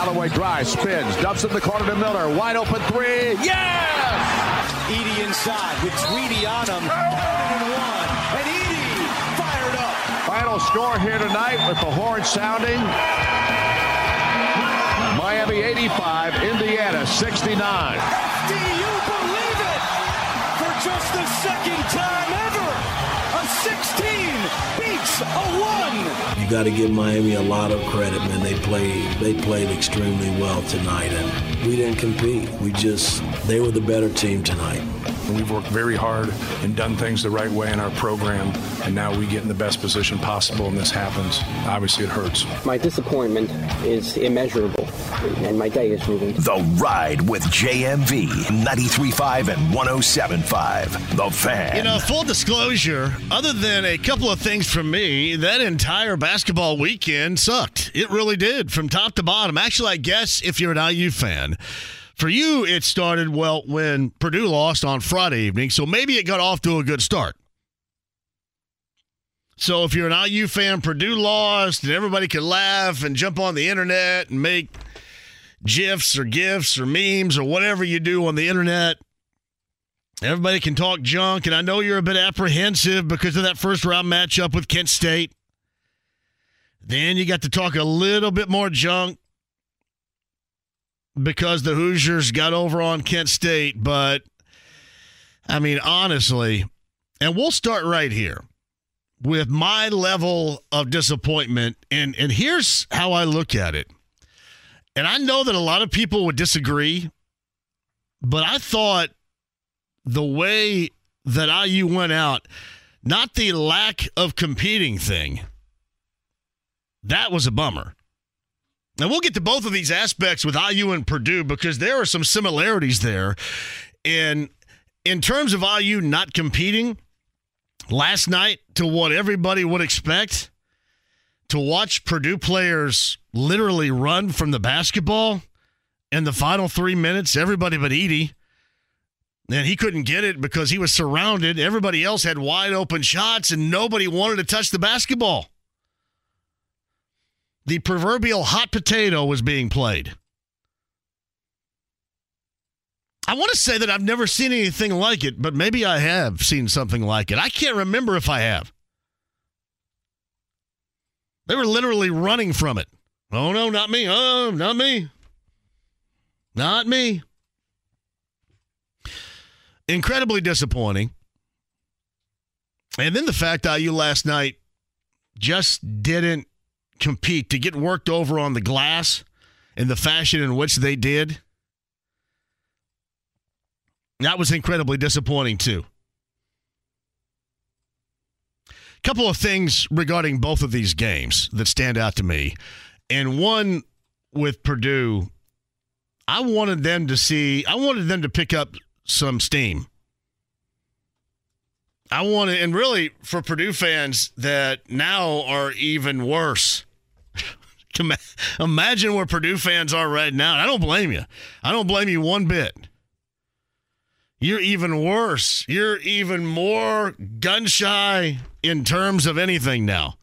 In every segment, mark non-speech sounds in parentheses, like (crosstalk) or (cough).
Galloway drives, spins, dumps in the corner to Miller. Wide open three. Yes! Edey inside with Tweedy on him. And one. And Edey fired up. Final score here tonight with the horn sounding. Miami 85, Indiana 69. Do you believe it? For just the second time ever, 16 beats a 1. You got to give Miami a lot of credit, man. They played they played extremely well tonight, and we didn't compete. We just they were the better team tonight. We've worked very hard and done things the right way in our program, and now we get in the best position possible, and this happens. Obviously, it hurts. My disappointment is immeasurable, and my day is ruined. The Ride with JMV, 93.5 and 107.5. The Fan. You know, full disclosure, other than a couple of things from me, that entire basketball weekend sucked. It really did, from top to bottom. Actually, I guess if you're an IU fan, for you, it started, well, when Purdue lost on Friday evening, so maybe it got off to a good start. So if you're an IU fan, Purdue lost, and everybody could laugh and jump on the internet and make GIFs or GIFs or memes or whatever you do on the internet. Everybody can talk junk, and I know you're a bit apprehensive because of that first round matchup with Kent State. Then you got to talk a little bit more junk because the Hoosiers got over on Kent State. But, I mean, honestly, and we'll start right here with my level of disappointment. And, and here's how I look at it. And I know that a lot of people would disagree, but I thought the way that IU went out, not the lack of competing thing, that was a bummer. Now we'll get to both of these aspects with IU and Purdue because there are some similarities there. And in terms of IU not competing last night to what everybody would expect, to watch Purdue players literally run from the basketball in the final three minutes, everybody but Edey. And he couldn't get it because he was surrounded. Everybody else had wide open shots and nobody wanted to touch the basketball the proverbial hot potato was being played. I want to say that I've never seen anything like it, but maybe I have seen something like it. I can't remember if I have. They were literally running from it. Oh, no, not me. Oh, not me. Not me. Incredibly disappointing. And then the fact that you last night just didn't compete, to get worked over on the glass in the fashion in which they did, that was incredibly disappointing too. A Couple of things regarding both of these games that stand out to me. And one with Purdue, I wanted them to see, I wanted them to pick up some steam. I wanted, and really for Purdue fans that now are even worse Imagine where Purdue fans are right now. I don't blame you. I don't blame you one bit. You're even worse. You're even more gun shy in terms of anything now.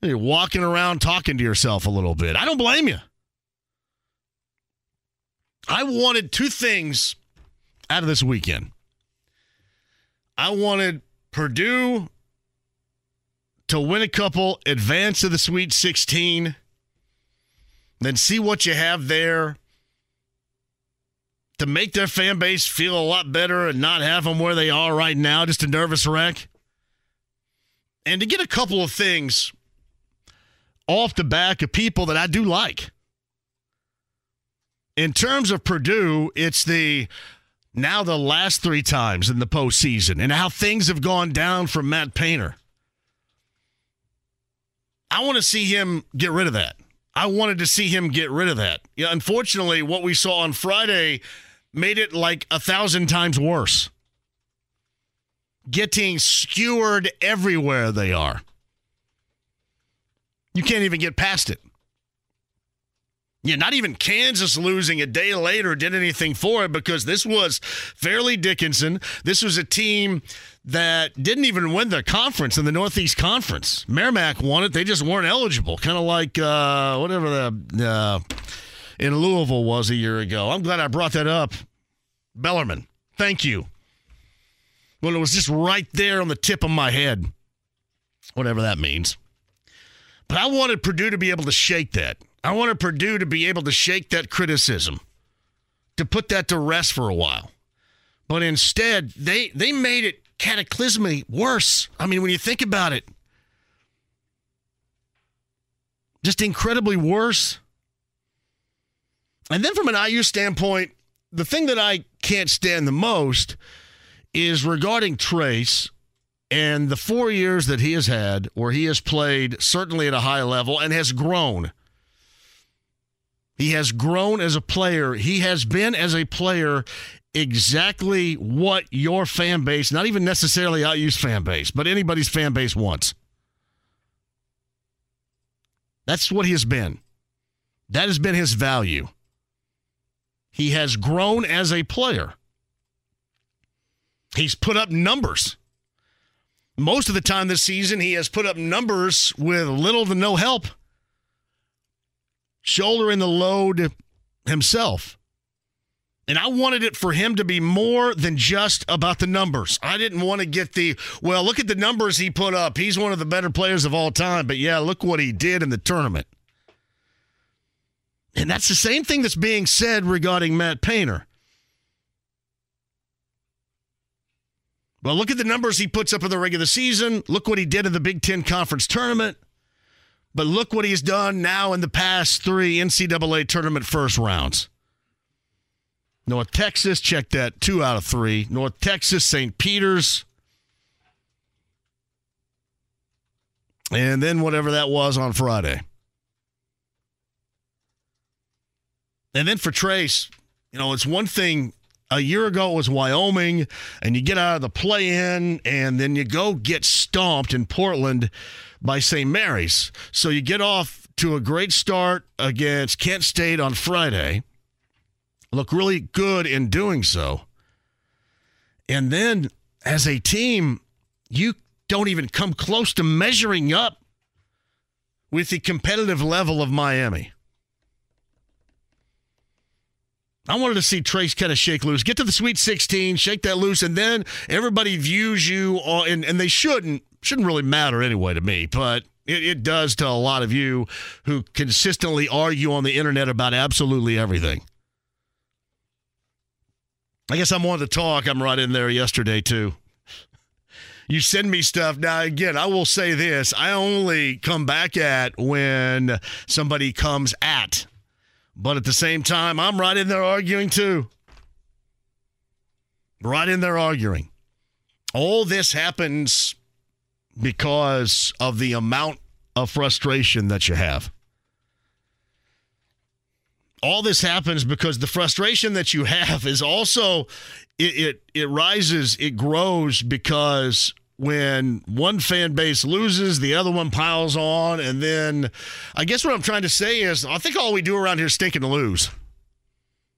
You're walking around talking to yourself a little bit. I don't blame you. I wanted two things out of this weekend. I wanted Purdue to win a couple, advance to the Sweet 16, then see what you have there to make their fan base feel a lot better and not have them where they are right now, just a nervous wreck. And to get a couple of things off the back of people that I do like. In terms of Purdue, it's the now the last three times in the postseason and how things have gone down for Matt Painter I want to see him get rid of that. I wanted to see him get rid of that. Yeah, unfortunately, what we saw on Friday made it like a thousand times worse. Getting skewered everywhere they are. You can't even get past it. Yeah, not even Kansas losing a day later did anything for it because this was Fairleigh Dickinson. This was a team that didn't even win the conference in the Northeast Conference. Merrimack won it; they just weren't eligible. Kind of like uh, whatever the uh, in Louisville was a year ago. I'm glad I brought that up. Bellarmine, thank you. When it was just right there on the tip of my head, whatever that means. But I wanted Purdue to be able to shake that. I wanted Purdue to be able to shake that criticism, to put that to rest for a while. But instead, they they made it cataclysmically worse. I mean, when you think about it, just incredibly worse. And then from an IU standpoint, the thing that I can't stand the most is regarding Trace and the four years that he has had where he has played certainly at a high level and has grown. He has grown as a player. He has been as a player exactly what your fan base, not even necessarily IU's fan base, but anybody's fan base wants. That's what he has been. That has been his value. He has grown as a player. He's put up numbers. Most of the time this season, he has put up numbers with little to no help, shouldering the load himself. And I wanted it for him to be more than just about the numbers. I didn't want to get the, well, look at the numbers he put up. He's one of the better players of all time. But yeah, look what he did in the tournament. And that's the same thing that's being said regarding Matt Painter. Well, look at the numbers he puts up in the regular season. Look what he did in the Big Ten Conference tournament. But look what he's done now in the past three NCAA tournament first rounds. North Texas, check that, two out of three. North Texas, St. Peter's. And then whatever that was on Friday. And then for Trace, you know, it's one thing. A year ago it was Wyoming, and you get out of the play in, and then you go get stomped in Portland by St. Mary's. So you get off to a great start against Kent State on Friday look really good in doing so. And then as a team, you don't even come close to measuring up with the competitive level of Miami. I wanted to see Trace kind of shake loose, get to the Sweet 16, shake that loose, and then everybody views you, all, and, and they shouldn't shouldn't really matter anyway to me, but it, it does to a lot of you who consistently argue on the internet about absolutely everything. I guess I'm one to talk. I'm right in there yesterday, too. You send me stuff. Now, again, I will say this I only come back at when somebody comes at. But at the same time, I'm right in there arguing, too. Right in there arguing. All this happens because of the amount of frustration that you have all this happens because the frustration that you have is also it, it it, rises, it grows because when one fan base loses, the other one piles on, and then I guess what I'm trying to say is I think all we do around here is stinking to lose.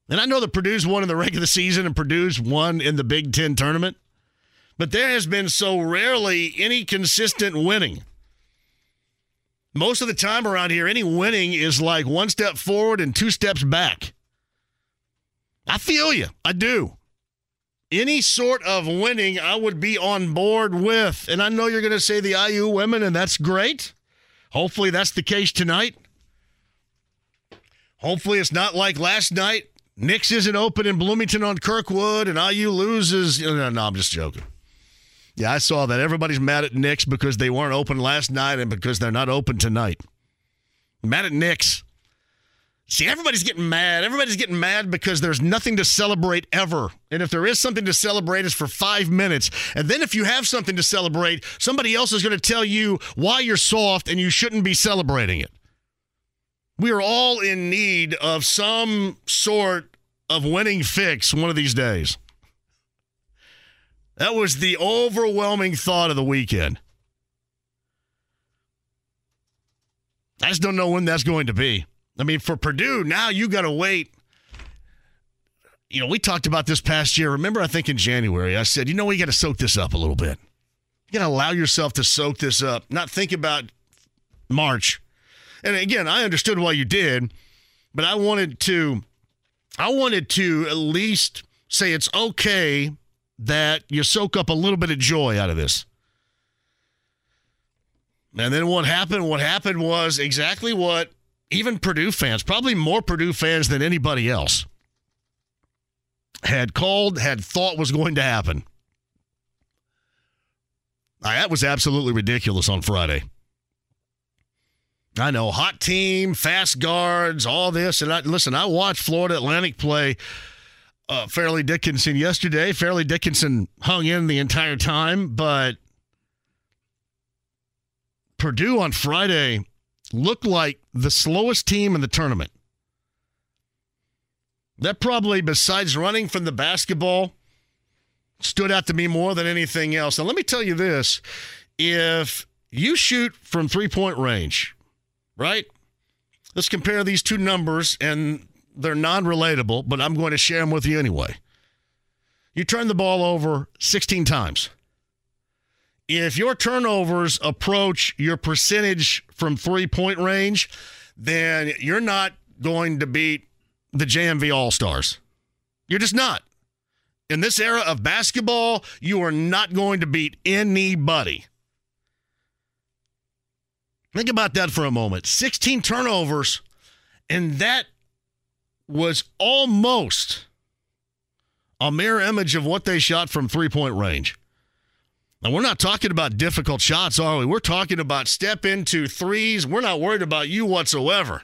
And I know that Purdue's won in the regular season and Purdue's won in the Big Ten tournament, but there has been so rarely any consistent winning most of the time around here, any winning is like one step forward and two steps back. I feel you. I do. Any sort of winning, I would be on board with. And I know you're going to say the IU women, and that's great. Hopefully, that's the case tonight. Hopefully, it's not like last night. Nick's isn't open in Bloomington on Kirkwood, and IU loses. No, no, I'm just joking. Yeah, I saw that. Everybody's mad at Nick's because they weren't open last night and because they're not open tonight. Mad at Nick's. See, everybody's getting mad. Everybody's getting mad because there's nothing to celebrate ever. And if there is something to celebrate, it's for five minutes. And then if you have something to celebrate, somebody else is going to tell you why you're soft and you shouldn't be celebrating it. We are all in need of some sort of winning fix one of these days. That was the overwhelming thought of the weekend. I just don't know when that's going to be. I mean, for Purdue, now you got to wait. You know, we talked about this past year. Remember, I think in January, I said, you know, we got to soak this up a little bit. You got to allow yourself to soak this up, not think about March. And again, I understood why you did, but I wanted to, I wanted to at least say it's okay that you soak up a little bit of joy out of this. And then what happened? What happened was exactly what even Purdue fans, probably more Purdue fans than anybody else, had called, had thought was going to happen. Now, that was absolutely ridiculous on Friday. I know, hot team, fast guards, all this. And I, listen, I watched Florida Atlantic play uh, Fairleigh Dickinson yesterday. Fairleigh Dickinson hung in the entire time, but Purdue on Friday looked like the slowest team in the tournament. That probably, besides running from the basketball, stood out to me more than anything else. And let me tell you this if you shoot from three point range, right? Let's compare these two numbers, and they're non relatable, but I'm going to share them with you anyway. You turn the ball over 16 times if your turnovers approach your percentage from three point range, then you're not going to beat the JMV All Stars. You're just not. In this era of basketball, you are not going to beat anybody. Think about that for a moment 16 turnovers, and that was almost a mirror image of what they shot from three point range. And we're not talking about difficult shots, are we? We're talking about step into threes. We're not worried about you whatsoever.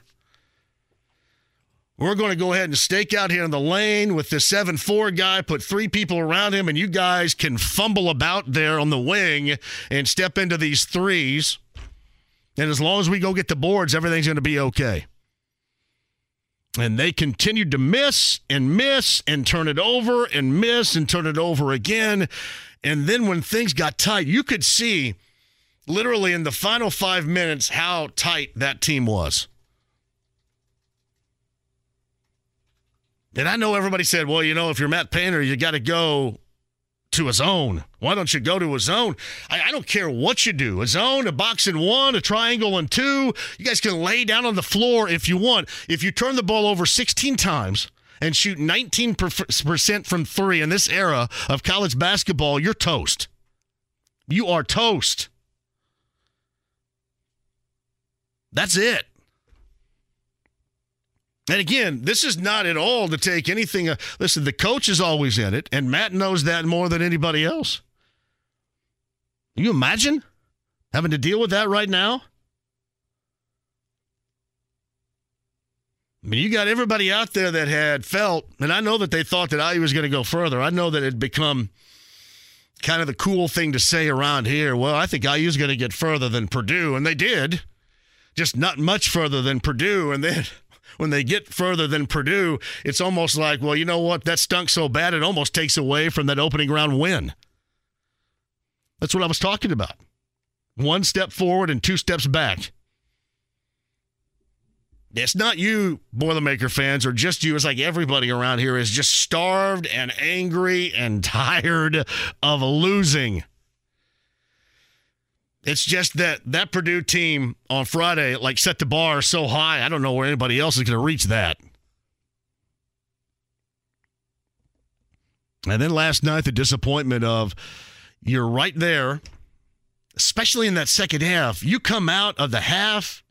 We're going to go ahead and stake out here in the lane with the 7 4 guy, put three people around him, and you guys can fumble about there on the wing and step into these threes. And as long as we go get the boards, everything's going to be okay. And they continued to miss and miss and turn it over and miss and turn it over again. And then when things got tight, you could see literally in the final five minutes how tight that team was. And I know everybody said, well, you know, if you're Matt Painter, you got to go to a zone. Why don't you go to a zone? I, I, don't care what you do. A zone, a box in one, a triangle in two. You guys can lay down on the floor if you want. If you turn the ball over 16 times and shoot 19% from three in this era of college basketball, you're toast. You are toast. That's it. And again, this is not at all to take anything. Uh, listen, the coach is always in it, and Matt knows that more than anybody else. Can you imagine having to deal with that right now? I mean, you got everybody out there that had felt, and I know that they thought that IU was going to go further. I know that it had become kind of the cool thing to say around here. Well, I think IU is going to get further than Purdue, and they did, just not much further than Purdue. And then when they get further than Purdue, it's almost like, well, you know what? That stunk so bad, it almost takes away from that opening round win. That's what I was talking about. One step forward and two steps back. It's not you, Boilermaker fans, or just you. It's like everybody around here is just starved and angry and (laughs) tired of losing. It's just that that Purdue team on Friday, like, set the bar so high. I don't know where anybody else is going to reach that. And then last night, the disappointment of you're right there, especially in that second half. You come out of the half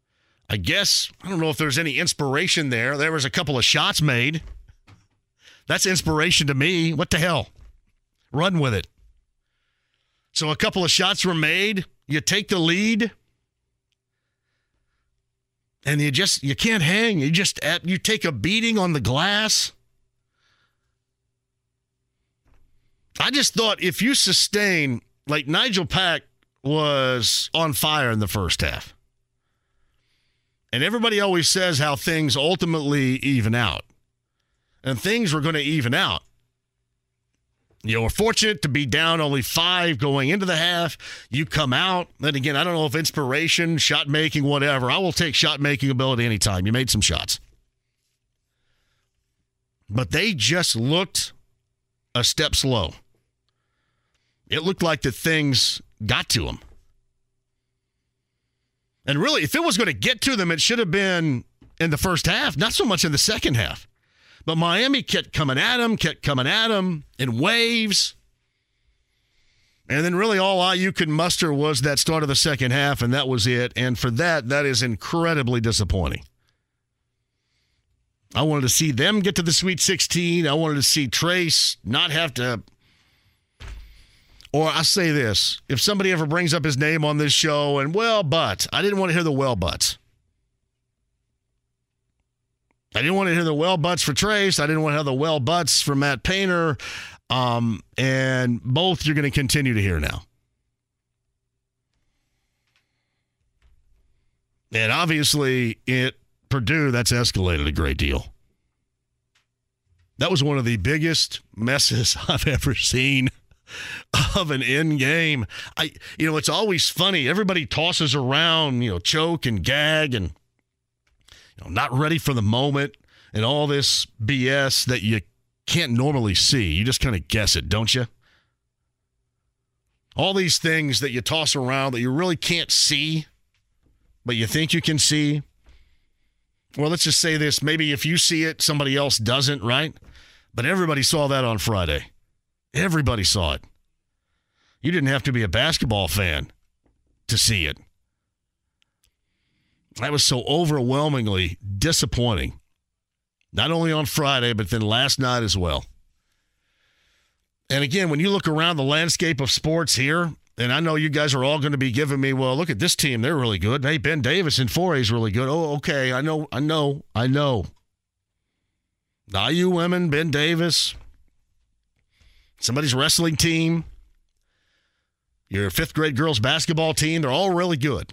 I guess, I don't know if there's any inspiration there. There was a couple of shots made. That's inspiration to me. What the hell? Run with it. So a couple of shots were made. You take the lead. and you just you can't hang. You just you take a beating on the glass. I just thought if you sustain like Nijel Pack was on fire in the first half. And everybody always says how things ultimately even out. And things were going to even out. You were fortunate to be down only five going into the half. You come out. Then again, I don't know if inspiration, shot making, whatever. I will take shot making ability anytime. You made some shots. But they just looked a step slow. It looked like the things got to them. And really, if it was going to get to them, it should have been in the first half, not so much in the second half. But Miami kept coming at him, kept coming at him in waves. And then really all you could muster was that start of the second half, and that was it. And for that, that is incredibly disappointing. I wanted to see them get to the Sweet 16. I wanted to see Trace not have to or I say this if somebody ever brings up his name on this show and, well, but, I didn't want to hear the well buts. I didn't want to hear the well butts for Trace. I didn't want to hear the well butts for Matt Painter. Um, and both you're going to continue to hear now. And obviously, it Purdue, that's escalated a great deal. That was one of the biggest messes (laughs) I've ever seen of an end game. I you know, it's always funny. Everybody tosses around, you know, choke and gag and you know, not ready for the moment and all this BS that you can't normally see. You just kind of guess it, don't you? All these things that you toss around that you really can't see, but you think you can see. Well, let's just say this. Maybe if you see it, somebody else doesn't, right? But everybody saw that on Friday. Everybody saw it. You didn't have to be a basketball fan to see it. That was so overwhelmingly disappointing. Not only on Friday, but then last night as well. And again, when you look around the landscape of sports here, and I know you guys are all going to be giving me, well, look at this team, they're really good. Hey, Ben Davis in 4A is really good. Oh, okay, I know, I know, I know. The IU women, Ben Davis, somebody's wrestling team, your fifth grade girls basketball team, they're all really good.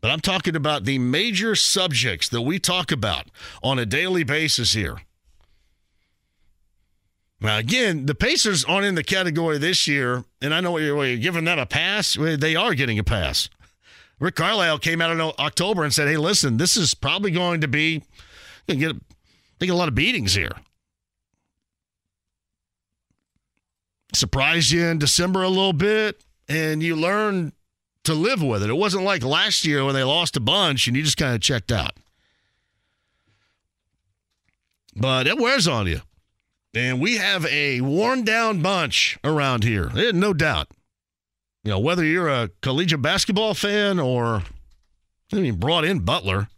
But I'm talking about the major subjects that we talk about on a daily basis here. Now, again, the Pacers aren't in the category this year, and I know you're, you're giving them a pass. They are getting a pass. Rick Carlisle came out in October and said, "Hey, listen, this is probably going to be going to get, get a lot of beatings here." surprised you in December a little bit, and you learn to live with it. It wasn't like last year when they lost a bunch and you just kind of checked out. But it wears on you. And we have a worn down bunch around here, eh, no doubt. You know, whether you're a collegiate basketball fan or, I mean, brought in Butler,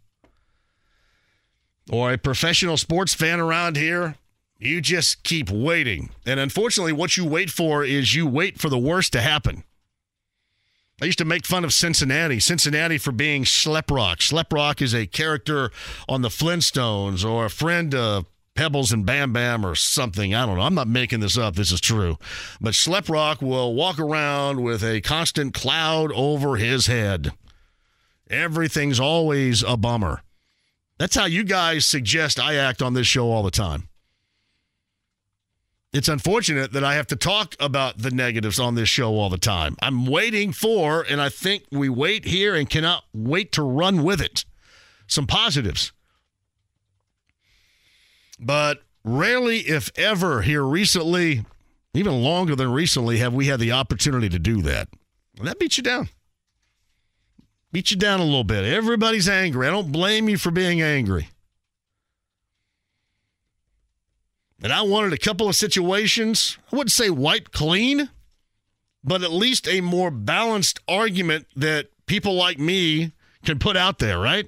or a professional sports fan around here, you just keep waiting. And unfortunately, what you wait for is you wait for the worst to happen. I used to make fun of Cincinnati. Cincinnati for being Schleprock. Schleprock is a character on the Flintstones or a friend of Pebbles and Bam Bam or something. I don't know. I'm not making this up. This is true. But Schleprock will walk around with a constant cloud over his head. Everything's always a bummer. That's how you guys suggest I act on this show all the time it's unfortunate that I have to talk about the negatives on this show all the time. I'm waiting for, and I think we wait here and cannot wait to run with it, some positives. But rarely, if ever, here recently, even longer than recently, have we had the opportunity to do that. And that beats you down. Beat you down a little bit. Everybody's angry. I don't blame you for being angry. And I wanted a couple of situations, I wouldn't say white clean, but at least a more balanced argument that people like me can put out there, right?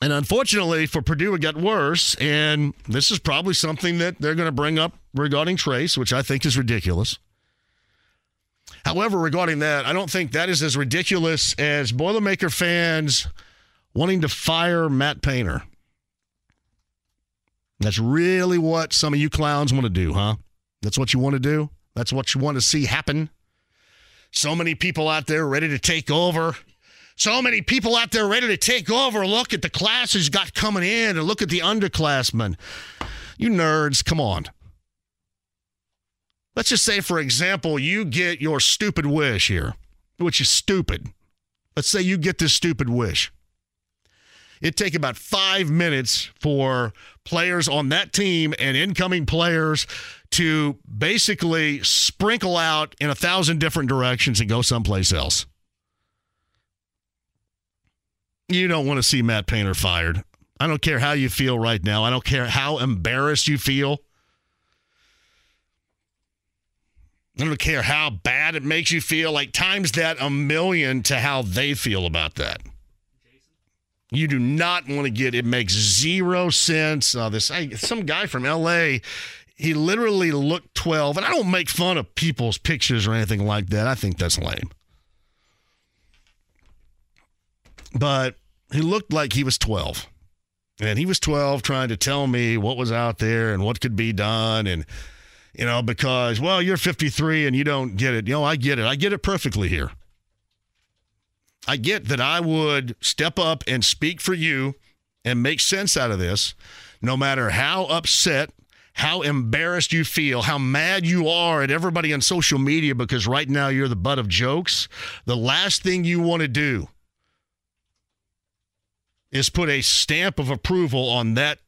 And unfortunately for Purdue, it got worse. And this is probably something that they're going to bring up regarding Trace, which I think is ridiculous. However, regarding that, I don't think that is as ridiculous as Boilermaker fans wanting to fire Matt Painter. That's really what some of you clowns want to do, huh? That's what you want to do? That's what you want to see happen? So many people out there ready to take over. So many people out there ready to take over. Look at the classes got coming in and look at the underclassmen. You nerds, come on. Let's just say, for example, you get your stupid wish here, which is stupid. Let's say you get this stupid wish. It'd take about five minutes for players on that team and incoming players to basically sprinkle out in a thousand different directions and go someplace else. You don't want to see Matt Painter fired. I don't care how you feel right now. I don't care how embarrassed you feel. I don't care how bad it makes you feel. Like times that a million to how they feel about that. You do not want to get it makes zero sense. Uh, this some guy from L.A. He literally looked 12, and I don't make fun of people's pictures or anything like that. I think that's lame. But he looked like he was 12. And he was 12 trying to tell me what was out there and what could be done. And, you know, because, well, you're 53 and you don't get it. You know, I get it. I get it perfectly here. I get that I would step up and speak for you and make sense out of this, no matter how upset, how embarrassed you feel, how mad you are at everybody on social media because right now you're the butt of jokes. The last thing you want to do is put a stamp of approval on that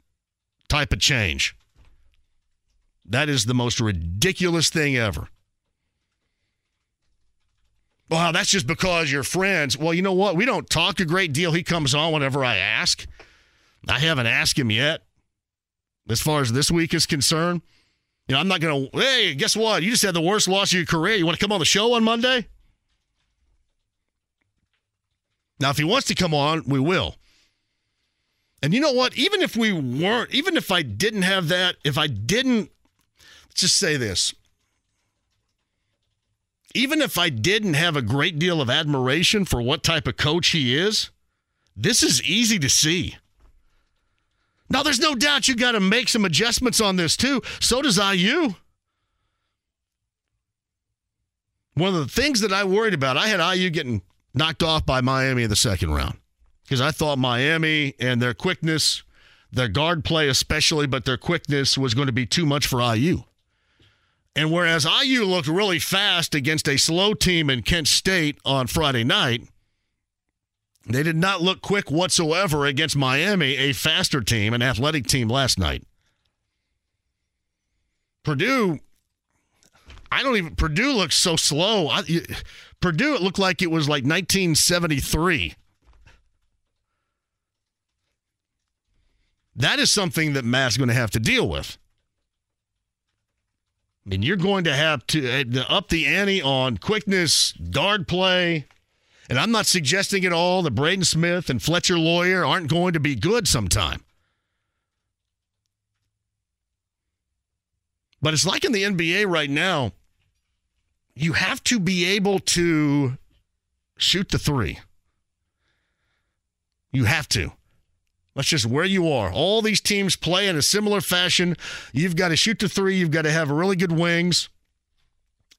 type of change. That is the most ridiculous thing ever. Well, that's just because you're friends. Well, you know what? We don't talk a great deal. He comes on whenever I ask. I haven't asked him yet. As far as this week is concerned, you know, I'm not going to, hey, guess what? You just had the worst loss of your career. You want to come on the show on Monday? Now, if he wants to come on, we will. And you know what? Even if we weren't, even if I didn't have that, if I didn't, let's just say this. Even if I didn't have a great deal of admiration for what type of coach he is, this is easy to see. Now, there's no doubt you got to make some adjustments on this too. So does IU. One of the things that I worried about, I had IU getting knocked off by Miami in the second round because I thought Miami and their quickness, their guard play especially, but their quickness was going to be too much for IU. And whereas IU looked really fast against a slow team in Kent State on Friday night, they did not look quick whatsoever against Miami, a faster team, an athletic team last night. Purdue, I don't even, Purdue looks so slow. I, Purdue, it looked like it was like 1973. That is something that Matt's going to have to deal with. I mean, you're going to have to uh, up the ante on quickness, guard play. And I'm not suggesting at all that Braden Smith and Fletcher Loyer aren't going to be good sometime. But it's like in the NBA right now, you have to be able to shoot the three. You have to. That's just where you are. All these teams play in a similar fashion. You've got to shoot the three. You've got to have really good wings.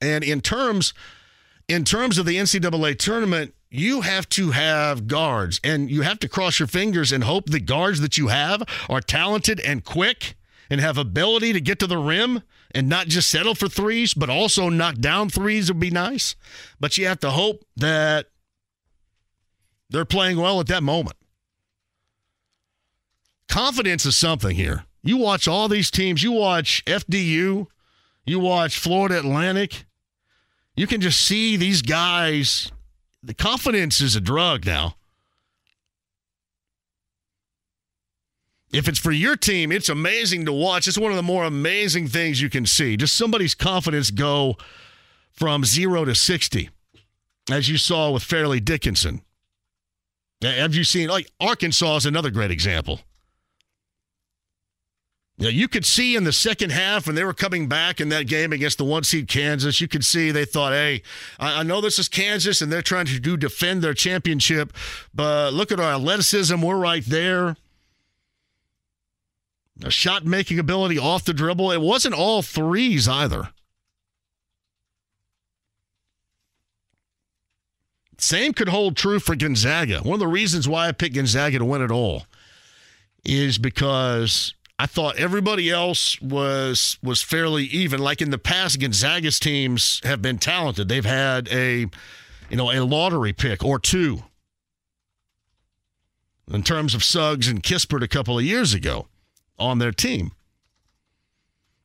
And in terms, in terms of the NCAA tournament, you have to have guards, and you have to cross your fingers and hope the guards that you have are talented and quick and have ability to get to the rim and not just settle for threes, but also knock down threes would be nice. But you have to hope that they're playing well at that moment confidence is something here. You watch all these teams, you watch FDU, you watch Florida Atlantic, you can just see these guys. The confidence is a drug now. If it's for your team, it's amazing to watch. It's one of the more amazing things you can see. Just somebody's confidence go from zero to 60, as you saw with Fairleigh Dickinson. Have you seen, like, Arkansas is another great example. Yeah, you could see in the second half when they were coming back in that game against the one seed Kansas, you could see they thought, hey, I, I, know this is Kansas and they're trying to do defend their championship, but look at our athleticism. We're right there. A shot making ability off the dribble. It wasn't all threes either. Same could hold true for Gonzaga. One of the reasons why I picked Gonzaga to win it all is because I thought everybody else was was fairly even. Like in the past, Gonzaga's teams have been talented. They've had a you know a lottery pick or two in terms of Suggs and Kispert a couple of years ago on their team.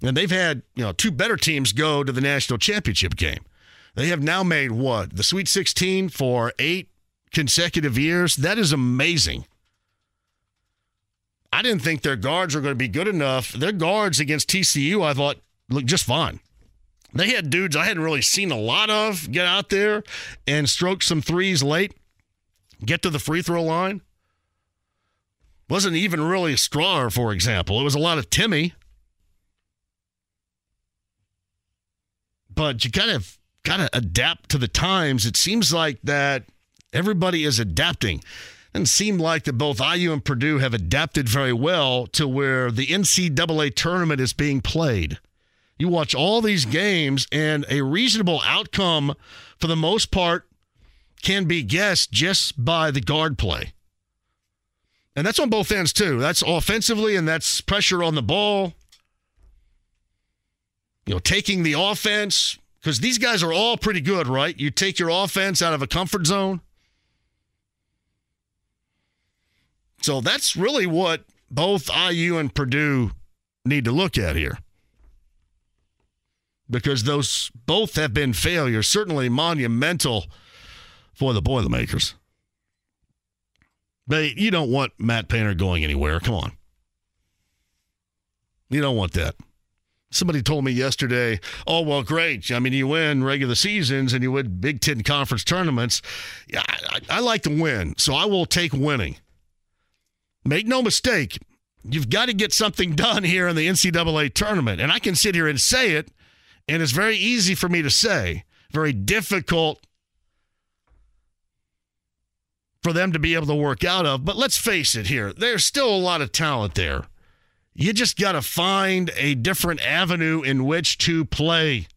And they've had, you know, two better teams go to the national championship game. They have now made what? The Sweet 16 for 8 consecutive years. That is amazing. I didn't think their guards were going to be good enough. Their guards against TCU, I thought, looked just fine. They had dudes I hadn't really seen a lot of get out there and stroke some threes late, get to the free throw line. Wasn't even really Strawther, for example. It was a lot of Timme. But you kind of got to adapt to the times. It seems like that everybody is adapting seem like that both IU and Purdue have adapted very well to where the NCAA tournament is being played. You watch all these games, and a reasonable outcome, for the most part, can be guessed just by the guard play. And that's on both ends, too. That's offensively, and that's pressure on the ball. You know, taking the offense, because these guys are all pretty good, right? You take your offense out of a comfort zone So that's really what both IU and Purdue need to look at here. Because those both have been failures, certainly monumental for the Boilermakers. But you don't want Matt Painter going anywhere. Come on. You don't want that. Somebody told me yesterday, oh, well, great. I mean, you win regular seasons and you win Big Ten conference tournaments. Yeah, I, I like to win, so I will take winning. Make no mistake, you've got to get something (laughs) done here in the NCAA tournament. And I can sit here and say it, and it's very easy for me to say, very difficult for them to be able to work out of. But let's face it here, there's still a lot of talent there. You just got to find a different avenue in which to play.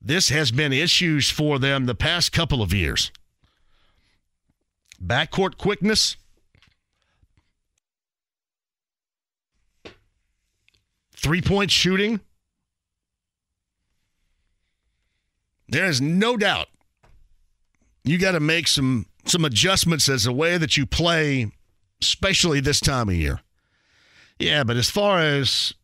This has been issues for them the past couple of years. Backcourt quickness Three point shooting. There is no doubt you got to make some some adjustments as the way that you play, especially this time of year. Yeah, but as far as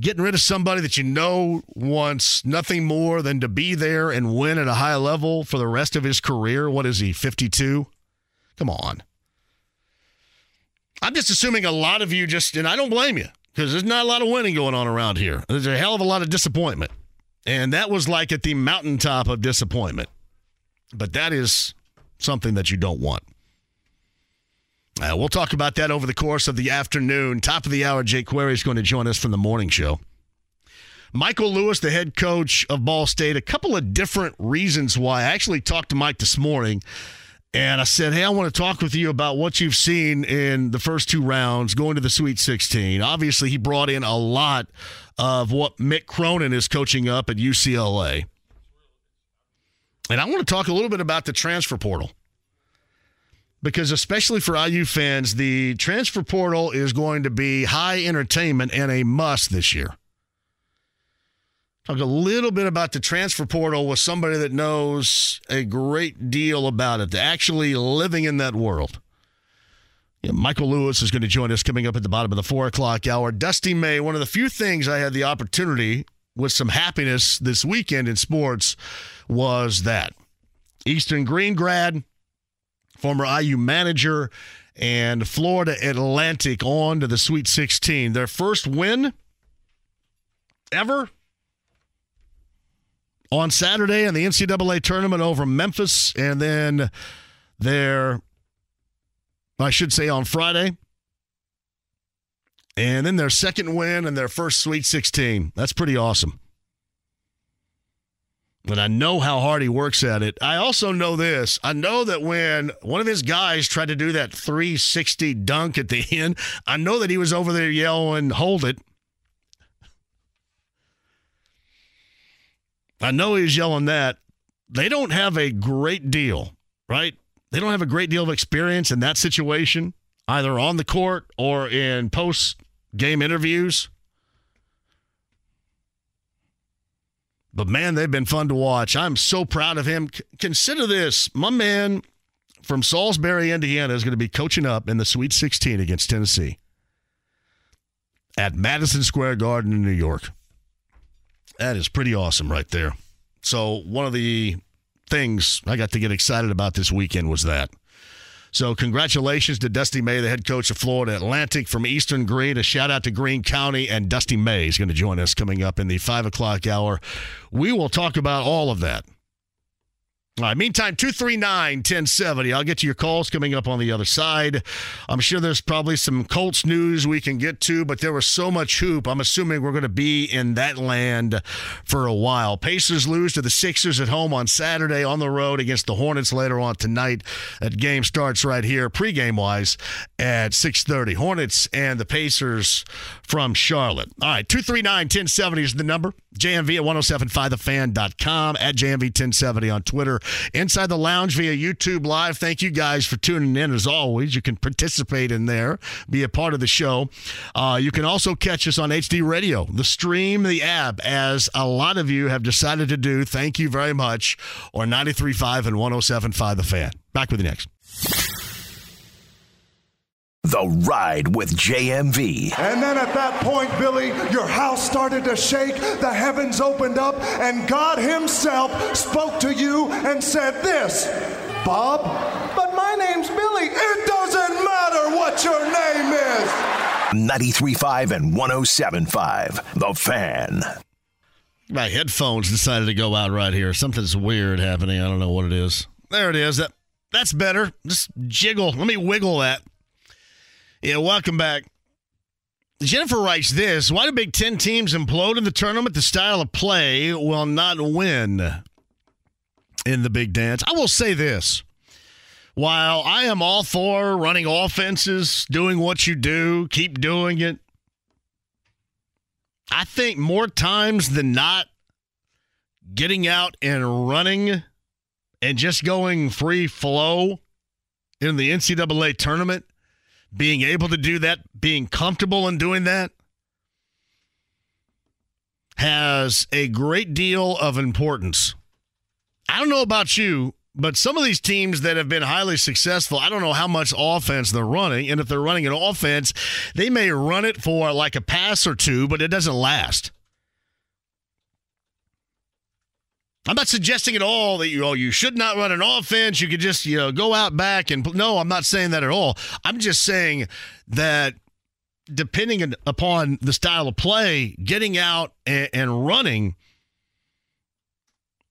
getting rid of somebody that you know wants nothing more than to be there and win at a high level for the rest of his career, what is he, 52? Come on. I'm just assuming a lot of you just, and I don't blame you because there's not a lot of winning going on around here. There's a hell of a lot of disappointment. And that was like at the mountaintop of disappointment. But that is something that you don't want. Uh, we'll talk about that over the course of the afternoon. Top of the hour, Jake Query is going to join us from the morning show. Michael Lewis, the head coach of Ball State, a couple of different reasons why. I actually talked to Mike this morning and I said, Hey, I want to talk with you about what you've seen in the first two rounds going to the Sweet 16. Obviously, he brought in a lot of what Mick Cronin is coaching up at UCLA. And I want to talk a little bit about the transfer portal. Because, especially for IU fans, the transfer portal is going to be high entertainment and a must this year. Talk a little bit about the transfer portal with somebody that knows a great deal about it, actually living in that world. Yeah, Michael Lewis is going to join us coming up at the bottom of the four o'clock hour. Dusty May, one of the few things I had the opportunity with some happiness this weekend in sports was that Eastern Greene grad, former IU manager, and Florida Atlantic on to the Sweet 16. Their first win ever on Saturday in the NCAA tournament over Memphis, and then there, I should say, on Friday And then their second win and their first Sweet 16. That's pretty awesome. And I know how hard he works at it. I also know this. I know that when one of his guys tried to do that 360 dunk at the (laughs) end, I know that he was over there yelling, hold it. I know he's yelling that. They don't have a great deal, right? They don't have a great deal of experience in that situation, either on the court or in post game interviews. But man, they've been fun to watch. I'm so proud of him. C- consider this my man from Solsberry, Indiana, is going to be coaching up in the Sweet 16 against Tennessee at Madison Square Garden in New York. That is pretty awesome right there. So, one of the things I got to get excited about this weekend was that. So, congratulations to Dusty May, the head coach of Florida Atlantic from Eastern Greene. A shout out to Greene County, and Dusty May is going to join us coming up in the five o'clock hour. We will talk about all of that. All right, meantime, 239 1070. I'll get to your calls coming up on the other side. I'm sure there's probably some Colts news we can get to, but there was so much hoop. I'm assuming we're going to be in that land for a while. Pacers lose to the Sixers at home on Saturday, on the road against the Hornets later on tonight. That game starts right here, pregame wise, at 6:30. Hornets and the Pacers from Charlotte. All right, 239 1070 is the number. JMV at 1075thefan.com, at JMV1070 on Twitter. Inside the Lounge via YouTube Live. Thank you guys for tuning in as always. You can participate in there, be a part of the show. Uh, you can also catch us on HD Radio, the stream, the app, as a lot of you have decided to do. Thank you very much. Or 93.5 and 107.5 The Fan. Back with you next. The Ride with JMV. And then at that point, Billy, your house started to shake, the heavens opened up, and God Himself spoke to you and said, This, Bob, but my name's Billy. It doesn't matter what your name is. 93.5 and 107.5. The Fan. My headphones decided to go out right here. Something's weird happening. I don't know what it is. There it is. That that's better. Just jiggle. Let me wiggle that. Yeah, welcome back. Jennifer writes this Why do Big Ten teams implode in the tournament? The style of play will not win in the big dance. I will say this. While I am all for running offenses, doing what you do, keep doing it, I think more times than not, getting out and running and just going free flow in the NCAA tournament being able to do that, being comfortable in doing that, has a great deal of importance. I don't know about you, but some of these teams that have been highly successful, I don't know how much offense they're running. And if they're running an offense, they may run it for like a pass or two, but it doesn't last. I'm not suggesting at all that you oh, you should not run an offense. You could just you know go out back and no, I'm not saying that at all. I'm just saying that depending upon the style of play, getting out and, and running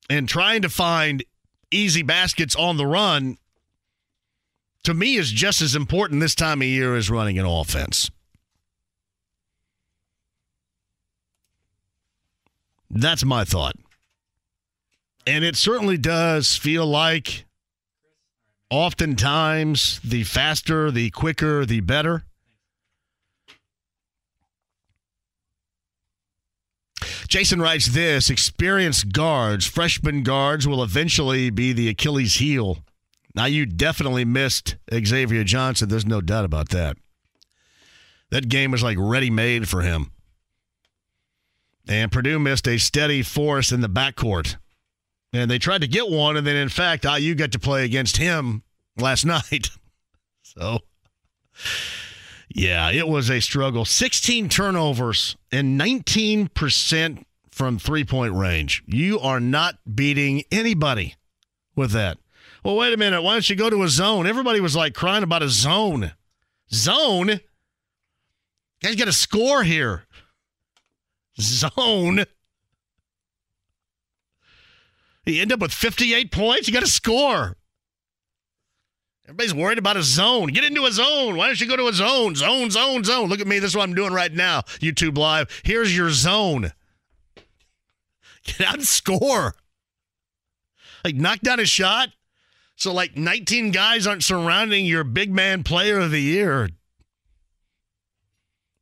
and trying to find easy baskets on the run to me is just as important this time of year as running an offense. That's my thought. And it certainly does feel like oftentimes the faster, the quicker, the better. Jason writes this experienced guards, freshman guards will eventually be the Achilles heel. Now, you definitely missed Xavier Johnson. There's no doubt about that. That game was like ready made for him. And Purdue missed a steady force in the backcourt. And they tried to get one, and then in fact, IU got to play against him last (laughs) night. so, yeah, it was a struggle. 16 turnovers and 19% from three point range. You are not beating anybody with that. Well, wait a minute. Why don't you go to a zone? Everybody was like crying about a zone. Zone? You guys got to score here. Zone. You end up with 58 points. You got to score. Everybody's worried about a zone. Get into a zone. Why don't you go to a zone? Zone, zone, zone. Look at me. This is what I'm doing right now. YouTube Live. Here's your zone. Get out and score. Like, knock down a shot. So, like, 19 guys aren't surrounding your big man player of the year.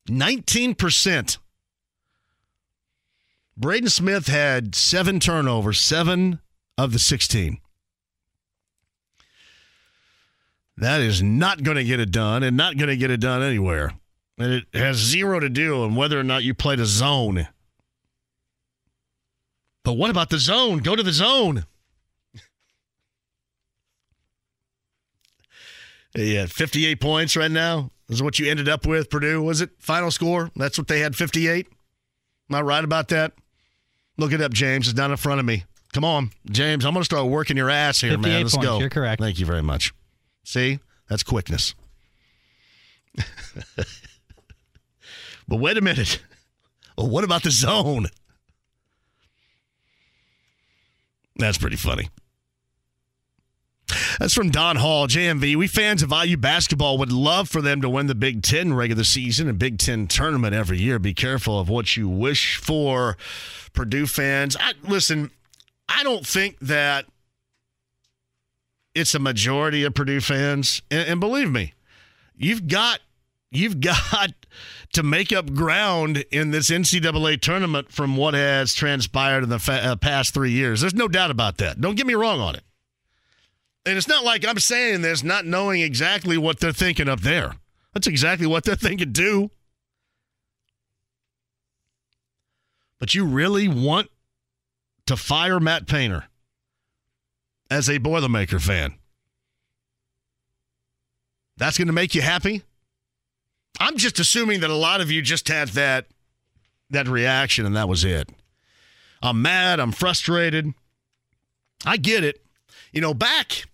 19%. Braden Smith had seven turnovers, seven of the 16. That is not going to get it done and not going to get it done anywhere. And it has zero to do on whether or not you played a zone. But what about the zone? Go to the zone. (laughs) yeah, 58 points right now is what you ended up with, Purdue. Was it final score? That's what they had, 58? Am I right about that? Look it up, James. It's down in front of me. Come on, James. I'm going to start working your ass here, man. Let's points. go. You're correct. Thank you very much. See, that's quickness. (laughs) but wait a minute. (laughs) Well, what about the zone? That's pretty funny. That's from Don Hall, JMV. We fans of IU basketball would love for them to win the Big Ten regular season and Big Ten tournament every year. Be careful of what you wish for, Purdue fans. I, listen, I don't think that it's a majority of Purdue fans, and, and believe me, you've got you've got (laughs) to make up ground in this NCAA tournament from what has transpired in the fa- uh, past three years. There's no doubt about that. Don't get me wrong on it. And it's not like I'm saying this not knowing exactly what they're thinking up there. That's exactly what they're thinking too. But you really want to fire Matt Painter as a Boilermaker fan? That's going to make you happy? I'm just assuming that a lot of you just had that that reaction and that was it. I'm mad, I'm frustrated. I get it. You know, back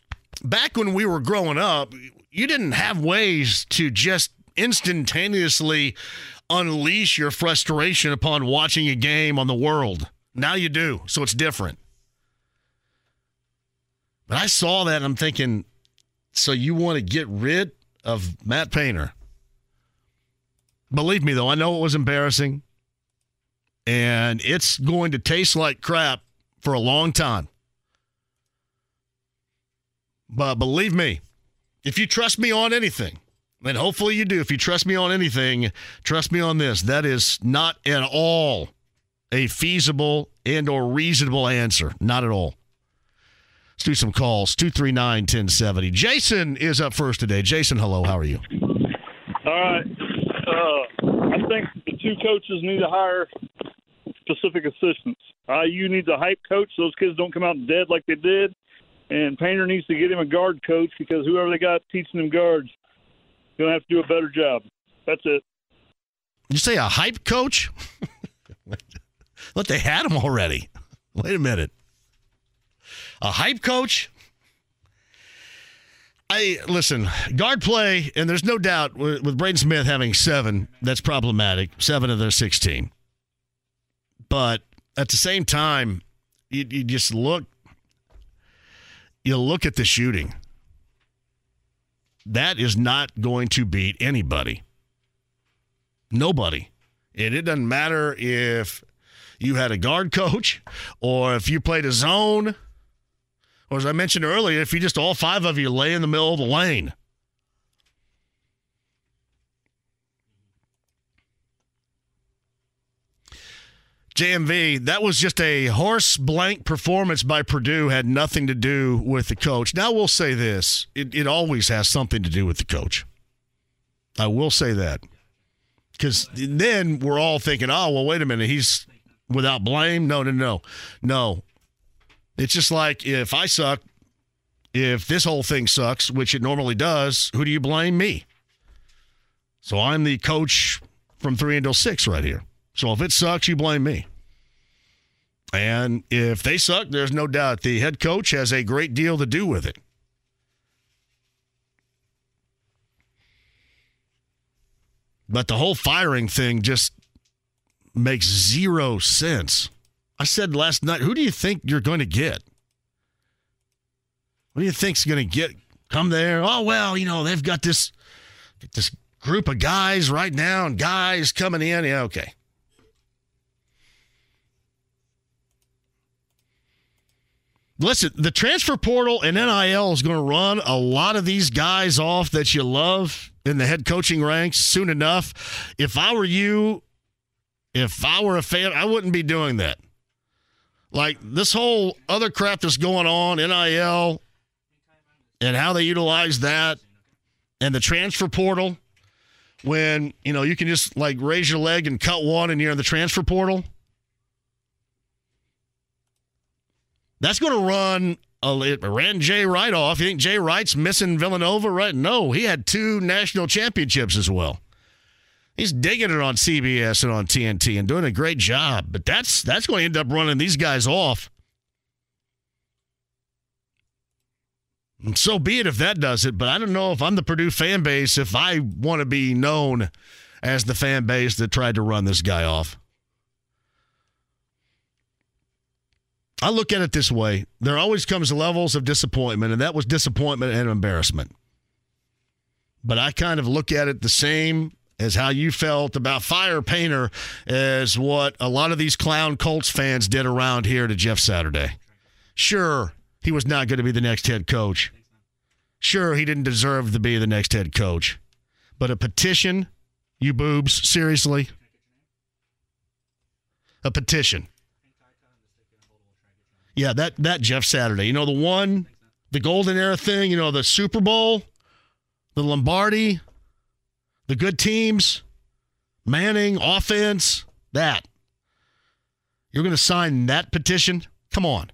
back when we were growing up, you didn't have ways to just instantaneously unleash your frustration upon watching a game on the world. Now you do, so it's different. But I saw that and I'm thinking, so you want to get rid of Matt Painter? Believe me, though, I know it was embarrassing. And it's going to taste like crap for a long time. But believe me, if you trust me on anything, and hopefully you do, if you trust me on anything, trust me on this. That is not at all a feasible and or reasonable answer. Not at all. Let's do some calls. 239 1070. Jason is up first today. Jason, hello. How are you? All right. Uh, I think the two coaches need to hire specific assistants. IU needs a hype coach those kids don't come out dead like they did. And Painter needs to get him a guard coach because whoever they got teaching them guards going to have to do a better job. That's it. You say a hype coach? (laughs) Look, they had him already. Wait a minute. A hype coach? I listen, guard play, and there's no doubt with, with Braden Smith having seven, that's problematic. Seven of their 16. But at the same time, you, you just look, you look at the shooting. That is not going to beat anybody. Nobody. And it doesn't matter if you had a guard (laughs) coach or if you played a zone or as I mentioned earlier, if you just all five of you lay in the middle of the lane. JMV, that was just a horse blank performance by Purdue, had nothing to do with the coach. Now, we'll say this it, it always has something to do with the coach. I will say that. Because then we're all thinking, oh, well, wait a minute. He's without blame. No, no, no. No. It's just like if I suck, if this whole thing sucks, which it normally does, who do you blame? Me. So I'm the coach from three until six right here. So if it sucks, you blame me. And if they suck, there's no doubt the head coach has a great deal to do with it. But the whole firing thing just makes zero sense. I said last night, who do you think you're going to get? What do you think's going to get come there. Oh well, you know they've got this this group of guys right now, and guys coming in. Yeah, okay. Listen, the transfer portal and NIL is going to run a lot of these guys off that you love in the head coaching ranks soon enough. If I were you, if I were a fan, I wouldn't be doing that. Like this whole other crap that's going on, NIL, and how they utilize that, and the transfer portal, when you know you can just like raise your leg and cut one, and you're in the transfer portal. That's going to run. it ran Jay Wright off. You think Jay Wright's missing Villanova? Right? No, he had two national championships as well. He's digging it on CBS and on TNT and doing a great job. But that's that's going to end up running these guys off. So be it if that does it. But I don't know if I'm the Purdue fan base if I want to be known as the fan base that tried to run this guy off. I look at it this way there always comes levels of disappointment, and that was disappointment and embarrassment. But I kind of look at it the same as how you felt about Fire Painter as what a lot of these clown Colts fans did around here to Jeff Saturday. Sure, he was not going to be the next head coach. Sure, he didn't deserve to be the next head coach. But a petition, you boobs, seriously? A petition. Yeah, that that Jeff Saturday. You know the one, the golden era thing. You know the Super Bowl, the Lombardi, the good teams, Manning offense. That you're going to sign that petition? Come on.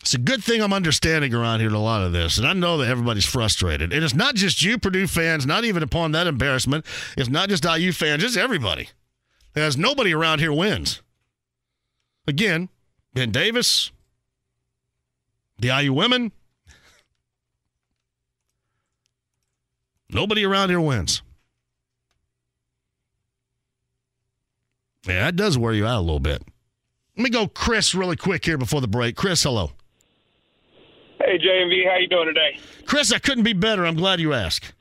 It's a good thing I'm understanding around here a lot of this. And I know that everybody's frustrated. And it's not just you, Purdue fans, not even upon that embarrassment. It's not just IU fans, it's everybody as nobody around here wins. Again, Ben Davis, the IU women, nobody around here wins. Yeah, that does wear you out a little bit. Let me go, Chris, really quick here before the break. Chris, hello. Hey, JMV, how you doing today? Chris, I couldn't be better. I'm glad you asked.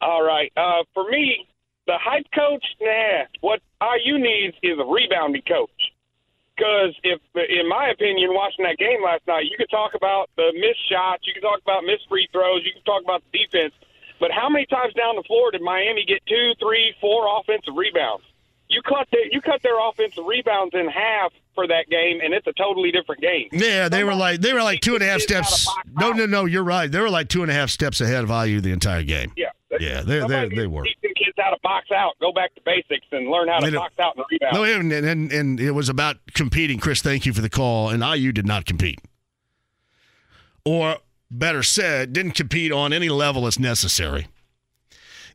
All right. Uh, for me, the hype coach, nah. What IU needs is a rebounding coach. Because if, in my opinion, watching that game last night, you could talk about the missed shots, you could talk about missed free throws, you could talk about the defense, but how many times down the floor did Miami get two, three, four offensive rebounds? You cut their, you cut their offensive rebounds in half for that game, and it's a totally different game. Yeah, they were like they were like two and a half steps. No, no, no, you're right. They were like two and a half steps ahead of IU the entire game. Yeah, yeah, they they, they were. Teaching kids how to box out, go back to basics, and learn how to box out the rebound. No, and, and and it was about competing. Chris, thank you for the call. And IU did not compete, or better said, didn't compete on any level as necessary.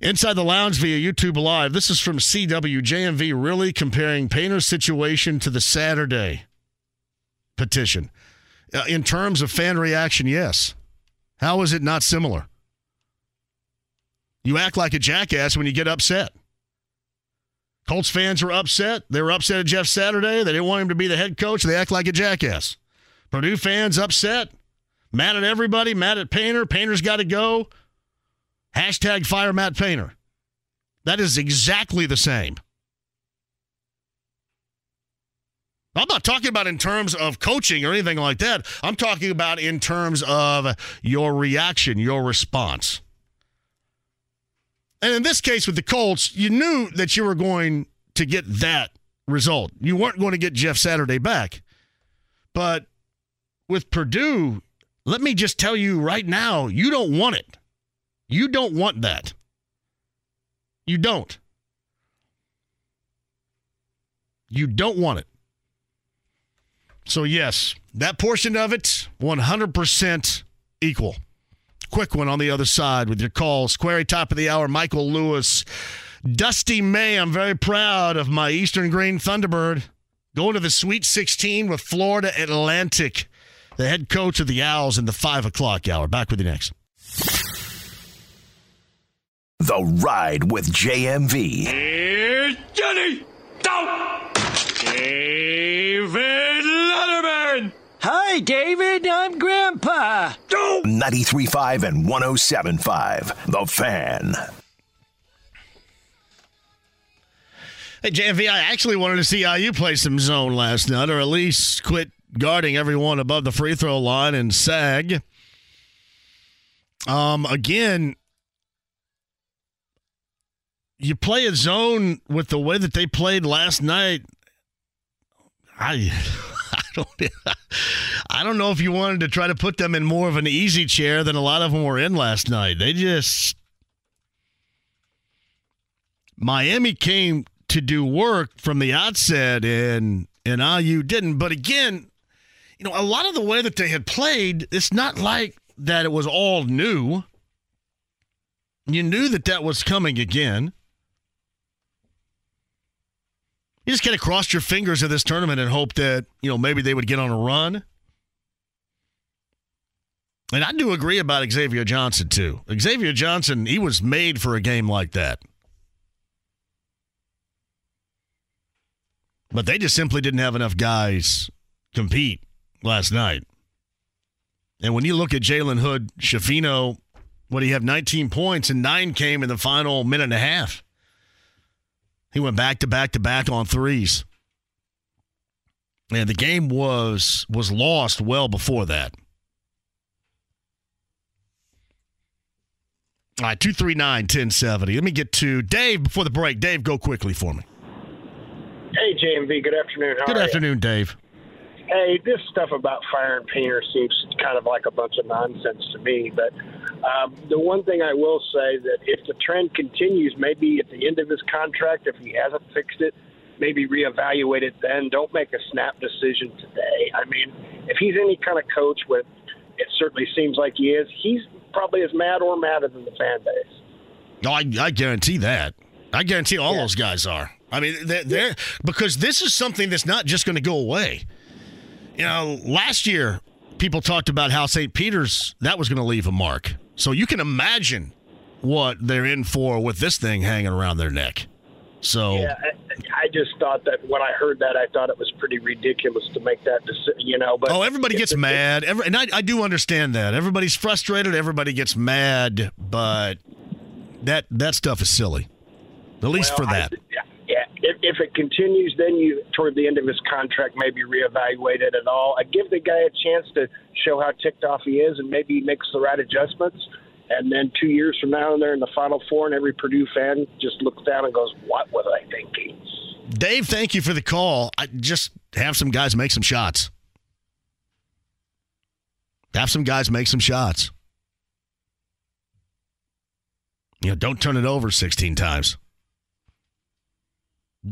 Inside the lounge via YouTube Live. This is from CWJMV, really comparing Painter's situation to the Saturday petition. Uh, in terms of fan reaction, yes. How is it not similar? You act like a jackass when you get upset. Colts fans were upset. They were upset at Jeff Saturday. They didn't want him to be the head coach. They act like a jackass. Purdue fans upset, mad at everybody, mad at Painter. Painter's got to go. Hashtag fire Matt Painter. That is exactly the same. I'm not talking about in terms of coaching or anything like that. I'm talking about in terms of your reaction, your response. And in this case with the Colts, you knew that you were going to get that result. You weren't going to get Jeff Saturday back. But with Purdue, let me just tell you right now, you don't want it. You don't want that. You don't. You don't want it. So, yes, that portion of it, 100% equal. Quick one on the other side with your calls. Query top of the hour, Michael Lewis. Dusty May, I'm very proud of my Eastern Greene Thunderbird going to the Sweet 16 with Florida Atlantic, the head coach of the Owls in the 5 o'clock hour. Back with you next. The Ride with JMV. Here's Johnny. Down. David Letterman. Hi, Hi, David. I'm Grandpa. 93.5 and 107.5. The Fan. Hey, JMV, I actually wanted to see IU play some zone last night, or at least quit guarding everyone above the free throw line and sag. Um, again, you play a zone with the way that they played last night. I, (laughs) I don't, know if you wanted to try to put them in more of an easy chair than a lot of them were in last night. They just Miami came to do work from the outset, and and IU didn't. But again, you know, a lot of the way that they had played, it's not like that it was all new. You knew that that was coming again. You just kind of crossed your fingers at this tournament and hope that, you know, maybe they would get on a run. And I do agree about Xavier Johnson, too. Xavier Johnson, he was made for a game like that. But they just simply didn't have enough guys compete last night. And when you look at Jalen Hood, Schifino, what do you have 19 points and nine came in the final minute and a half. He went back to back to back on threes. And the game was was lost well before that. All right, 239 1070. Let me get to Dave before the break. Dave, go quickly for me. Hey, JMV. Good afternoon. How Good afternoon, you? Dave. Hey, this stuff about firing Painter seems kind of like a bunch of nonsense to me. But um, the one thing I will say that if the trend continues, maybe at the end of his contract, if he hasn't fixed it, maybe reevaluate it then. Don't make a snap decision today. I mean, if he's any kind of coach, what it certainly seems like he is, he's probably as mad or madder than the fan base. No, I, I guarantee that. I guarantee all those guys are. I mean, they're, they're because this is something that's not just going to go away. You know, last year people talked about how St. Peter's that was going to leave a mark. So you can imagine what they're in for with this thing hanging around their neck. So Yeah, I, I just thought that when I heard that, I thought it was pretty ridiculous to make that decision. You know, but oh, everybody gets mad. Every, and I, I do understand that. Everybody's frustrated. Everybody gets mad, but that that stuff is silly. At least Well, for that. yeah. If, if it continues, then you toward the end of his contract maybe reevaluate it at all. I give the guy a chance to show how ticked off he is, and maybe he makes the right adjustments. And then two years from now, and they're in the Final Four, and every Purdue fan just looks down and goes, "What was I thinking?" Dave, thank you for the call. I just have some guys make some shots. Have some guys make some shots. You know, don't turn it over 16 times.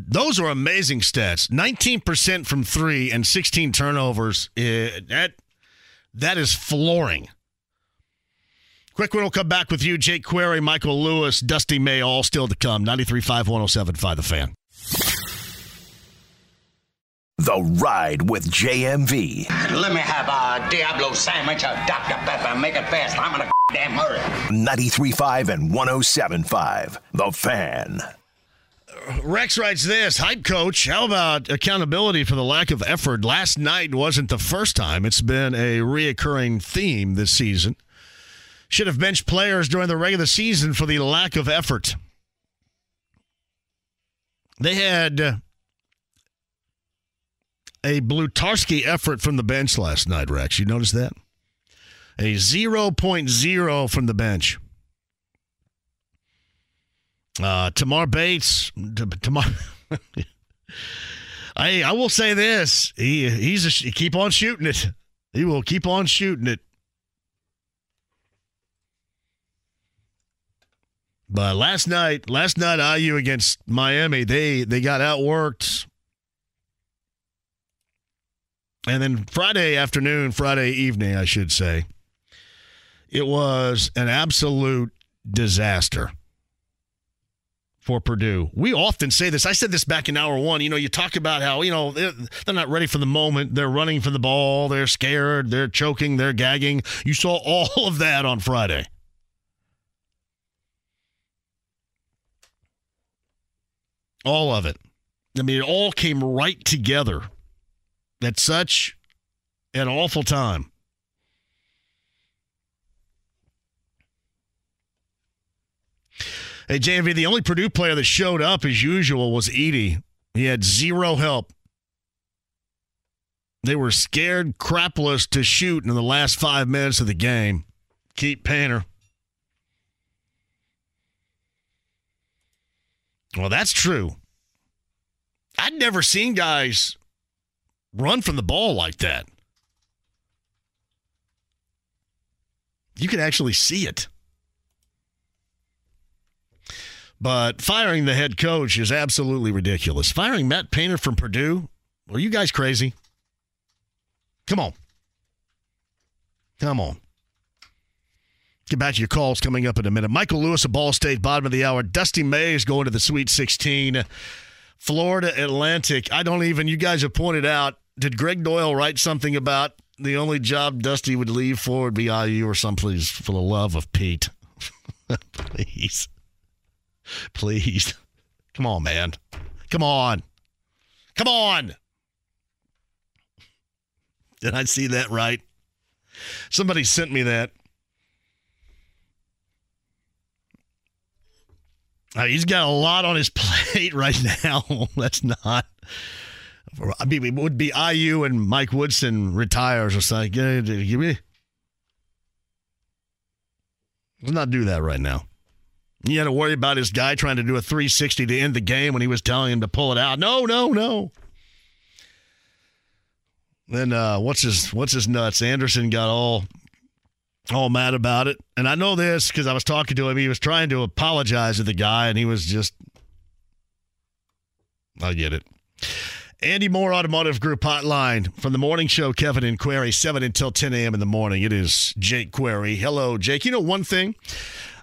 Those are amazing stats. 19% from three and 16 turnovers. Eh, that, that is flooring. Quick one will come back with you. Jake Query, Michael Lewis, Dusty May, all still to come. 93.5, 107.5, The Fan. The Ride with JMV. Let me have a Diablo sandwich, a Dr. Pepper, make it fast. I'm in a damn hurry. 93.5 and 107.5. The Fan. Rex writes this Hype coach, how about accountability for the lack of effort? Last night wasn't the first time. It's been a reoccurring theme this season. Should have benched players during the regular season for the lack of effort. They had a Blutarsky effort from the bench last night, Rex. You notice that? A 0.0 from the bench. Uh, Tamar Bates, Tamar. (laughs) I I will say this: he he's a, he keep on shooting it. He will keep on shooting it. But last night, last night IU against Miami, they they got outworked. And then Friday afternoon, Friday evening, I should say, it was an absolute disaster for Purdue. We often say this. I said this back in hour one. You know, you talk about how, you know, they're, not ready for the moment. They're running for the ball. They're scared. They're choking. They're gagging. You saw (laughs) all of that on Friday. All of it. I mean, it all came right together at such An awful time. Hey, JMV, the only Purdue player that showed up as usual was Edey. He had zero help. They were scared crapless to shoot in the last five minutes of the game. Keep Painter. Well, that's true. I'd never seen guys run from the ball like that. You could actually see it. But firing the head coach is absolutely ridiculous. Firing Matt Painter from Purdue? Are you guys crazy? Come on. Come on. Get back to your calls coming up in a minute. Michael Lewis of Ball State, bottom of the hour. Dusty Mays going to the Sweet 16. Florida Atlantic. I don't even, you guys have pointed out, did Gregg Doyel write something about the only job Dusty would leave for would be IU or someplace for the love of Pete? (laughs) Please. (laughs) Please. Come on, man. Come on. Come on. Did I see that right? Somebody sent me that. Uh, he's got a lot on his (laughs) plate right now. (laughs) That's not. I mean, it would be IU and Mike Woodson retires or something. Give me. Let's not do that right now. You had to worry about his guy trying to do a 360 to end the game when he was telling him to pull it out. No, no, no. Then uh, what's his what's his nuts? Anderson got all all mad about it, and I know this because I was talking to him. He was trying to apologize to the guy, and he was just. I get it. Andy Mohr Automotive Group Hotline from the morning show. Kevin and Query, seven until ten a.m. in the morning. It is Jake Query. Hello, Jake. You know one thing,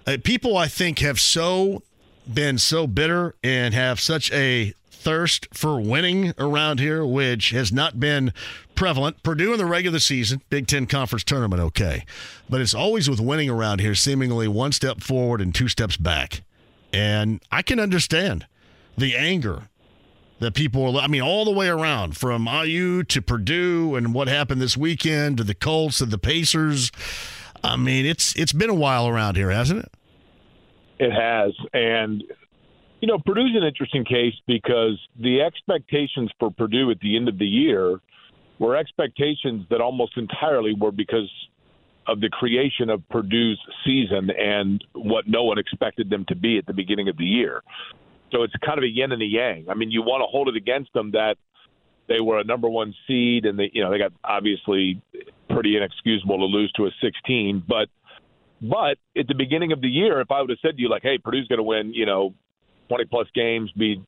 uh, people I think have so been so bitter and have such a thirst for winning around here, which has not been prevalent. Purdue in the regular season, Big Ten Conference tournament, okay. But it's always with winning around here, seemingly one step forward and two steps back. And I can understand the anger that people are, I mean, all the way around from IU to Purdue and what happened this weekend to the Colts and the Pacers. I mean, it's it's been a while around here, hasn't it? It has. And you know, Purdue's an interesting case because the expectations for Purdue at the end of the year were expectations that almost entirely were because of the creation of Purdue's season and what no one expected them to be at the beginning of the year. So it's kind of a yin and a yang. I mean, you want to hold it against them that they were a number one seed and they, you know, they got obviously pretty inexcusable to lose to a 16, but but at the beginning of the year, if I would have said to you like, "Hey, Purdue's going to win," you know, 20 plus games, be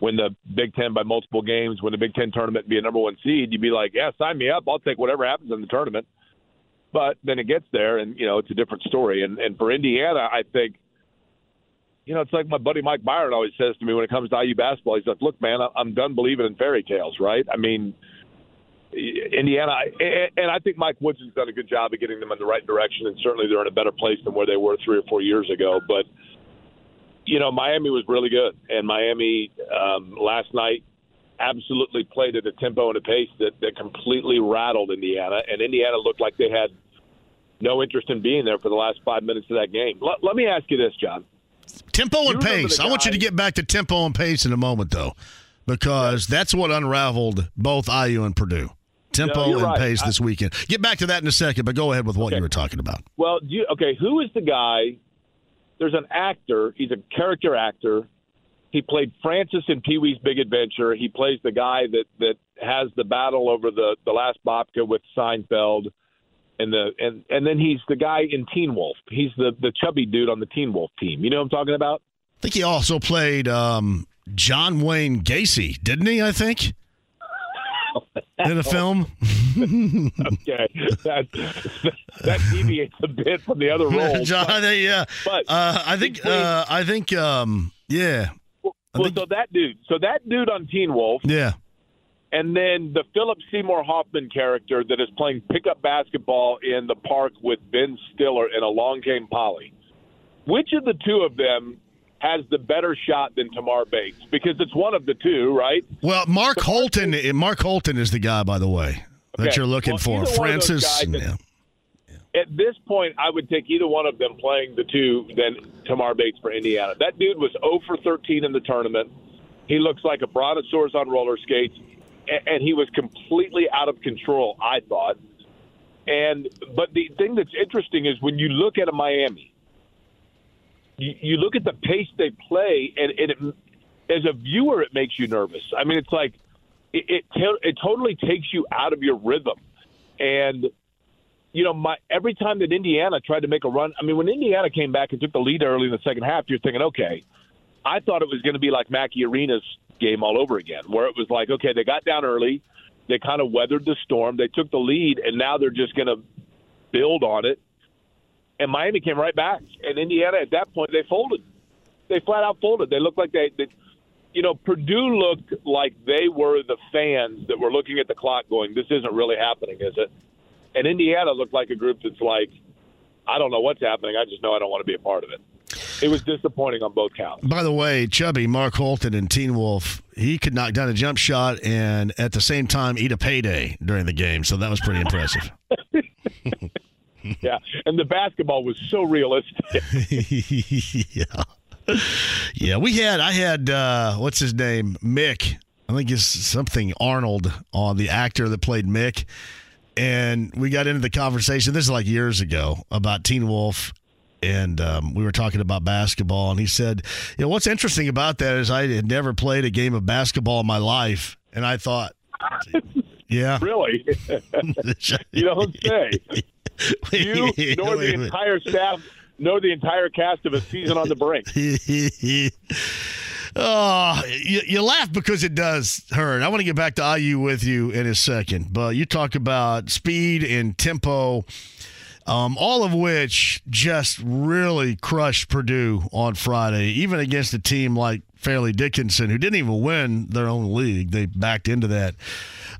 win the Big Ten by multiple games, win the Big Ten tournament, be a number one seed, you'd be like, yeah, sign me up. I'll take whatever happens in the tournament. But then it gets there, and you know it's a different story. And and for Indiana, I think, you know, it's like my buddy Mike Byron always says to me when it comes to IU basketball. He's like, look, man, I'm done believing in fairy tales, right? I mean. Indiana, and I think Mike Woodson's done a good job of getting them in the right direction, and certainly they're in a better place than where they were three or four years ago. But you know, Miami was really good, and Miami um, last night absolutely played at a tempo and a pace that, that completely rattled Indiana, and Indiana looked like they had no interest in being there for the last five minutes of that game. Let, let me ask you this, John. Tempo and pace. I want you to get back to tempo and pace in a moment, though, because that's what unraveled both IU and Purdue. Tempo no, and right. pace this weekend. Get back to that in a second, but go ahead with what okay. you were talking about. Well, you, okay, who is the guy there's an actor. He's a character actor. He played Francis in Pee Wee's Big Adventure. He plays the guy that that has the battle over the the last babka with Seinfeld, and the and and then he's the guy in Teen Wolf. He's the the chubby dude on the Teen Wolf team. You know what I'm talking about? I think he also played um, John Wayne Gacy, didn't he? I think in a film. (laughs) okay, that that deviates a bit from the other (laughs) roles. John, but, yeah, but uh, I think uh, I think um, yeah. Well, think, so that dude, so that dude on Teen Wolf, yeah, and then the Philip Seymour Hoffman character that is playing pickup basketball in the park with Ben Stiller in Along Came Polly. Which of the two of them has the better shot than Tamar Bates because it's one of the two, right? Well, Mark Holton. Mark Holton is the guy, by the way. that you're looking Well, for? either one of Francis. guys- yeah. At this point, I would take either one of them playing the two than Tamar Bates for Indiana. That dude was 0 for 13 in the tournament. He looks like a brontosaurus on roller skates, and he was completely out of control. I thought. And but the thing that's interesting is when you look at a Miami, you, you look at the pace they play, and, and it, as a viewer, it makes you nervous. I mean, it's like it it, it totally takes you out of your rhythm, and you know, my every time that Indiana tried to make a run, I mean, when Indiana came back and took the lead early in the second half, you're thinking, okay, I thought it was going to be like Mackey Arena's game all over again, where it was like, okay, they got down early, they kind of weathered the storm, they took the lead, and now they're just going to build on it. And Miami came right back, and Indiana at that point they folded. They flat out folded. They looked like they, they you know, Purdue looked like they were the fans that were looking at the clock, going, "This isn't really happening, is it?" And Indiana looked like a group that's like, "I don't know what's happening. I just know I don't want to be a part of it." It was disappointing on both counts. By the way, Chubby, Mark Holton, and Teen Wolf, he could knock down a jump shot and at the same time eat a payday during the game. So that was pretty impressive. (laughs) (laughs) yeah, and the basketball was so realistic. (laughs) yeah. Yeah, we had I had uh what's his name? Mick. I think it's something Arnold on the actor that played Mick. And we got into the conversation, this is like years ago, about Teen Wolf. And um, we were talking about basketball, and he said, "You know what's interesting about that is I had never played a game of basketball in my life, and I thought, (laughs) yeah, really, you don't say. (laughs) You nor wait the minute. entire staff, nor the entire cast of a season on the brink. (laughs) oh, you, you laugh because it does hurt. I want to get back to IU with you in a second, but you talk about speed and tempo, um, all of which just really crushed Purdue on Friday, even against a team like Fairleigh Dickinson, who didn't even win their own league. They backed into that,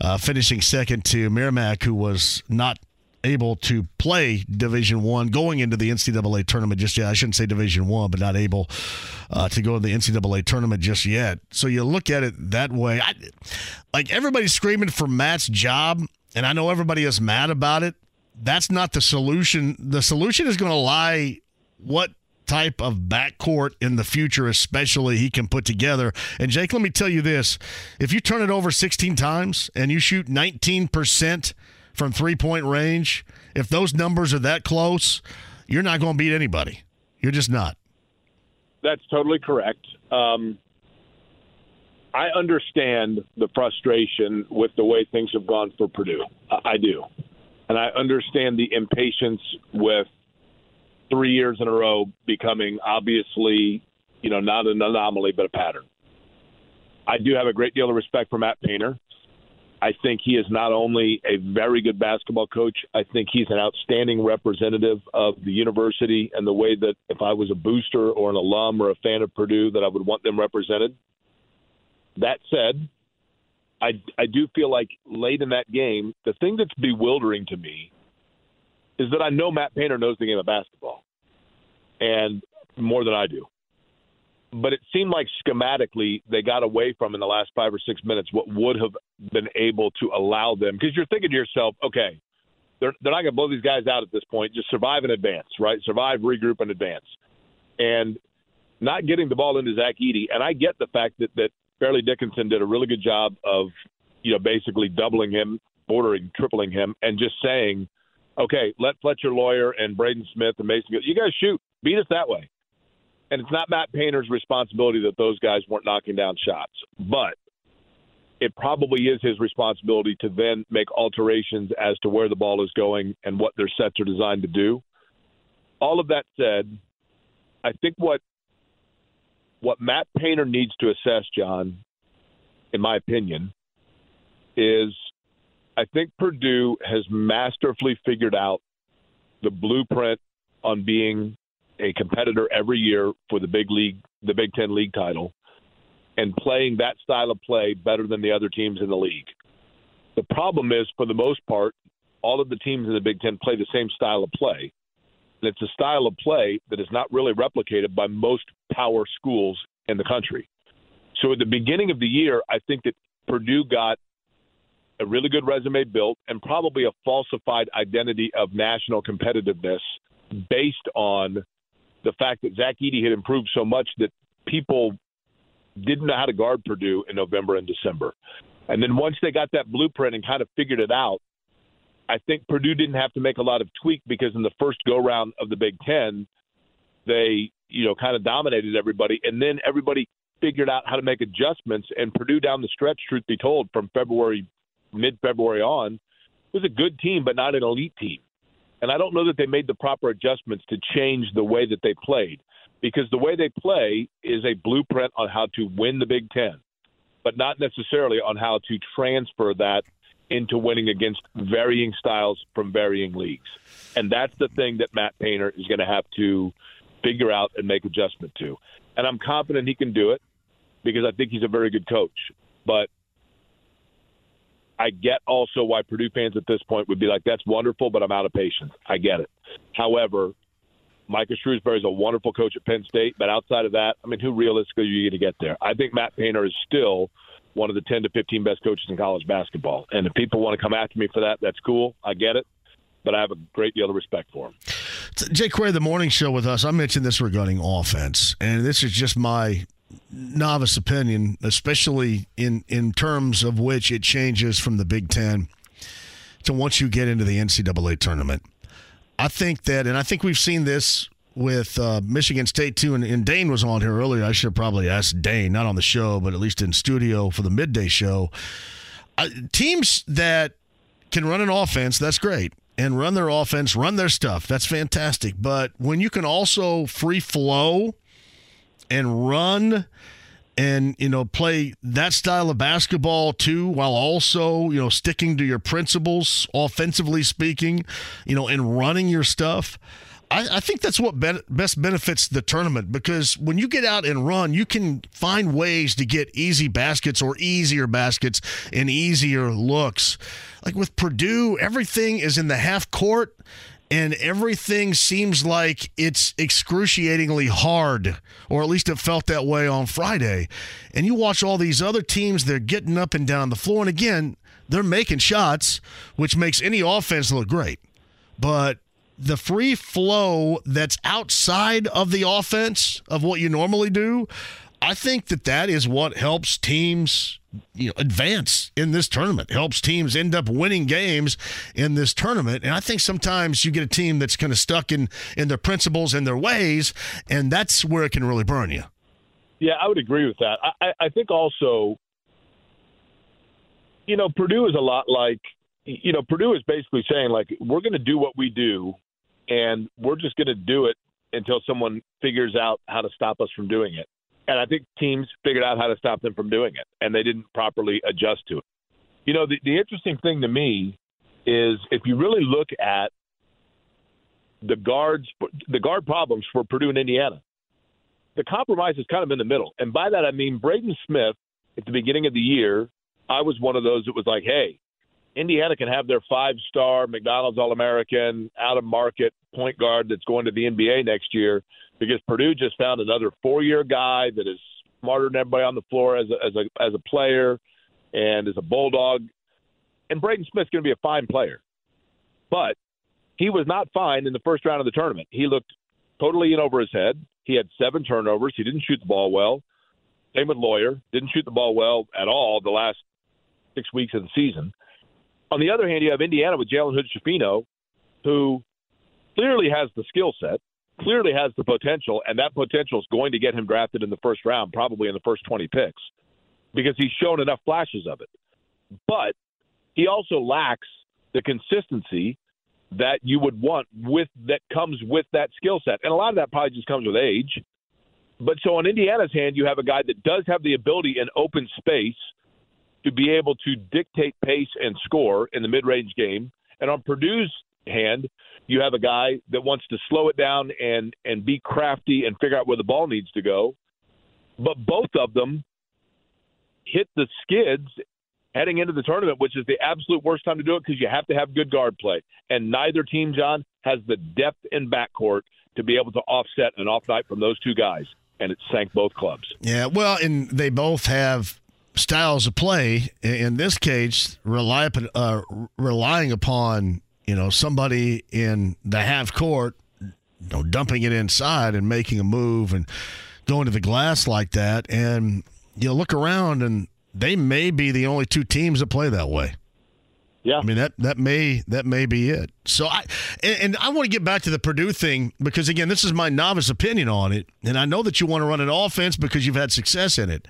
uh, finishing second to Merrimack, who was not able to play Division One going into the NCAA tournament just yet. I shouldn't say Division One, but not able uh, to go to the NCAA tournament just yet. So you look at it that way. I, like everybody's screaming for Matt's job, and I know everybody is mad about it. That's not the solution. The solution is going to lie what type of backcourt in the future, especially he can put together. And Jake, let me tell you this: if you turn it over 16 times and you shoot 19 percent from three point range, if those numbers are that close, you're not going to beat anybody. You're just not. That's totally correct. Um, I understand the frustration with the way things have gone for Purdue. I, I do. And I understand the impatience with three years in a row becoming obviously, you know, not an anomaly, but a pattern. I do have a great deal of respect for Matt Painter. I think he is not only a very good basketball coach, I think he's an outstanding representative of the university and the way that if I was a booster or an alum or a fan of Purdue, that I would want them represented. That said, I, I do feel like late in that game, the thing that's bewildering to me is that I know Matt Painter knows the game of basketball and more than I do but it seemed like schematically they got away from in the last five or six minutes what would have been able to allow them because you're thinking to yourself, okay, they're they're not going to blow these guys out at this point. Just survive in advance, right? Survive, regroup, and advance. And not getting the ball into Zach Edey, and I get the fact that that Fairleigh Dickinson did a really good job of, you know, basically doubling him, bordering tripling him, and just saying, okay, let Fletcher Loyer and Braden Smith and Mason, go, you guys shoot, beat us that way and it's not Matt Painter's responsibility that those guys weren't knocking down shots, but it probably is his responsibility to then make alterations as to where the ball is going and what their sets are designed to do. All of that said, I think what what Matt Painter needs to assess, John, in my opinion, is I think Purdue has masterfully figured out the blueprint on being a competitor every year for the big league, the Big Ten league title, and playing that style of play better than the other teams in the league. The problem is, for the most part, all of the teams in the Big Ten play the same style of play. And it's a style of play that is not really replicated by most power schools in the country. So at the beginning of the year, I think that Purdue got a really good resume built, and probably a falsified identity of national competitiveness based on the fact that Zach Edey had improved so much that people didn't know how to guard Purdue in November and December. And then once they got that blueprint and kind of figured it out, I think Purdue didn't have to make a lot of tweak because in the first go round of the Big Ten, they you know kind of dominated everybody, and then everybody figured out how to make adjustments. And Purdue down the stretch, truth be told, from February mid February on, was a good team, but not an elite team. And I don't know that they made the proper adjustments to change the way that they played because the way they play is a blueprint on how to win the Big Ten, but not necessarily on how to transfer that into winning against varying styles from varying leagues. And that's the thing that Matt Painter is going to have to figure out and make adjustment to. And I'm confident he can do it because I think he's a very good coach. But I get also why Purdue fans at this point would be like, that's wonderful, but I'm out of patience. I get it. However, Micah Shrewsberry is a wonderful coach at Penn State, but outside of that, I mean, who realistically are you going to get there? I think Matt Painter is still one of the 10 to 15 best coaches in college basketball. And if people want to come after me for that, that's cool. I get it. But I have a great deal of respect for him. Jake Query, the morning show with us, I mentioned this regarding offense, and this is just my novice opinion, especially in, in terms of which it changes from the Big Ten to once you get into the NCAA tournament. I think that, and I think we've seen this with uh, Michigan State too, and, and, Dane was on here earlier. I should have probably asked Dane, not on the show, but at least in studio for the midday show. Uh, teams that can run an offense, that's great, and run their offense, run their stuff, that's fantastic. But when you can also free flow and run and you know play that style of basketball too while also you know sticking to your principles offensively speaking you know and running your stuff I, I think that's what be- best benefits the tournament because when you get out and run, you can find ways to get easy baskets or easier baskets and easier looks. Like with Purdue, everything is in the half court and everything seems like it's excruciatingly hard, or at least it felt that way on Friday. And you watch all these other teams, they're getting up and down the floor. And again, they're making shots, which makes any offense look great. But the free flow that's outside of the offense of what you normally do, I think that that is what helps teams you know advance in this tournament. Helps teams end up winning games in this tournament. And i think sometimes you get a team that's kind of stuck in in their principles and their ways and that's where it can really burn you. Yeah i would agree with that. I i think also you know purdue is a lot like you know purdue is basically saying like we're going to do what we do and we're just going to do it until someone figures out how to stop us from doing it. And I think teams figured out how to stop them from doing it, and they didn't properly adjust to it. You know, the, the interesting thing to me is if you really look at the guards, the guard problems for Purdue and Indiana, the compromise is kind of in the middle. And by that I mean Braden Smith at the beginning of the year, I was one of those that was like, hey, Indiana can have their five star McDonald's All American out of market point guard that's going to the NBA next year because Purdue just found another four year guy that is smarter than everybody on the floor as a, as a, as a player and is a bulldog. And Braden Smith's going to be a fine player. But he was not fine in the first round of the tournament. He looked totally in over his head. He had seven turnovers. He didn't shoot the ball well. Same with Loyer. Didn't shoot the ball well at all the last six weeks of the season. On the other hand, you have Indiana with Jalen Hood Schifino, who clearly has the skill set, clearly has the potential, and that potential is going to get him drafted in the first round, probably in the first 20 picks, because he's shown enough flashes of it. But he also lacks the consistency that you would want with that comes with that skill set. And a lot of that probably just comes with age. But so on Indiana's hand, you have a guy that does have the ability in open space – to be able to dictate pace and score in the mid-range game. And on Purdue's hand, you have a guy that wants to slow it down and and be crafty and figure out where the ball needs to go. But both of them hit the skids heading into the tournament, which is the absolute worst time to do it because you have to have good guard play. And neither team, John, has the depth in backcourt to be able to offset an off night from those two guys. And it sank both clubs. Yeah, well, and they both have styles of play. In this case, rely uh, relying upon you know somebody in the half court, you know, dumping it inside and making a move and going to the glass like that. And you look around, and they may be the only two teams that play that way. Yeah, I mean that that may that may be it. So I and, and, I want to get back to the Purdue thing because again, this is my novice opinion on it, and I know that you want to run an offense because you've had success in it.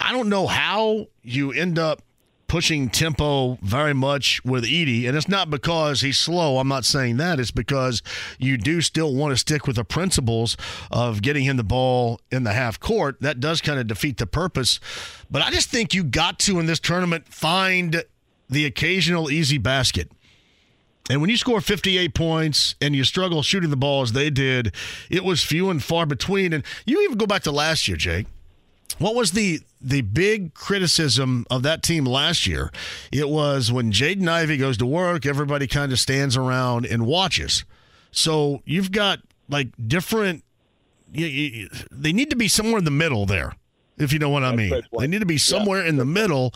I don't know how you end up pushing tempo very much with Edey, and it's not because he's slow. I'm not saying that. It's because you do still want to stick with the principles of getting him the ball in the half court. That does kind of defeat the purpose. But I just think you got to in this tournament find the occasional easy basket. And when you score 58 points and you struggle shooting the ball as they did, it was few and far between. And you even go back to last year, Jake. What was the the big criticism of that team last year? It was when Jaden Ivey goes to work, everybody kind of stands around and watches. So you've got like different. You, you, they need to be somewhere in the middle there, if you know what I mean. They need to be somewhere yeah. in the middle.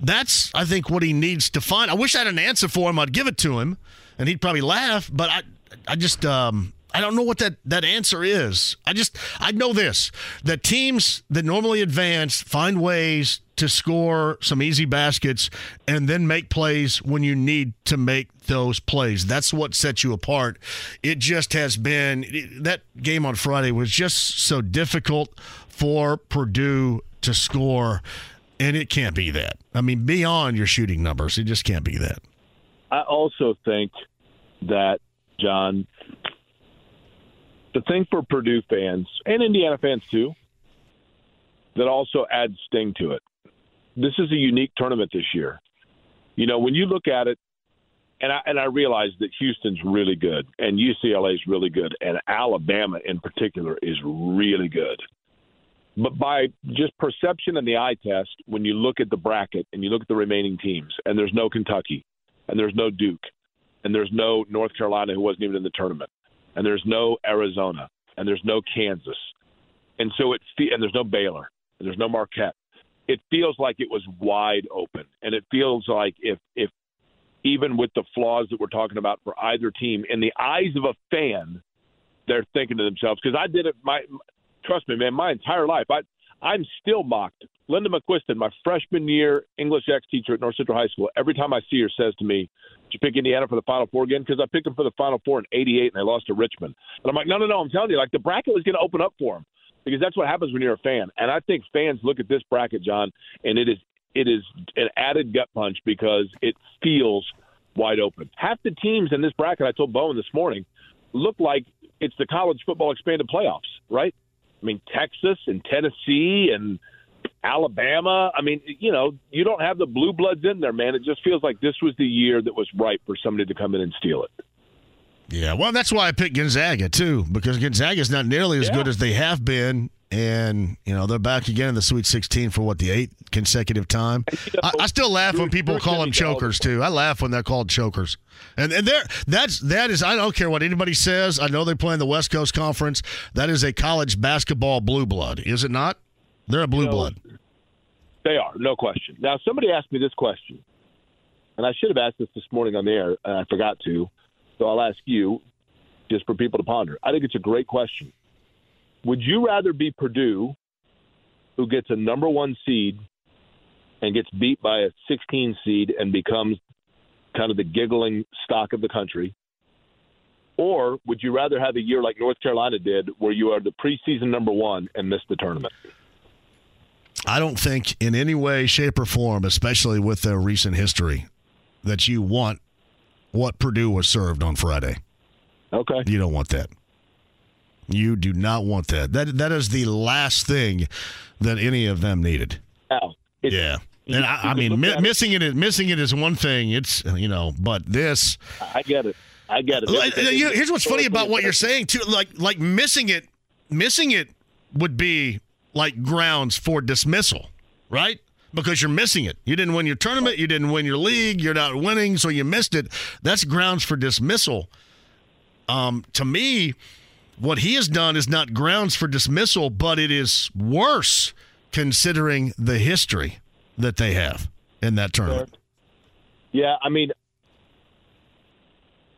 That's I think what he needs to find. I wish I had an answer for him. I'd give it to him, and he'd probably laugh. But I, I just um, I don't know what that, that answer is. I just I know this that teams that normally advance find ways to score some easy baskets and then make plays when you need to make those plays. That's what sets you apart. It just has been that game on Friday was just so difficult for Purdue to score and it can't be that. I mean beyond your shooting numbers, it just can't be that. I also think that John the thing for Purdue fans and Indiana fans too that also adds sting to it. This is a unique tournament this year. You know, when you look at it, and I and I realize that Houston's really good and UCLA's really good and Alabama in particular is really good. But by just perception and the eye test, when you look at the bracket and you look at the remaining teams, and there's no Kentucky, and there's no Duke, and there's no North Carolina who wasn't even in the tournament, and there's no Arizona, and there's no Kansas, and so it and there's no Baylor, and there's no Marquette. It feels like it was wide open, and it feels like if if even with the flaws that we're talking about for either team, in the eyes of a fan, they're thinking to themselves because I did it. My trust me, man, my entire life, I I'm still mocked. Linda McQuiston, my freshman year English X teacher at North Central High School, every time I see her says to me, Did you pick Indiana for the Final Four again? Because I picked them for the Final Four in 88 and they lost to Richmond. And I'm like, no, no, no. I'm telling you, like the bracket was going to open up for them because that's what happens when you're a fan. And I think fans look at this bracket, John, and it is it is an added gut punch because it feels wide open. Half the teams in this bracket, I told Bowen this morning, look like it's the college football expanded playoffs, right? I mean, Texas and Tennessee and Alabama. I mean, you know, you don't have the blue bloods in there, man. It just feels like this was the year that was ripe for somebody to come in and steal it. Yeah, well, that's why I picked Gonzaga too, because Gonzaga is not nearly as yeah. good as they have been, and you know they're back again in the Sweet 16 for what the eighth consecutive time. You know, I, I, still laugh when people call them chokers too. I laugh when they're called chokers, and and there that's that is I don't care what anybody says. I know they play in the West Coast Conference. That is a college basketball blue blood, is it not? They're a blue you know, blood. They are, no question. Now, somebody asked me this question, and I should have asked this this morning on the air, and I forgot to. So I'll ask you, just for people to ponder. I think it's a great question. Would you rather be Purdue, who gets a number one seed and gets beat by a 16 seed and becomes kind of the giggling stock of the country? Or would you rather have a year like North Carolina did, where you are the preseason number one and miss the tournament? I don't think in any way, shape, or form, especially with their recent history, that you want what Purdue was served on Friday. Okay. You don't want that. You do not want that. That that is the last thing that any of them needed. Oh, yeah. And I, I mean, mi- missing it, missing it is one thing. It's you know, but this, I get it. I get it. Here's what's funny about what you're saying too. Like like missing it, missing it would be like grounds for dismissal, right? Because you're missing it. You didn't win your tournament, you didn't win your league, you're not winning, so you missed it. That's grounds for dismissal. Um, to me, what he has done is not grounds for dismissal, but it is worse considering the history. that they have in that tournament. Yeah, I mean,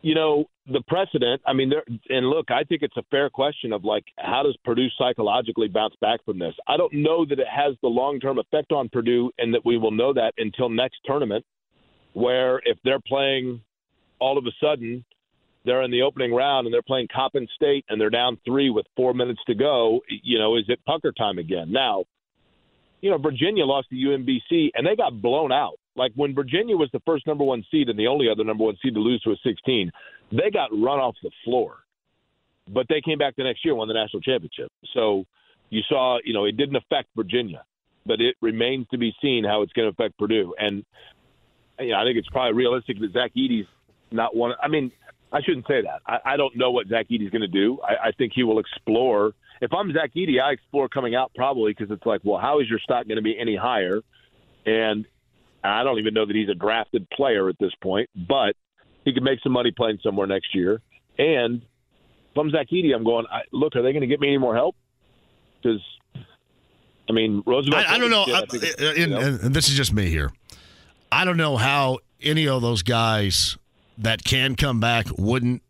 you know, the precedent. I mean, there and look, I think it's a fair question of like, how does Purdue psychologically bounce back from this? I don't know that it has the long term effect on Purdue, and that we will know that until next tournament, where if they're playing, all of a sudden, they're in the opening round and they're playing Coppin State and they're down three with four minutes to go. You know, is it pucker time again? Now, you know, Virginia lost to UMBC and they got blown out. Like when Virginia was the first number one seed and the only other number one seed to lose to a 16, they got run off the floor. But they came back the next year won the national championship. So you saw, you know, it didn't affect Virginia, but it remains to be seen how it's going to affect Purdue. And you know, I think it's probably realistic that Zach Edey's not one. I mean, I shouldn't say that. I, I don't know what Zach Edey's going to do. I, I think he will explore. If I'm Zach Edey, I explore coming out probably because it's like, well, how is your stock going to be any higher? And I don't even know that he's a drafted player at this point, but he could make some money playing somewhere next year. And if I'm Zach Edey, I'm going, I, look, are they going to get me any more help? Because, I mean, Roosevelt. I, I don't know. I- think and, you know. and this is just me here. I don't know how any of those guys that can come back wouldn't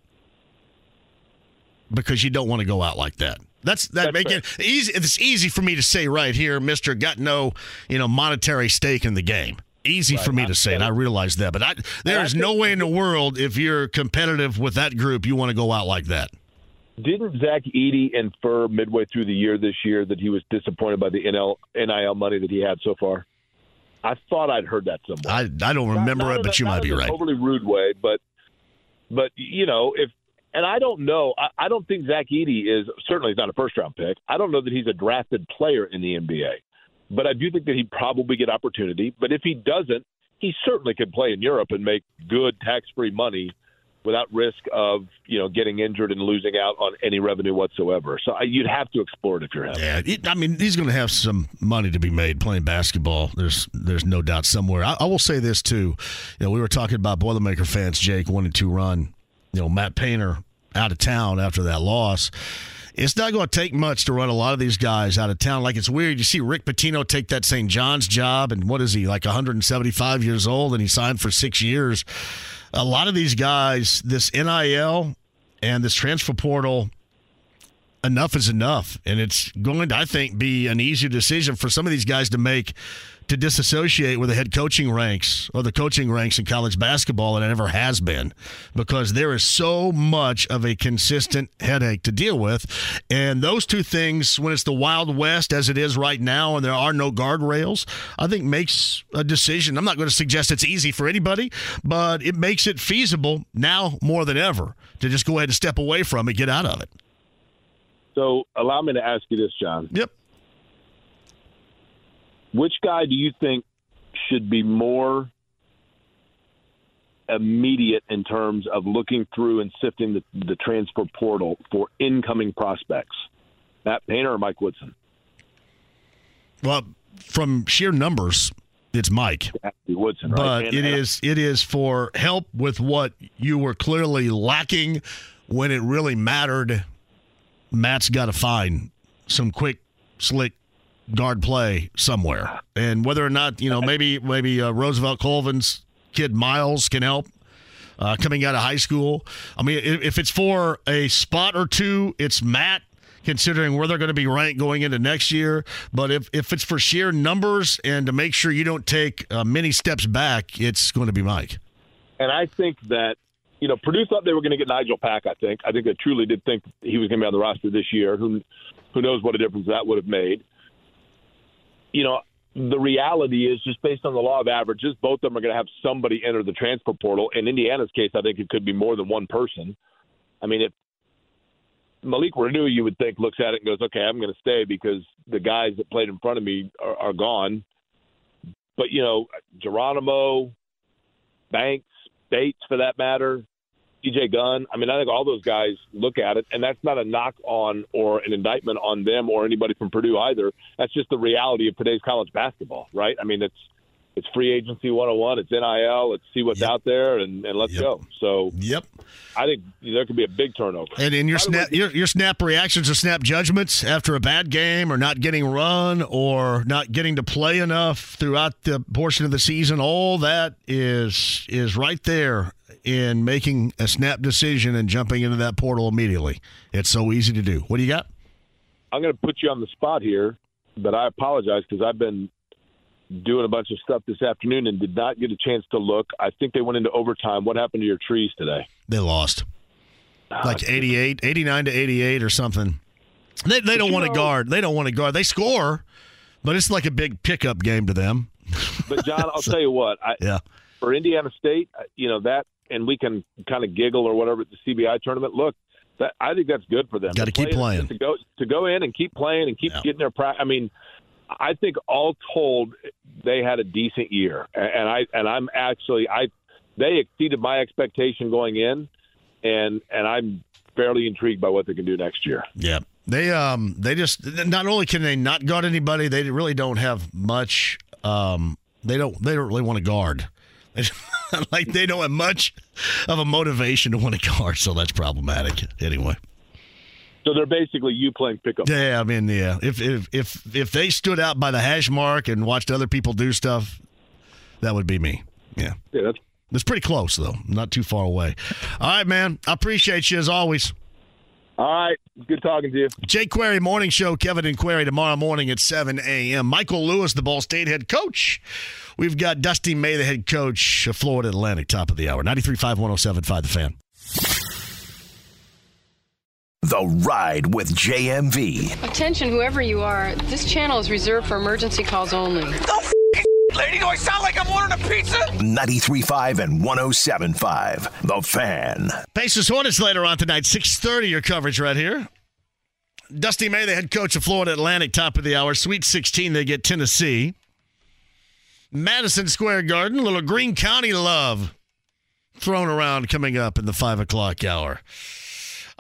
because you don't want to go out like that. That's that make it easy. It's easy for me to say right here, Mister. Got no, you know, monetary stake in the game. Easy for me to say, and I realize that. But I, there is no way in the world if you're competitive with that group, you want to go out like that. Didn't Zach Edey infer midway through the year this year that he was disappointed by the NL, NIL money that he had so far? I thought I'd heard that somewhere. I I don't remember Not it, but a- you might be right. Overly rude way, but but you know if and I don't know. I, I don't think Zach Edey is certainly he's not a first round pick. I don't know that he's a drafted player in the NBA, but I do think that he'd probably get opportunity. But if he doesn't, he certainly could play in Europe and make good tax free money without risk of you know getting injured and losing out on any revenue whatsoever. So I, you'd have to explore it if you're him. Yeah, he- I mean, he's going to have some money to be made playing basketball. There's there's no doubt somewhere. I, I will say this too. You know, we were talking about Boilermaker fans, Jake, and two run. You know, Matt Painter out of town after that loss. It's not going to take much to run a lot of these guys out of town. Like it's weird. You see Rick Pitino take that St. John's job, and what is he like 175 years old, and he signed for six years. A lot of these guys, this NIL and this transfer portal enough is enough. And it's going to, I think, be an easier decision for some of these guys to make to disassociate with the head coaching ranks or the coaching ranks in college basketball than it ever has been because there is so much of a consistent headache to deal with. And those two things, when it's the Wild West as it is right now and there are no guardrails, I think makes a decision. I'm not going to suggest it's easy for anybody, but it makes it feasible now more than ever to just go ahead and step away from it, get out of it. So allow me to ask you this, John. Yep. Which guy do you think should be more immediate in terms of looking through and sifting the, the transfer portal for incoming prospects? Matt Painter or Mike Woodson? Well, from sheer numbers, it's Mike. Woodson, right? But And- it and- is it is for help with what you were clearly lacking when it really mattered. Matt's got to find some quick, slick guard play somewhere, and whether or not you know maybe maybe uh, Rosevelt Colvin's kid Myles can help. Uh, coming out of high school, I mean, if, if it's for a spot or two, it's Matt considering where they're going to be ranked going into next year. But if, if it's for sheer numbers and to make sure you don't take uh, many steps back, it's going to be Mike. And I think that, you know, Purdue thought they were going to get Nijel Pack, I think. I think they truly did think he was going to be on the roster this year. Who, who knows what a difference that would have made. You know, the reality is just based on the law of averages, both of them are going to have somebody enter the transfer portal. In Indiana's case, I think it could be more than one person. I mean, if Malik Reneau, you would think, looks at it and goes, okay, I'm going to stay because the guys that played in front of me are, are gone. But, you know, Geronimo, Banks, Bates, for that matter, CJ Gunn. I mean, I think all those guys look at it, and that's not a knock on or an indictment on them or anybody from Purdue either. That's just the reality of today's college basketball, right? I mean, it's it's free agency 101. It's NIL. Let's see what's out there and, and let's go. So, yep. I think there could be a big turnover. And in your snap, your, your snap reactions or snap judgments after a bad game or not getting run or not getting to play enough throughout the portion of the season, all that is is right there in making a snap decision and jumping into that portal immediately. It's so easy to do. What do you got? I'm going to put you on the spot here, but I apologize because I've been doing a bunch of stuff this afternoon and did not get a chance to look. I think they went into overtime. What happened to your trees today? They lost. Ah, like 88, 89 to 88 or something. They, they don't want to guard. They don't want to guard. They score, but it's like a big pickup game to them. But John, (laughs) I'll tell you what. I, yeah. For Indiana State, uh, you know that, and we can kind of giggle or whatever at the CBI tournament. Look, that I think that's good for them. Got to keep playing to go to go in and keep playing and keep yeah. getting their practice. I mean, I think all told, they had a decent year, and I and I'm actually I they exceeded my expectation going in, and and I'm fairly intrigued by what they can do next year. Yeah. They um they just not only can they not guard anybody, they really don't have much um they don't they don't really want to guard. (laughs) like they don't have much of a motivation to want a car, so that's problematic. Anyway. So they're basically you playing pickup. Yeah, I mean, yeah. If if if if they stood out by the hash mark and watched other people do stuff, that would be me. Yeah. Yeah, that's it's pretty close though, not too far away. All right, man. I appreciate you as always. All right. Good talking to you. Jake Query Morning Show, Kevin and Query tomorrow morning at 7 a.m. Michael Lewis, the Ball State head coach. We've got Dusty May, the head coach of Florida Atlantic, top of the hour. 93.5, 107.5, the fan. The Ride with JMV. Attention, whoever you are, this channel is reserved for emergency calls only. The lady, do I sound like I'm ordering a pizza? 93.5 and 107.5, The Fan. Pacers Hornets later on tonight, 6.30, your coverage right here. Dusty May, the head coach of Florida Atlantic, top of the hour. Sweet 16, they get Tennessee. Madison Square Garden, a little Greene County love thrown around coming up in the 5 o'clock hour.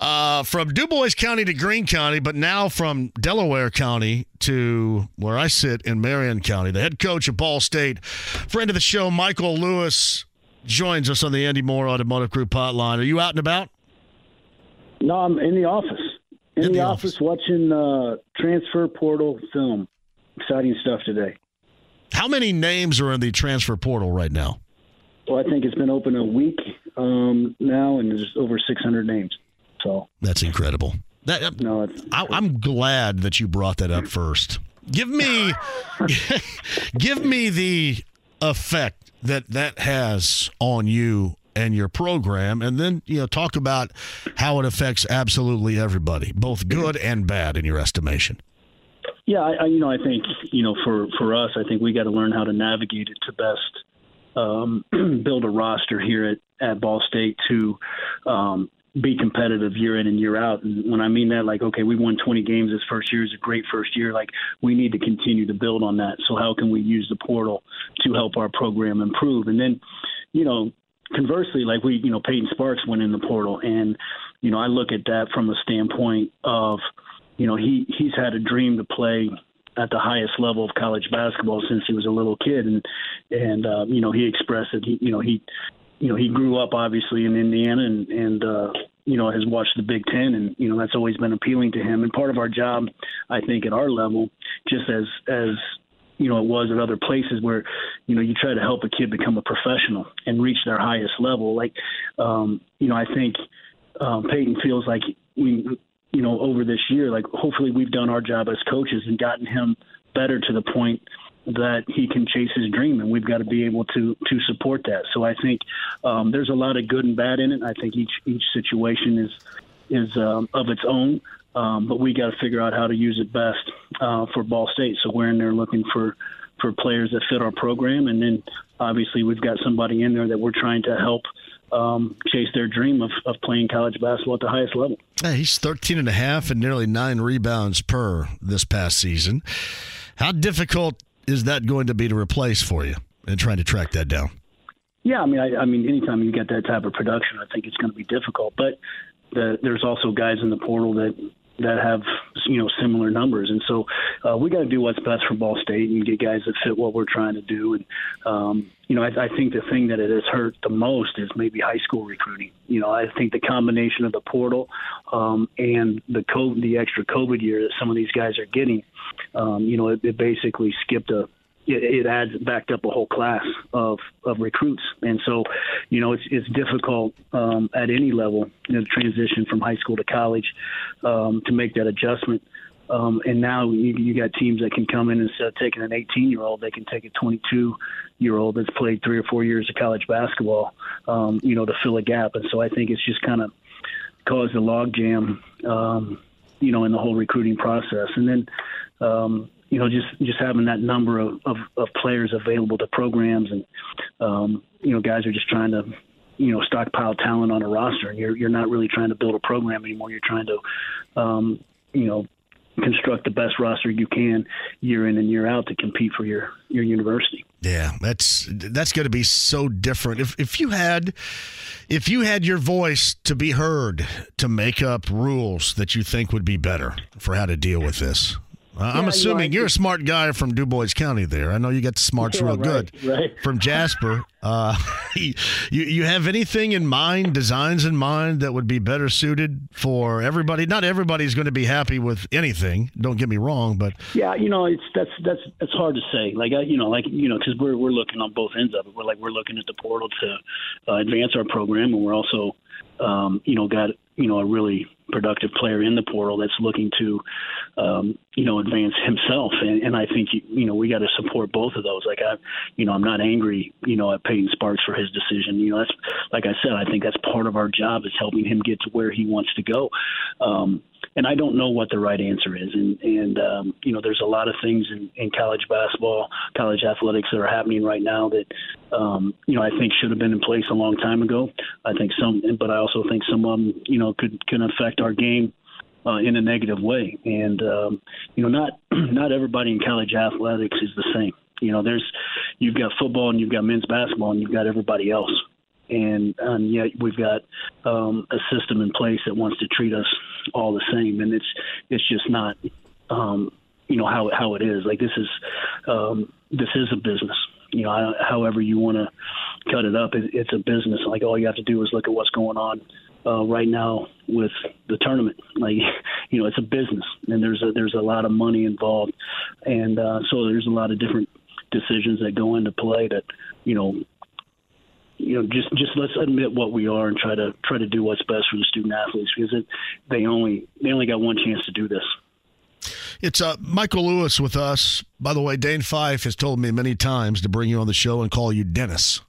Uh, from Dubois County to Greene County, but now from Delaware County to where I sit in Marion County. The head coach of Ball State, friend of the show, Michael Lewis, joins us on the Andy Mohr Automotive Group hotline. Are you out and about? No, I'm in the office. In, in the, the, office, office watching uh, transfer portal film. Exciting stuff today. How many names are in the transfer portal right now? Well, I think it's been open a week um, now, and there's over 600 names. So that's incredible. That, uh, no, I, I'm glad that you brought that up first. Give me, (laughs) give me the effect that that has on you and your program, and then you know talk about how it affects absolutely everybody, both good and bad, in your estimation. Yeah, I, I you know I think you know for for us, I think we got to learn how to navigate it to best um, (clears throat) build a roster here at at Ball State to um, be competitive year in and year out. And when I mean that, like, okay, we won 20 games this first year is a great first year. Like, we need to continue to build on that. So how can we use the portal to help our program improve? And then, you know, conversely, like we, you know, Peyton Sparks went in the portal, and you know, I look at that from a standpoint of, you know, he he's had a dream to play at the highest level of college basketball since he was a little kid, and and uh, you know, he expressed it. He, you know, he you know, he grew up obviously in Indiana and, and, uh, you know, has watched the Big Ten and, you know, that's always been appealing to him. And part of our job, I think at our level, just as, as, you know, it was at other places where, you know, you try to help a kid become a professional and reach their highest level. Like, um, you know, I think um, Peyton feels like we, you know, over this year, like hopefully we've done our job as coaches and gotten him better to the point that he can chase his dream, and we've got to be able to to support that. So I think um, there's a lot of good and bad in it. I think each each situation is is um, of its own, um, but we got to figure out how to use it best uh, for Ball State. So we're in there looking for for players that fit our program, and then obviously we've got somebody in there that we're trying to help. Um, chase their dream of, of playing college basketball at the highest level. Yeah, he's 13 and a half and nearly nine rebounds per this past season. How difficult is that going to be to replace for you and trying to track that down? Yeah, I mean, I, I mean, anytime you get that type of production, I think it's going to be difficult. But the, there's also guys in the portal that that have you know similar numbers. And so uh, we got to do what's best for Ball State and get guys that fit what we're trying to do. And um, you know, I, I think the thing that it has hurt the most is maybe high school recruiting. You know, I think the combination of the portal um, and the COVID, the extra COVID year that some of these guys are getting, um, you know, it, it basically skipped a it, it adds backed up a whole class of of recruits, and so you know it's it's difficult um, at any level you know, transition from high school to college um, to make that adjustment. Um, and now you, you got teams that can come in instead of taking an 18 year old, they can take a 22 year old that's played three or four years of college basketball, um, you know, to fill a gap. And so I think it's just kind of caused a logjam, um, you know, in the whole recruiting process. And then, um, you know, just just having that number of, of, of players available to programs, and um, you know, guys are just trying to, you know, stockpile talent on a roster, and you're you're not really trying to build a program anymore. You're trying to, um, you know, construct the best roster you can year in and year out to compete for your your university. Yeah, that's that's going to be so different. If if you had if you had your voice to be heard to make up rules that you think would be better for how to deal with this, I'm assuming you are a smart guy from Dubois County. There, I know you got the smarts yeah, real right, good right. from Jasper. (laughs) Uh, (laughs) you you have anything in mind, designs in mind that would be better suited for everybody? Not everybody's going to be happy with anything. Don't get me wrong, but yeah, you know, it's that's that's it's hard to say. Like you know, like you know, because we're we're looking on both ends of it. We're like we're looking at the portal to uh, advance our program, and we're also um, you know got you know a really productive player in the portal that's looking to, um, you know, advance himself. And, and I think, you know, we got to support both of those. Like I, you know, I'm not angry, you know, at Peyton Sparks for his decision. You know, that's, like I said, I think that's part of our job is helping him get to where he wants to go. Um, and I don't know what the right answer is. And, and um, you know, there's a lot of things in, in college basketball, college athletics that are happening right now that, um, you know, I think should have been in place a long time ago. I think some, but I also think some of them, you know, could can affect our game uh, in a negative way. And um, you know, not (clears throat) not everybody in college athletics is the same. You know, there's you've got football and you've got men's basketball and you've got everybody else and and yet we've got um, a system in place that wants to treat us all the same, and it's it's just not um, you know how how it is. Like this is um, this is a business. You know, however you want to cut it up, it, it's a business. Like all you have to do is look at what's going on uh, right now with the tournament. Like, (laughs) you know, it's a business, and there's a there's a lot of money involved, and uh, so there's a lot of different decisions that go into play that you know you know, just just let's admit what we are and try to try to do what's best for the student athletes because it, they only they only got one chance to do this. It's uh, Michael Lewis with us. By the way, Dane Fife has told me many times to bring you on the show and call you Dennis.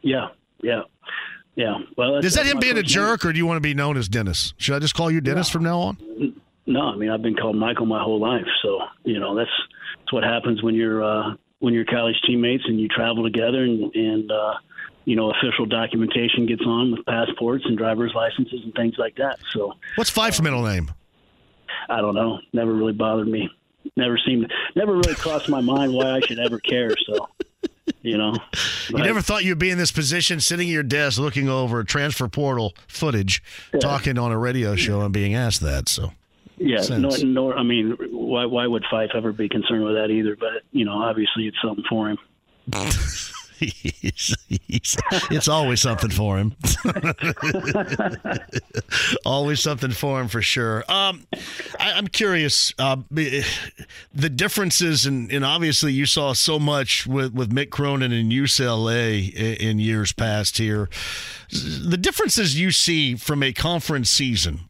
Yeah, yeah, yeah. Well, is that him being a jerk, name. or do you want to be known as Dennis? Should I just call you Dennis no. from now on? No, I mean I've been called Michael my whole life, so you know that's that's what happens when you're uh, when you're college teammates and you travel together and and uh, you know, official documentation gets on with passports and driver's licenses and things like that. So, what's Fife's uh, middle name? I don't know. Never really bothered me. Never seemed, never really crossed my mind why I should ever care. So, you know, you never thought you'd be in this position, sitting at your desk, looking over transfer portal footage, yeah. talking on a radio show, and being asked that. So, yeah, nor, nor, I mean, why why would Fife ever be concerned with that either? But you know, obviously, it's something for him. (laughs) he's, he's, it's always something for him. (laughs) always something for him for sure. Um, I, am curious uh, the differences, and obviously you saw so much with, with Mick Cronin and UCLA in, in years past here. The differences you see from a conference season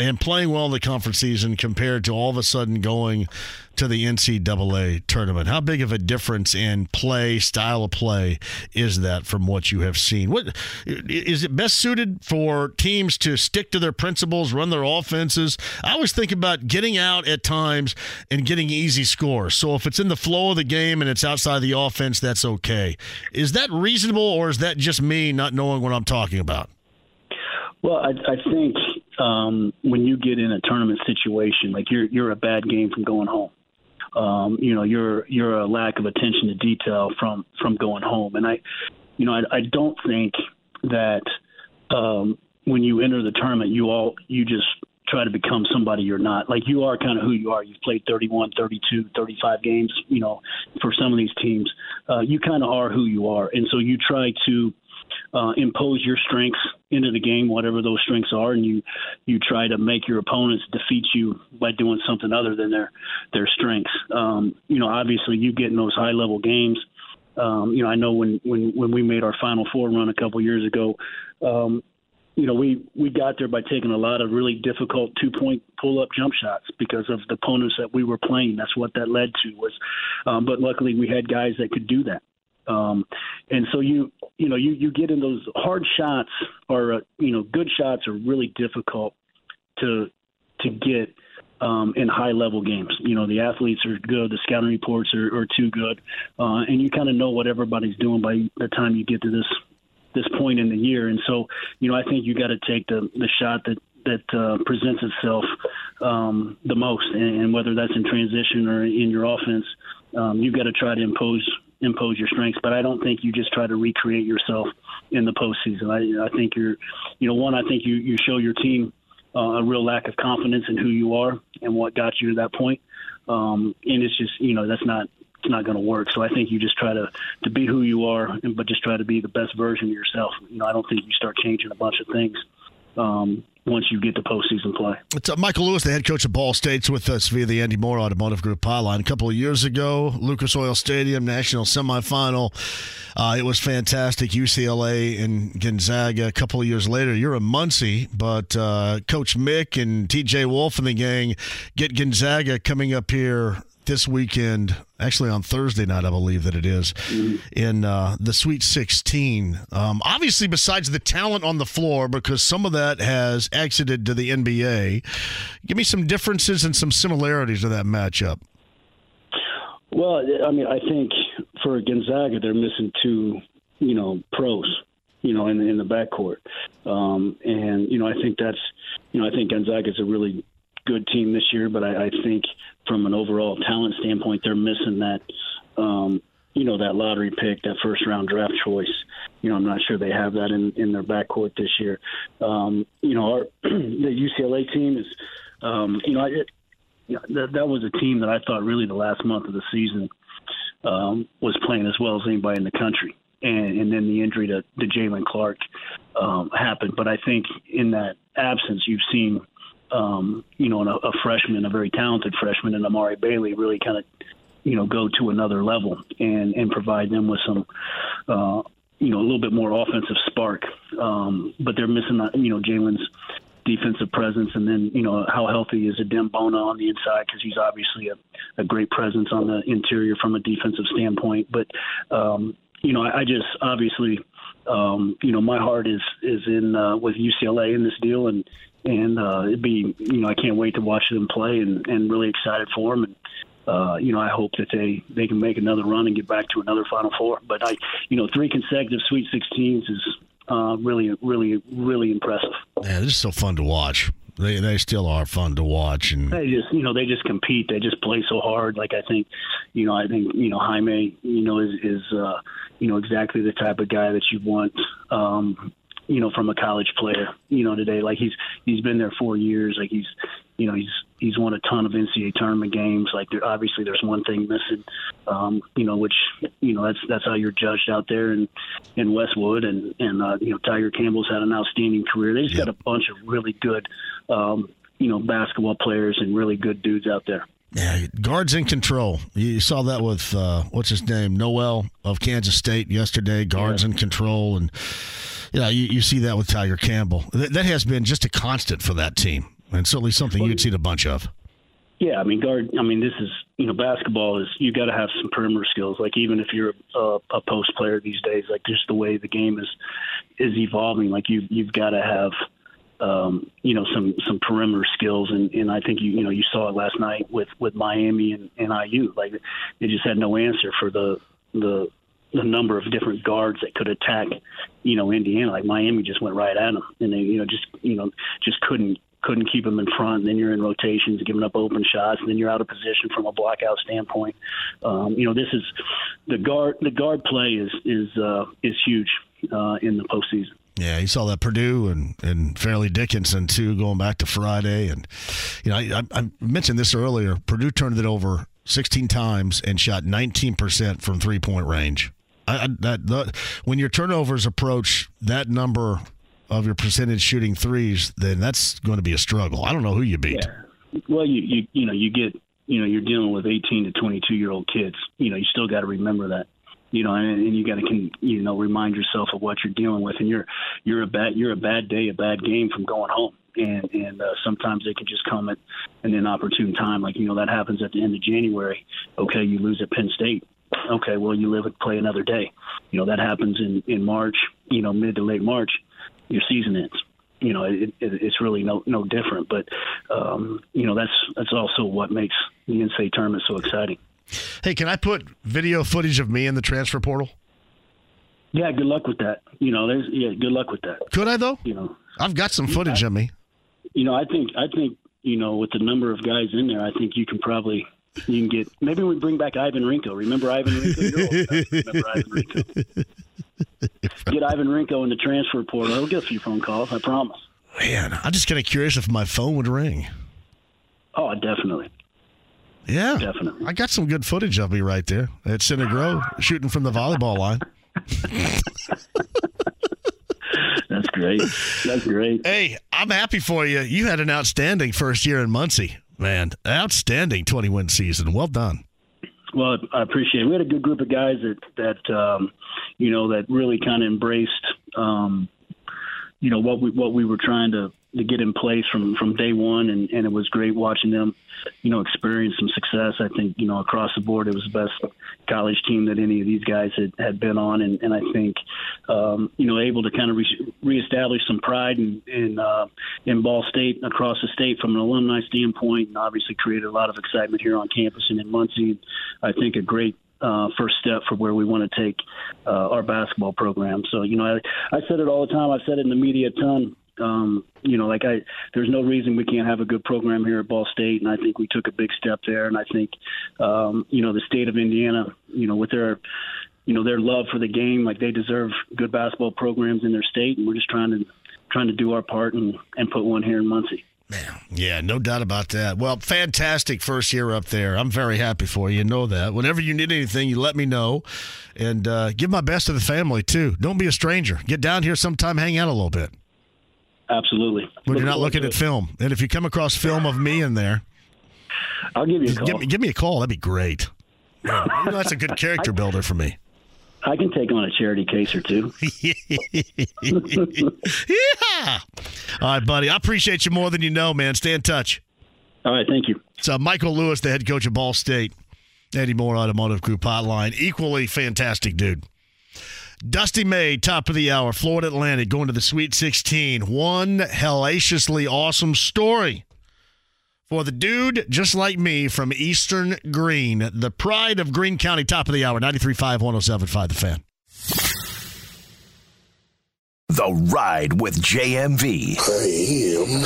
and playing well in the conference season compared to all of a sudden going to the NCAA tournament? How big of a difference in play, style of play, is that from what you have seen? What is it best suited for teams to stick to their principles, run their offenses? I always think about getting out at times and getting easy scores. So if it's in the flow of the game and it's outside the offense, that's okay. Is that reasonable, or is that just me not knowing what I'm talking about? Well, I, I think um, when you get in a tournament situation, like you're you're a bad game from going home. Um, you know, you're you're a lack of attention to detail from from going home, and I, you know, I, I don't think that um, when you enter the tournament, you all you just try to become somebody you're not. Like you are kind of who you are. You've played 31, 32, 35 games, you know, for some of these teams. Uh, you kind of are who you are. And so you try to uh, impose your strengths into the game, whatever those strengths are, and you you try to make your opponents defeat you by doing something other than their their strengths. Um, you know, obviously, you get in those high level games. Um, you know, I know when when when we made our Final Four run a couple years ago, um, you know, we we got there by taking a lot of really difficult two point pull up jump shots because of the opponents that we were playing. That's what that led to was, um, but luckily we had guys that could do that. Um, and so you you know you you get in those hard shots or uh, you know good shots are really difficult to to get um, in high level games. You know the athletes are good, the scouting reports are, are too good, uh, and you kind of know what everybody's doing by the time you get to this this point in the year. And so you know I think you got to take the the shot that that uh, presents itself um, the most, and, and whether that's in transition or in your offense, um, you've got to try to impose impose your strengths. But I don't think you just try to recreate yourself in the postseason. I, I think you're, you know, one, I think you you show your team uh, a real lack of confidence in who you are and what got you to that point. Um, and it's just, you know, that's not it's not going to work. So I think you just try to to be who you are, but just try to be the best version of yourself. You know, I don't think you start changing a bunch of things um, once you get to postseason play. It's uh, Michael Lewis, the head coach of Ball State's with us via the Andy Mohr Automotive Group Pylon. A couple of years ago, Lucas Oil Stadium National Semifinal. Uh, it was fantastic. UCLA and Gonzaga. A couple of years later, you're a Muncie, but uh, Coach Mick and TJ Wolf and the gang get Gonzaga coming up here this weekend, actually on Thursday night, I believe that it is, in uh, the Sweet 16. Um, obviously, besides the talent on the floor, because some of that has exited to the NBA, give me some differences and some similarities to that matchup. Well, I mean, I think for Gonzaga, they're missing two, you know, pros, you know, in, in the backcourt. Um, and, you know, I think that's, you know, I think Gonzaga is a really good team this year, but I, I think from an overall talent standpoint, they're missing that, um, you know, that lottery pick, that first round draft choice. You know, I'm not sure they have that in, in their backcourt this year. Um, you know, our, (clears throat) the UCLA team is, um, you know, it, that, that was a team that I thought really the last month of the season um, was playing as well as anybody in the country. And, and then the injury to, to Jaylen Clark um, happened. But I think in that absence, you've seen um, you know, a, a freshman, a very talented freshman, and Amari Bailey really kind of, you know, go to another level and and provide them with some, uh, you know, a little bit more offensive spark. Um, but they're missing, you know, Jaylen's defensive presence, and then you know how healthy is Adem Bona on the inside because he's obviously a, a great presence on the interior from a defensive standpoint. But um, you know, I, I just obviously, um, you know, my heart is is in uh, with UCLA in this deal, and and uh, it'd be you know I can't wait to watch them play and and really excited for them and. Uh, you know, I hope that they they can make another run and get back to another Final Four. But I, you know, three consecutive Sweet 16s is uh, really, really, really impressive. Yeah, this is so fun to watch. They they still are fun to watch, and they just you know they just compete. They just play so hard. Like I think, you know, I think you know Jaime, you know, is is uh, you know exactly the type of guy that you want. Um, you know, from a college player, you know, today. Like he's he's been there four years. Like he's, you know, he's he's won a ton of NCAA tournament games. Like there, obviously, there's one thing missing, um, you know, which you know that's that's how you're judged out there in in Westwood. And and uh, you know, Tiger Campbell's had an outstanding career. They just yep. got a bunch of really good, um, you know, basketball players and really good dudes out there. Yeah, guards in control. You saw that with uh, what's his name, Nowell of Kansas State yesterday. Guards yeah. in control, and you know you, you see that with Tiger Campbell. That, that, has been just a constant for that team, and certainly something you'd seen a bunch of. Yeah, I mean, guard. I mean, this is you know, basketball is you got to have some perimeter skills. Like even if you're a, a post player these days, like just the way the game is is evolving, like you you've got to have um, you know some some perimeter skills, and, and I think you you know you saw it last night with with Miami and, and IU. Like they just had no answer for the the the number of different guards that could attack, you know, Indiana. Like Miami just went right at them, and they you know just you know just couldn't couldn't keep them in front. And then you're in rotations, giving up open shots, and then you're out of position from a blockout standpoint. Um, you know, this is the guard. The guard play is is uh, is huge uh, in the postseason. Yeah, you saw that Purdue and, and Fairleigh Dickinson too, going back to Friday, and you know I, I mentioned this earlier. Purdue turned it over 16 times and shot 19 percent from three point range. I, that the, when your turnovers approach that number of your percentage shooting threes, then that's going to be a struggle. I don't know who you beat. Yeah. Well, you you you know you get you know you're dealing with 18 to 22 year old kids. You know you still got to remember that. You know, and, and you got to can you know remind yourself of what you're dealing with, and you're you're a bad you're a bad day, a bad game from going home and and uh, sometimes they can just come at an inopportune time. Like you know that happens at the end of January. Okay, you lose at Penn State. Okay, well you live and play another day. You know that happens in in March. You know mid to late March, your season ends. You know it, it, it's really no no different. But um, you know that's that's also what makes the NCAA tournament so exciting. Hey, can I put video footage of me in the transfer portal? Yeah, good luck with that. You know, there's yeah, good luck with that. Could I though? You know, I've got some footage I, of me. You know, I think I think you know with the number of guys in there, I think you can probably you can get maybe we bring back Ivan Renko. Remember Ivan Renko? (laughs) Remember Ivan Renko? Get Ivan Renko in the transfer portal. He'll get a few phone calls. I promise. Man, I'm just kind of curious if my phone would ring. Oh, definitely. Yeah, definitely. I got some good footage of me right there at Center Grove shooting from the volleyball line. (laughs) That's great. That's great. Hey, I'm happy for you. You had an outstanding first year in Muncie, man. Outstanding 20 win season. Well done. Well, I appreciate it. We had a good group of guys that that um, you know that really kind of embraced um, you know what we what we were trying to to get in place from from day one, and, and it was great watching them, you know, experience some success. I think you know across the board, it was the best college team that any of these guys had, had been on, and, and I think um, you know able to kind of re- reestablish some pride in in, uh, in Ball State across the state from an alumni standpoint, and obviously created a lot of excitement here on campus and in Muncie. I think a great uh, first step for where we want to take uh, our basketball program. So, you know, I, I said it all the time. I've said it in the media a ton. Um, you know, like I, there's no reason we can't have a good program here at Ball State, and I think we took a big step there. And I think, um, you know, the state of Indiana, you know, with their, you know, their love for the game, like they deserve good basketball programs in their state, and we're just trying to trying to do our part and and put one here in Muncie. Man, yeah, no doubt about that. Well, fantastic first year up there. I'm very happy for you. you. Know that. Whenever you need anything, you let me know, and uh, give my best to the family too. Don't be a stranger. Get down here sometime, hang out a little bit. Absolutely. When you're not looking at film, and if you come across film of me in there, I'll give you a call. Give me, give me a call. That'd be great. You know, that's a good character (laughs) builder for me. I can take on a charity case or two. (laughs) yeah. All right, buddy. I appreciate you more than you know, man. Stay in touch. All right, thank you. So, uh, Michael Lewis, the head coach of Ball State, Andy Mohr Automotive Group Hotline, equally fantastic dude. Dusty May, top of the hour, Florida Atlantic, going to the Sweet 16. One hellaciously awesome story for the dude just like me from Eastern Greene, the pride of Greene County, top of the hour, 93.5, 107.5, the fan. The Ride with JMV. I am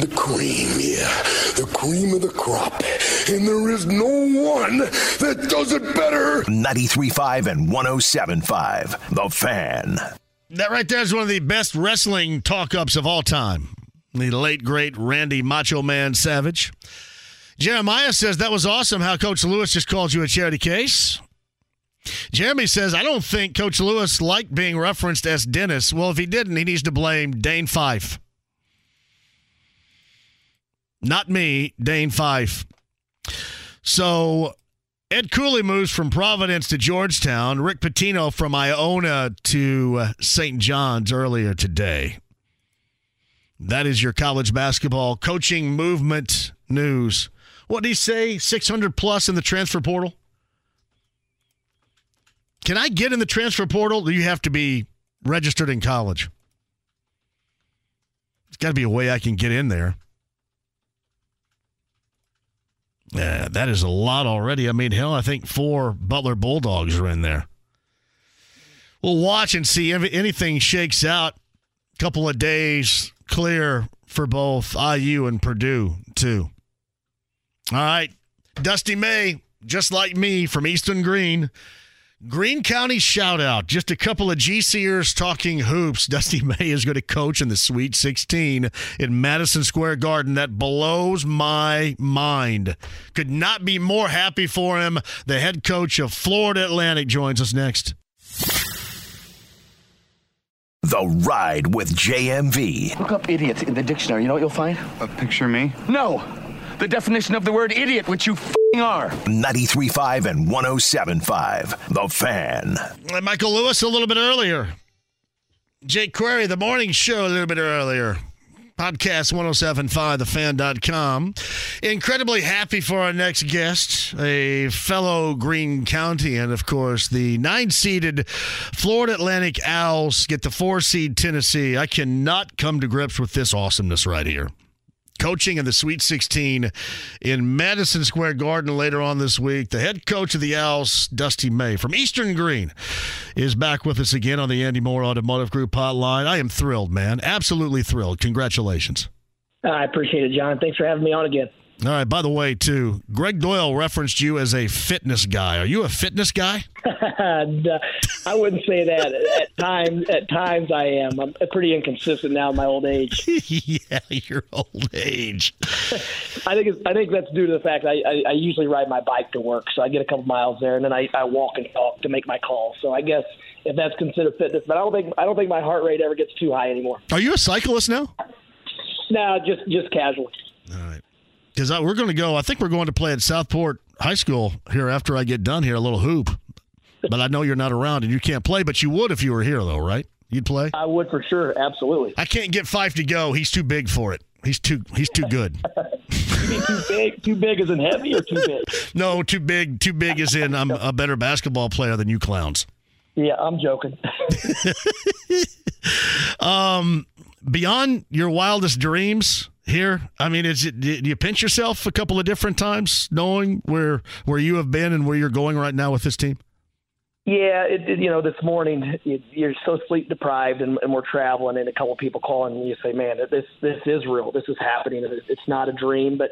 the cream, yeah, the cream of the crop. And there is no one that does it better. 93.5 and 107.5, The Fan. That right there is one of the best wrestling talk ups of all time. The late, great Randy Macho Man Savage. Jeremiah says that was awesome how Coach Lewis just called you a charity case. Jeremy says, I don't think Coach Lewis liked being referenced as Dennis. Well, if he didn't, he needs to blame Dane Fife. Not me, Dane Fife. So Ed Cooley moves from Providence to Georgetown. Rick Pitino from Iona to uh, St. John's earlier today. That is your college basketball coaching movement news. What did he say? 600 plus in the transfer portal? Can I get in the transfer portal? Do you have to be registered in college? There's got to be a way I can get in there. Yeah, that is a lot already. I mean, hell, I think four Butler Bulldogs are in there. We'll watch and see if anything shakes out. A couple of days clear for both IU and Purdue, too. All right. Dusty May, just like me from Eastern Greene, Greene County shout out. Just a couple of GCers talking hoops. (laughs) Dusty May is going to coach in the Sweet 16 in Madison Square Garden. That blows my mind. Could not be more happy for him. The head coach of Florida Atlantic joins us next. The Ride with JMV. Look up idiots in the dictionary. You know what you'll find? A picture of me? No. The definition of the word idiot, which you f***ing are. 93.5 and 107.5. The Fan. And Michael Lewis a little bit earlier. Jake Query, the morning show a little bit earlier. Podcast 1075thefan.com. Incredibly happy for our next guest, a fellow Greene County, and of course, the nine seeded Florida Atlantic Owls get the four seed Tennessee. I cannot come to grips with this awesomeness right here coaching in the Sweet 16 in Madison Square Garden later on this week. The head coach of the Owls, Dusty May from Eastern Greene, is back with us again on the Andy Mohr Automotive Group hotline. I am thrilled, man. Absolutely thrilled. Congratulations. I appreciate it, John. Thanks for having me on again. All right. By the way, too, Gregg Doyel referenced you as a fitness guy. Are you a fitness guy? (laughs) I wouldn't say that. At times, at times I am. I'm pretty inconsistent now in my old age. (laughs) yeah, your old age. (laughs) I think it's, I think that's due to the fact I, I, I usually ride my bike to work, so I get a couple miles there, and then I, I walk and talk to make my calls. So I guess if that's considered fitness, but I don't think I don't think my heart rate ever gets too high anymore. Are you a cyclist now? No, just just casual. All right because we're going to go. I think we're going to play at Southport High School here after I get done here, a little hoop. But I know you're not around and you can't play, but you would if you were here, though, right? You'd play. I would for sure, absolutely. I can't get Fife to go. He's too big for it. He's too. He's too good. (laughs) too big? Too big as in heavy or too big? (laughs) No, too big. Too big is in I'm a better basketball player than you clowns. Yeah, I'm joking. (laughs) um, beyond your wildest dreams, here? I mean, is it, do you pinch yourself a couple of different times knowing where where you have been and where you're going right now with this team? Yeah, it, it, you know, this morning you're so sleep deprived, and, and we're traveling, and a couple of people call, and you say, "Man, this this is real. This is happening. It's not a dream." But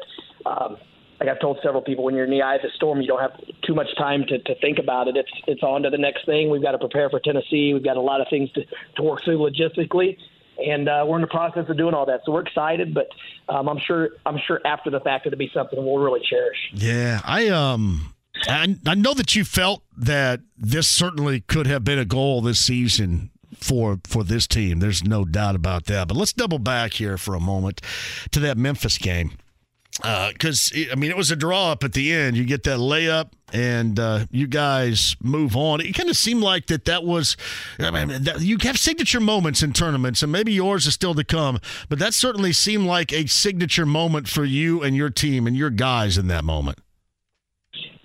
um, like I've told several people, when you're in the eye of the storm, you don't have too much time to, to think about it. It's it's on to the next thing. We've got to prepare for Tennessee. We've got a lot of things to, to work through logistically and uh, we're in the process of doing all that. So we're excited, but um, I'm sure I'm sure after the fact it'll be something we'll really cherish. Yeah, I um. I, I know that you felt that this certainly could have been a goal this season for for this team. There's no doubt about that. But let's double back here for a moment to that Memphis game because uh, I mean it was a draw up at the end. You get that layup, and uh, you guys move on. It kind of seemed like that that was. I mean, that, you have signature moments in tournaments, and maybe yours is still to come. But that certainly seemed like a signature moment for you and your team and your guys in that moment.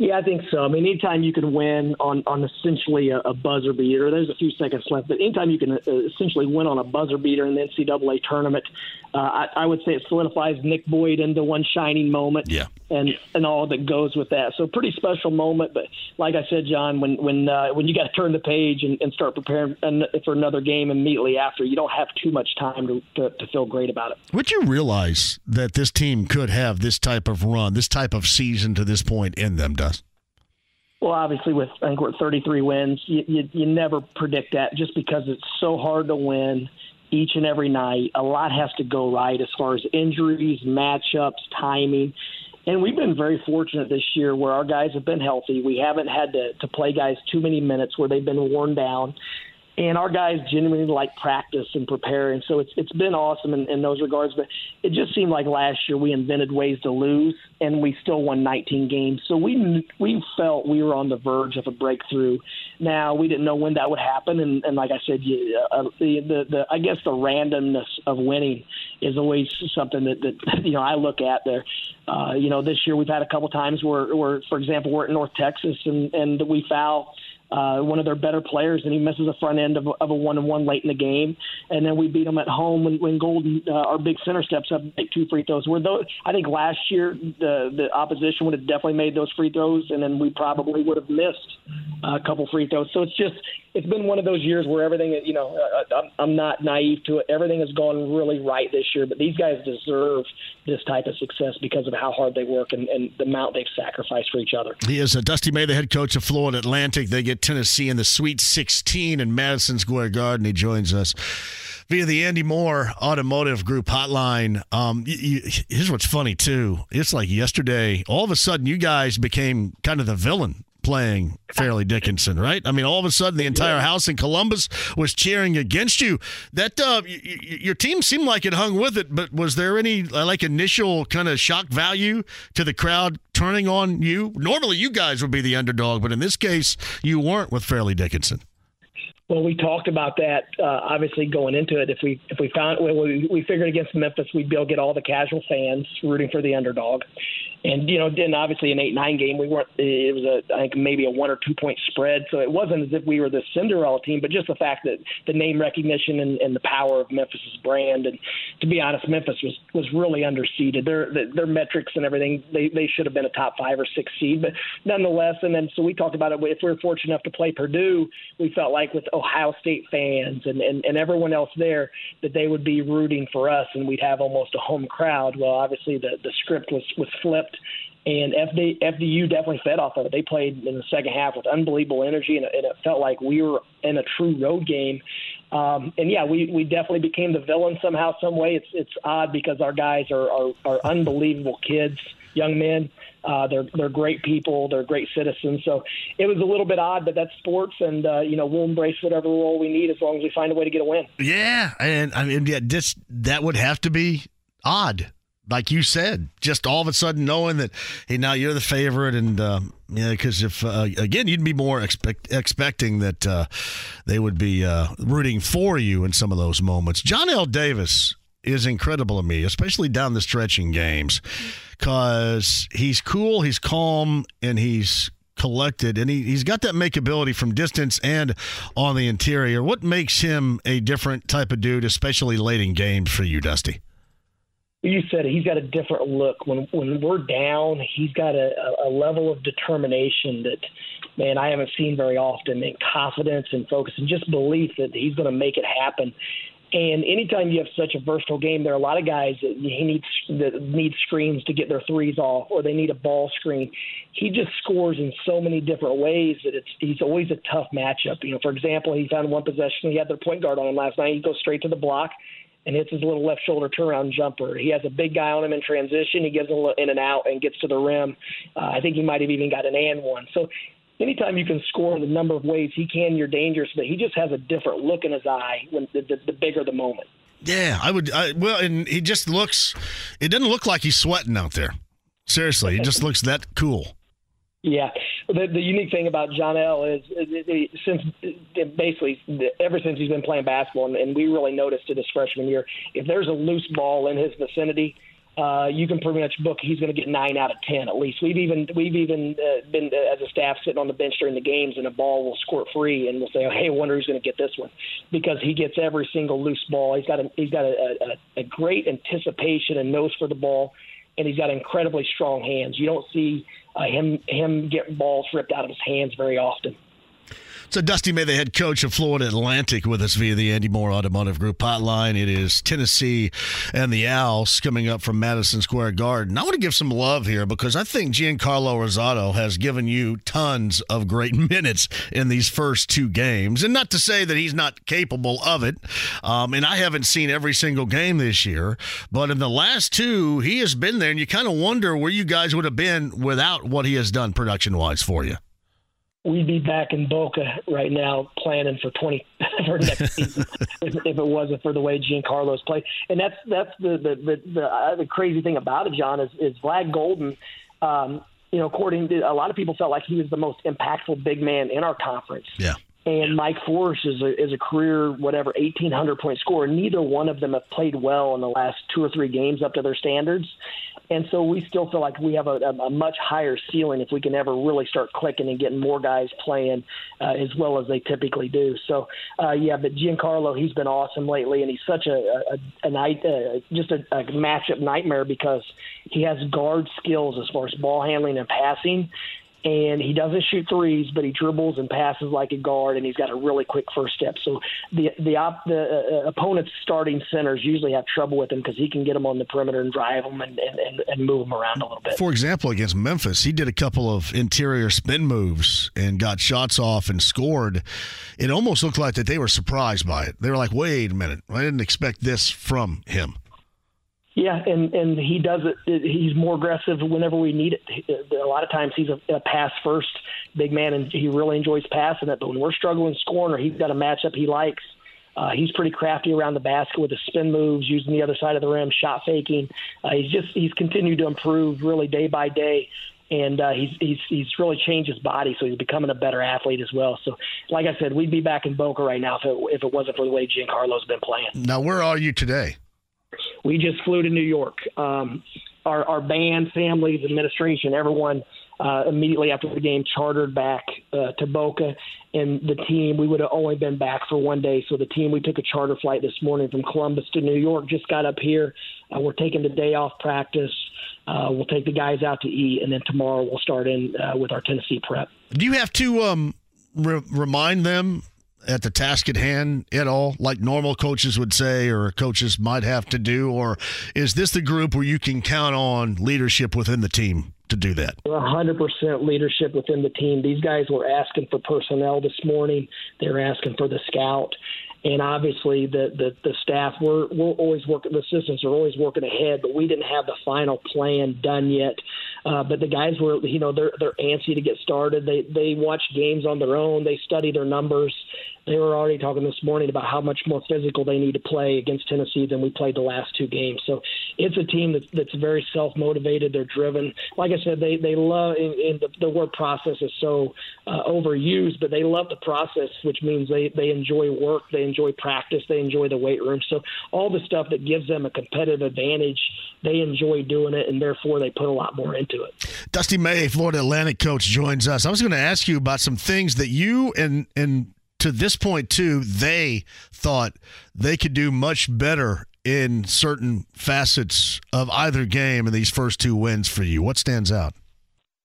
Yeah, I think so. I mean, anytime you can win on on essentially a, a buzzer beater, there's a few seconds left, but anytime you can uh, essentially win on a buzzer beater in the NCAA tournament, uh, I, I would say it solidifies Nick Boyd into one shining moment. Yeah. And and all that goes with that. So pretty special moment. But like I said, John, when when uh, when you got to turn the page and, and start preparing for another game immediately after, you don't have too much time to, to, to feel great about it. Would you realize that this team could have this type of run, this type of season to this point in them, Does? Well, obviously, with I think we're at 33 wins, you, you, you never predict that just because it's so hard to win each and every night. A lot has to go right as far as injuries, matchups, timing. And we've been very fortunate this year where our guys have been healthy. We haven't had to, to play guys too many minutes where they've been worn down and our guys genuinely like practice and prepare, and So it's it's been awesome in, in those regards. But it just seemed like last year we invented ways to lose, and we still won 19 games. So we we felt we were on the verge of a breakthrough. Now we didn't know when that would happen, and, and like I said, you, uh, the, the the I guess the randomness of winning is always something that, that (laughs) you know I look at there. Uh, you know, this year we've had a couple times where, where, for example, we're at North Texas and and we foul uh, one of their better players, and he misses a front end of, of a one and one late in the game, and then we beat them at home when, when Goldin, uh, our big center, steps up and make two free throws. Where those, I think last year the the opposition would have definitely made those free throws, and then we probably would have missed a couple free throws. So it's just it's been one of those years where everything, you know, uh, I'm, I'm not naive to it. Everything has gone really right this year, but these guys deserve this type of success because of how hard they work and, and the amount they've sacrificed for each other. He is uh, Dusty May, the head coach of Florida Atlantic. They get Tennessee in the Sweet 16 in Madison Square Garden. He joins us via the Andy Mohr Automotive Group hotline. Um, you, you, here's what's funny too. It's like yesterday, all of a sudden, you guys became kind of the villain playing Fairleigh Dickinson, right? I mean, all of a sudden, the entire house in Columbus was cheering against you. That uh, y- y- your team seemed like it hung with it, but was there any uh, like initial kind of shock value to the crowd turning on you? Normally, you guys would be the underdog, but in this case, you weren't with Fairleigh Dickinson. Well, we talked about that uh, obviously going into it. If we if we found well, we we figured against Memphis we'd be able to get all the casual fans rooting for the underdog, and you know then obviously an eight nine game we weren't. It was a I think maybe a one or two point spread, so it wasn't as if we were the Cinderella team, but just the fact that the name recognition and, and the power of Memphis's brand. And to be honest, Memphis was was really underseeded. Their their, metrics and everything they they should have been a top five or six seed, but nonetheless. And then so we talked about it. If we were fortunate enough to play Purdue, we felt like with Ohio State fans and, and, and everyone else there that they would be rooting for us and we'd have almost a home crowd. Well, obviously the, the script was, was flipped and FD, FDU definitely fed off of it. They played in the second half with unbelievable energy, and, and it felt like we were in a true road game. Um, and yeah, we, we definitely became the villain somehow, some way. It's it's odd because our guys are are, are unbelievable kids, young men. Uh, they're they're great people. They're great citizens. So it was a little bit odd, but that's sports, and uh, you know we'll embrace whatever role we need as long as we find a way to get a win. Yeah, and I mean, yeah, just that would have to be odd, like you said. Just all of a sudden knowing that hey, now you're the favorite, and uh, yeah, because if uh, again you'd be more expect, expecting that uh, they would be uh, rooting for you in some of those moments. Johnell Davis is incredible to me, especially down the stretching games, because he's cool, he's calm, and he's collected, and he, he's got that makeability from distance and on the interior. What makes him a different type of dude, especially late in games for you, Dusty? You said he's got a different look. When when we're down, he's got a, a level of determination that, man, I haven't seen very often. And confidence and focus and just belief that he's going to make it happen. And anytime you have such a versatile game, there are a lot of guys that he needs that need screens to get their threes off, or they need a ball screen. He just scores in so many different ways that it's he's always a tough matchup. You know, for example, he found one possession he had their point guard on him last night. He goes straight to the block and hits his little left shoulder turnaround jumper. He has a big guy on him in transition. He gives him in and out and gets to the rim. Uh, I think he might have even got an and one. So anytime you can score in the number of ways he can, you're dangerous. But he just has a different look in his eye when the, the, the bigger the moment. Yeah, I would. I, well, and he just looks. It doesn't look like he's sweating out there. Seriously, he just looks that cool. Yeah, the, the unique thing about Johnell is, is, is since basically ever since he's been playing basketball, and, and we really noticed it his freshman year. If there's a loose ball in his vicinity, uh, you can pretty much book he's going to get nine out of ten at least. We've even we've even uh, been uh, as a staff sitting on the bench during the games, and a ball will squirt free, and we'll say, oh, "Hey, I wonder who's going to get this one," because he gets every single loose ball. He's got a he's got a, a, a great anticipation and nose for the ball, and he's got incredibly strong hands. You don't see uh, him him get balls ripped out of his hands very often. So Dusty May, the head coach of Florida Atlantic, with us via the Andy Mohr Automotive Group hotline. It is Tennessee and the Owls coming up from Madison Square Garden. I want to give some love here because I think Giancarlo Rosado has given you tons of great (laughs) minutes in these first two games, and not to say that he's not capable of it. Um, and I haven't seen every single game this year, but in the last two, he has been there, and you kind of wonder where you guys would have been without what he has done production wise for you we'd be back in Boca right now planning for twenty (laughs) for next season (laughs) if, if, it wasn't for the way Giancarlo's played. And that's that's the the the, the, uh, the crazy thing about it, John, is is Vlad Goldin. Um, you know, according to a lot of people, felt like he was the most impactful big man in our conference. Yeah. And Mike Forrest is a, is a career whatever eighteen hundred point scorer. Neither one of them have played well in the last two or three games up to their standards. And so we still feel like we have a, a, much higher ceiling if we can ever really start clicking and getting more guys playing uh, as well as they typically do. So, uh, yeah, but Giancarlo, he's been awesome lately, and he's such a, a, a night, uh, just a, a matchup nightmare because he has guard skills as far as ball handling and passing and he doesn't shoot threes, but he dribbles and passes like a guard, and he's got a really quick first step. So the the op, the uh, opponent's starting centers usually have trouble with him because he can get them on the perimeter and drive them and, and, and, and move them around a little bit. For example, against Memphis, he did a couple of interior spin moves and got shots off and scored. It almost looked like that they were surprised by it. They were like, "Wait a minute, I didn't expect this from him." Yeah, and and he does it. He's more aggressive whenever we need it. A lot of times he's a, a pass first big man, and he really enjoys passing it. But when we're struggling scoring, or he's got a matchup he likes, uh, he's pretty crafty around the basket with his spin moves, using the other side of the rim, shot faking. Uh, he's just he's continued to improve really day by day and uh, he's he's he's really changed his body, so he's becoming a better athlete as well. So, like I said, we'd be back in Boca right now if it, if it wasn't for the way Giancarlo's been playing. Now, where are you today? We just flew to New York. Um, our our band, families, administration, everyone uh, immediately after the game chartered back uh, to Boca, and the team we would have only been back for one day. So the team we took a charter flight this morning from Columbus to New York. Just got up here. Uh, we're taking the day off practice. Uh, we'll take the guys out to eat, and then tomorrow we'll start in uh, with our Tennessee prep. Do you have to um, re- remind them at the task at hand at all, like normal coaches would say, or coaches might have to do, or is this the group where you can count on leadership within the team? To do that, 100% leadership within the team. These guys were asking for personnel this morning. They were asking for the scout, and obviously the the, the staff we're we're always working the assistants are always working ahead but we didn't have the final plan done yet uh, but the guys were you know they're they're antsy to get started they they watch games on their own they study their numbers they were already talking this morning about how much more physical they need to play against Tennessee than we played the last two games. So it's a team that's, that's very self motivated. They're driven. Like I said, they they love and the, the word process is so uh, overused, but they love the process, which means they they enjoy work, they enjoy practice, they enjoy the weight room. So all the stuff that gives them a competitive advantage, they enjoy doing it, and therefore they put a lot more into it. Dusty May, Florida Atlantic coach, joins us. I was going to ask you about some things that you and and to this point too, they thought they could do much better in certain facets of either game in these first two wins for you. What stands out?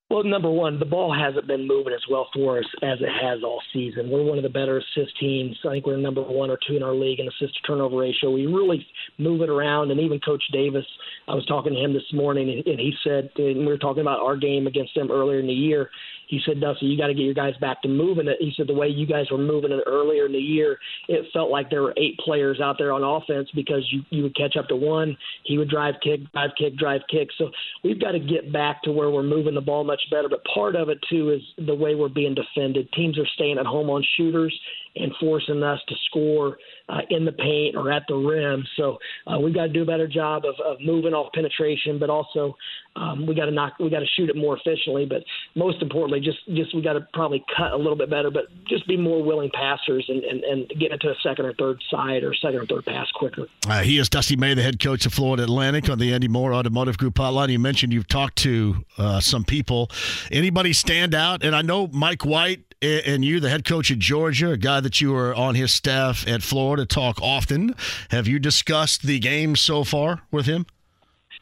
Well, number one, the ball hasn't been moving as well for us as it has all season. We're one of the better assist teams. I think we're number one or two in our league in assist to turnover ratio. We really move it around, and even Coach Davis, I was talking to him this morning, and he said, and we were talking about our game against them earlier in the year he said, Dusty, you got to get your guys back to moving it. He said the way you guys were moving it earlier in the year, it felt like there were eight players out there on offense because you you would catch up to one, he would drive kick, drive kick, drive kick. So we've got to get back to where we're moving the ball much better. But part of it too is the way we're being defended. Teams are staying at home on shooters and forcing us to score uh, in the paint or at the rim. So uh, we've got to do a better job of, of moving off penetration, but also um, we got to knock, we got to shoot it more efficiently. But most importantly, just just we got to probably cut a little bit better, but just be more willing passers and, and, and get into a second or third side or second or third pass quicker. Uh, he is Dusty May, the head coach of Florida Atlantic on the Andy Mohr Automotive Group hotline. You mentioned you've talked to uh, some people. Anybody stand out? And I know Mike White and you, the head coach at Georgia, a guy that you were on his staff at Florida, talk often. Have you discussed the game so far with him?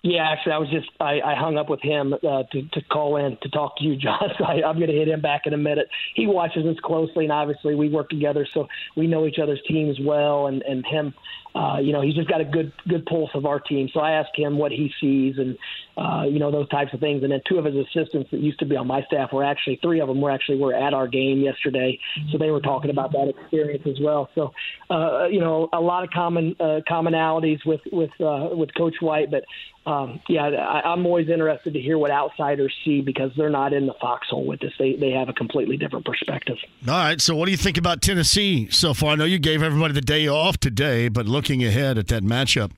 Yeah, actually, I was just I, I hung up with him uh, to to call in to talk to you, John. (laughs) So I, I'm going to hit him back in a minute. He watches us closely, and obviously we work together, so we know each other's teams well. And and him, uh, you know, he's just got a good good pulse of our team. So I asked him what he sees, and uh, you know those types of things. And then two of his assistants that used to be on my staff were actually three of them were actually were at our game yesterday, so they were talking about that experience as well. So uh, you know a lot of common uh, commonalities with with uh, with Coach White, but um, yeah, I, I'm always interested to hear what outsiders see because they're not in the foxhole with this. They they have a completely different perspective. All right. So what do you think about Tennessee so far? I know you gave everybody the day off today, but looking ahead at that matchup.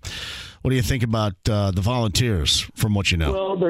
What do you think about uh, the Volunteers from what you know? Well,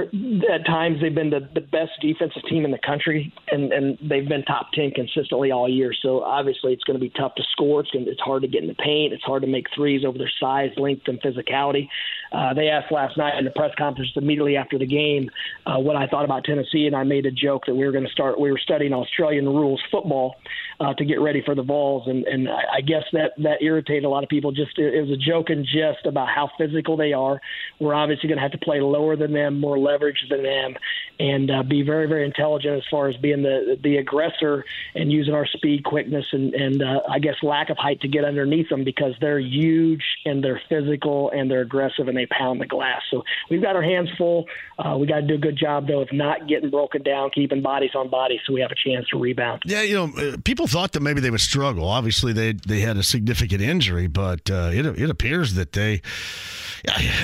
at times they've been the, the best defensive team in the country, and, and they've been top 10 consistently all year. So obviously it's going to be tough to score. It's, to, it's hard to get in the paint. It's hard to make threes over their size, length, and physicality. Uh, they asked last night in the press conference immediately after the game uh, what I thought about Tennessee, and I made a joke that we were going to start. We were studying Australian rules football uh, to get ready for the Vols, and and I guess that that irritated a lot of people. Just it was a joke and jest about how physical they are. We're obviously going to have to play lower than them, more leverage than them, and uh, be very, very intelligent as far as being the the aggressor and using our speed, quickness, and and uh, I guess lack of height to get underneath them because they're huge and they're physical and they're aggressive and they pound the glass. So we've got our hands full. Uh, we got to do a good job though of not getting broken down, keeping bodies on bodies, so we have a chance to rebound. Yeah, you know, uh, people thought that maybe they would struggle. Obviously, they they had a significant injury, but uh, it it appears that they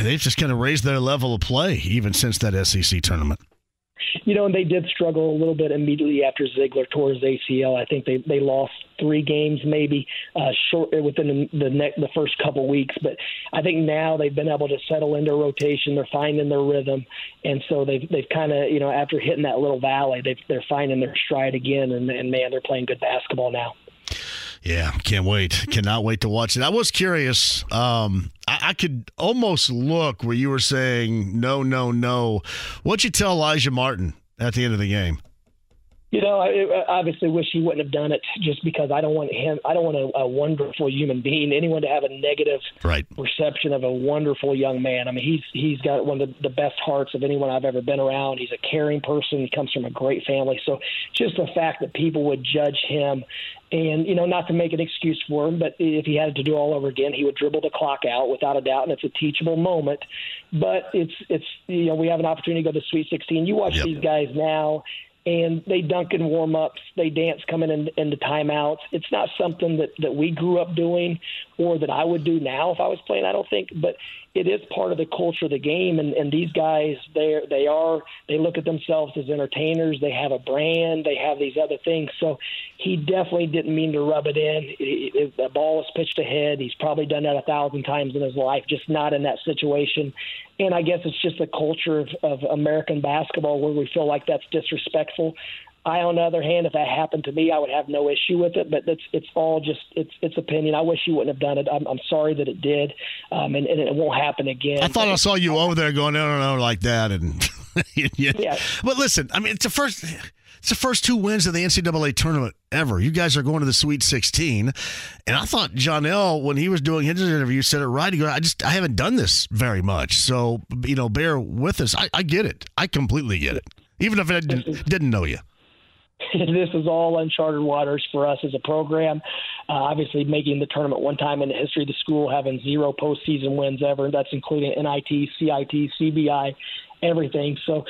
they've just kind of raised their level of play even since that SEC tournament. You know, and they did struggle a little bit immediately after Zeigler tore his ACL. I think they they lost three games maybe uh, short within the the, ne- the first couple weeks. But I think now they've been able to settle into rotation. They're finding their rhythm, and so they've they've kind of you know after hitting that little valley, they they're finding their stride again. And, and man, they're playing good basketball now. Yeah, can't wait. Cannot wait to watch it. I was curious. Um, I, I, could almost look where you were saying no, no, no. What'd you tell Alijah Martin at the end of the game? You know, I obviously wish he wouldn't have done it just because I don't want him. I don't want a, a wonderful human being, anyone to have a negative right. perception of a wonderful young man. I mean, he's he's got one of the, the best hearts of anyone I've ever been around. He's a caring person. He comes from a great family. So just the fact that people would judge him and you know, not to make an excuse for him, but if he had to do all over again, he would dribble the clock out without a doubt, and it's a teachable moment. But it's it's you know, we have an opportunity to go to the Sweet 16. You watch yep. these guys now, and they dunk in warm ups, they dance coming in, into timeouts. It's not something that, that we grew up doing or that I would do now if I was playing, I don't think, but it is part of the culture of the game and, and these guys they they are they look at themselves as entertainers, they have a brand, they have these other things. So he definitely didn't mean to rub it in. It, it, the ball was pitched ahead. He's probably done that a thousand times in his life, just not in that situation. And I guess it's just the culture of, of American basketball where we feel like that's disrespectful. I, on the other hand, if that happened to me, I would have no issue with it. But it's it's all just it's it's opinion. I wish you wouldn't have done it. I'm, I'm sorry that it did, um, and, and it won't happen again. I thought I saw you over there going no no no like that, and (laughs) yeah. yeah. But listen, I mean, it's the first. It's the first two wins of the NCAA tournament ever. You guys are going to the Sweet 16, and I thought Johnell when he was doing his interview said it right. He goes, "I just I haven't done this very much, so you know, bear with us. I, I get it. I completely get it, even if I didn't, didn't know you." (laughs) this is all uncharted waters for us as a program. Uh, obviously, making the tournament one time in the history of the school, having zero postseason wins ever. That's including NIT, CIT, CBI, everything. So,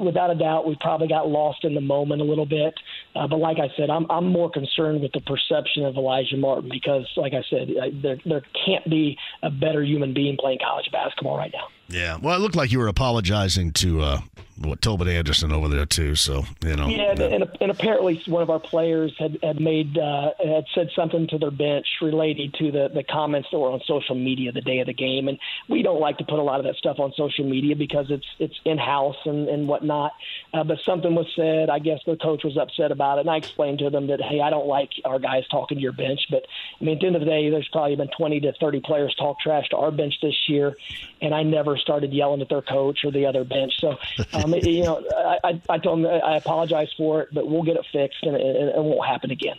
without a doubt, we probably got lost in the moment a little bit. Uh, but like I said, I'm I'm more concerned with the perception of Alijah Martin because, like I said, there there can't be a better human being playing college basketball right now. Yeah, well, it looked like you were apologizing to uh, what Tobin Anderson over there too. So you know, yeah, and, and, and apparently one of our players had had made uh, had said something to their bench related to the the comments that were on social media the day of the game, and we don't like to put a lot of that stuff on social media because it's it's in house and and whatnot. Uh, but something was said. I guess the coach was upset about it, and I explained to them that hey, I don't like our guys talking to your bench, but I mean at the end of the day, there's probably been 20 to 30 players talk trash to our bench this year, and I never started yelling at their coach or the other bench. So, um, you know, I, I told them I apologize for it, but we'll get it fixed and it, it won't happen again.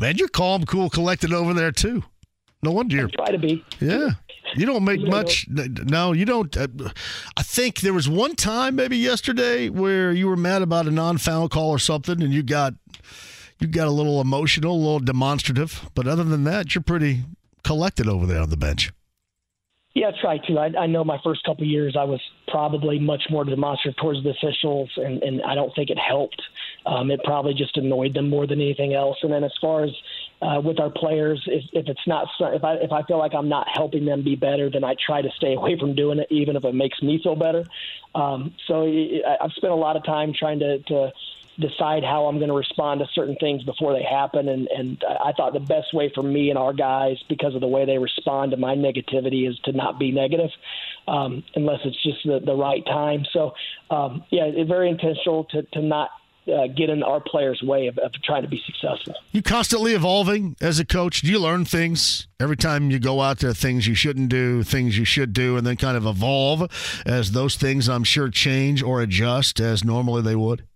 Man, you're calm, cool, collected over there too. No wonder you're. I try to be. Yeah. You don't make much. No, you don't. Uh, I think there was one time, maybe yesterday, where you were mad about a non-foul call or something, and you got you got a little emotional, a little demonstrative. But other than that, you're pretty collected over there on the bench. Yeah, I try to. I, I know my first couple years I was probably much more demonstrative towards the officials, and, and I don't think it helped. Um, it probably just annoyed them more than anything else. And then as far as uh, with our players, if, if it's not, if I if I feel like I'm not helping them be better, then I try to stay away from doing it, even if it makes me feel better. Um, so I've spent a lot of time trying to, to decide how I'm going to respond to certain things before they happen. And, and I thought the best way for me and our guys, because of the way they respond to my negativity, is to not be negative um, unless it's just the, the right time. So, um, yeah, very intentional to, to not uh, get in our players' way of, of, trying to be successful. You constantly evolving as a coach. Do you learn things every time you go out there? Things you shouldn't do, things you should do, and then kind of evolve as those things I'm sure change or adjust as normally they would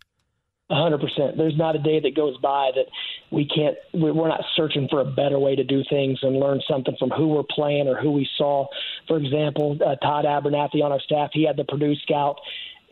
hundred percent. There's not a day that goes by that we can't. We're not searching for a better way to do things and learn something from who we're playing or who we saw. For example, uh, Todd Abernethy on our staff, he had the Purdue scout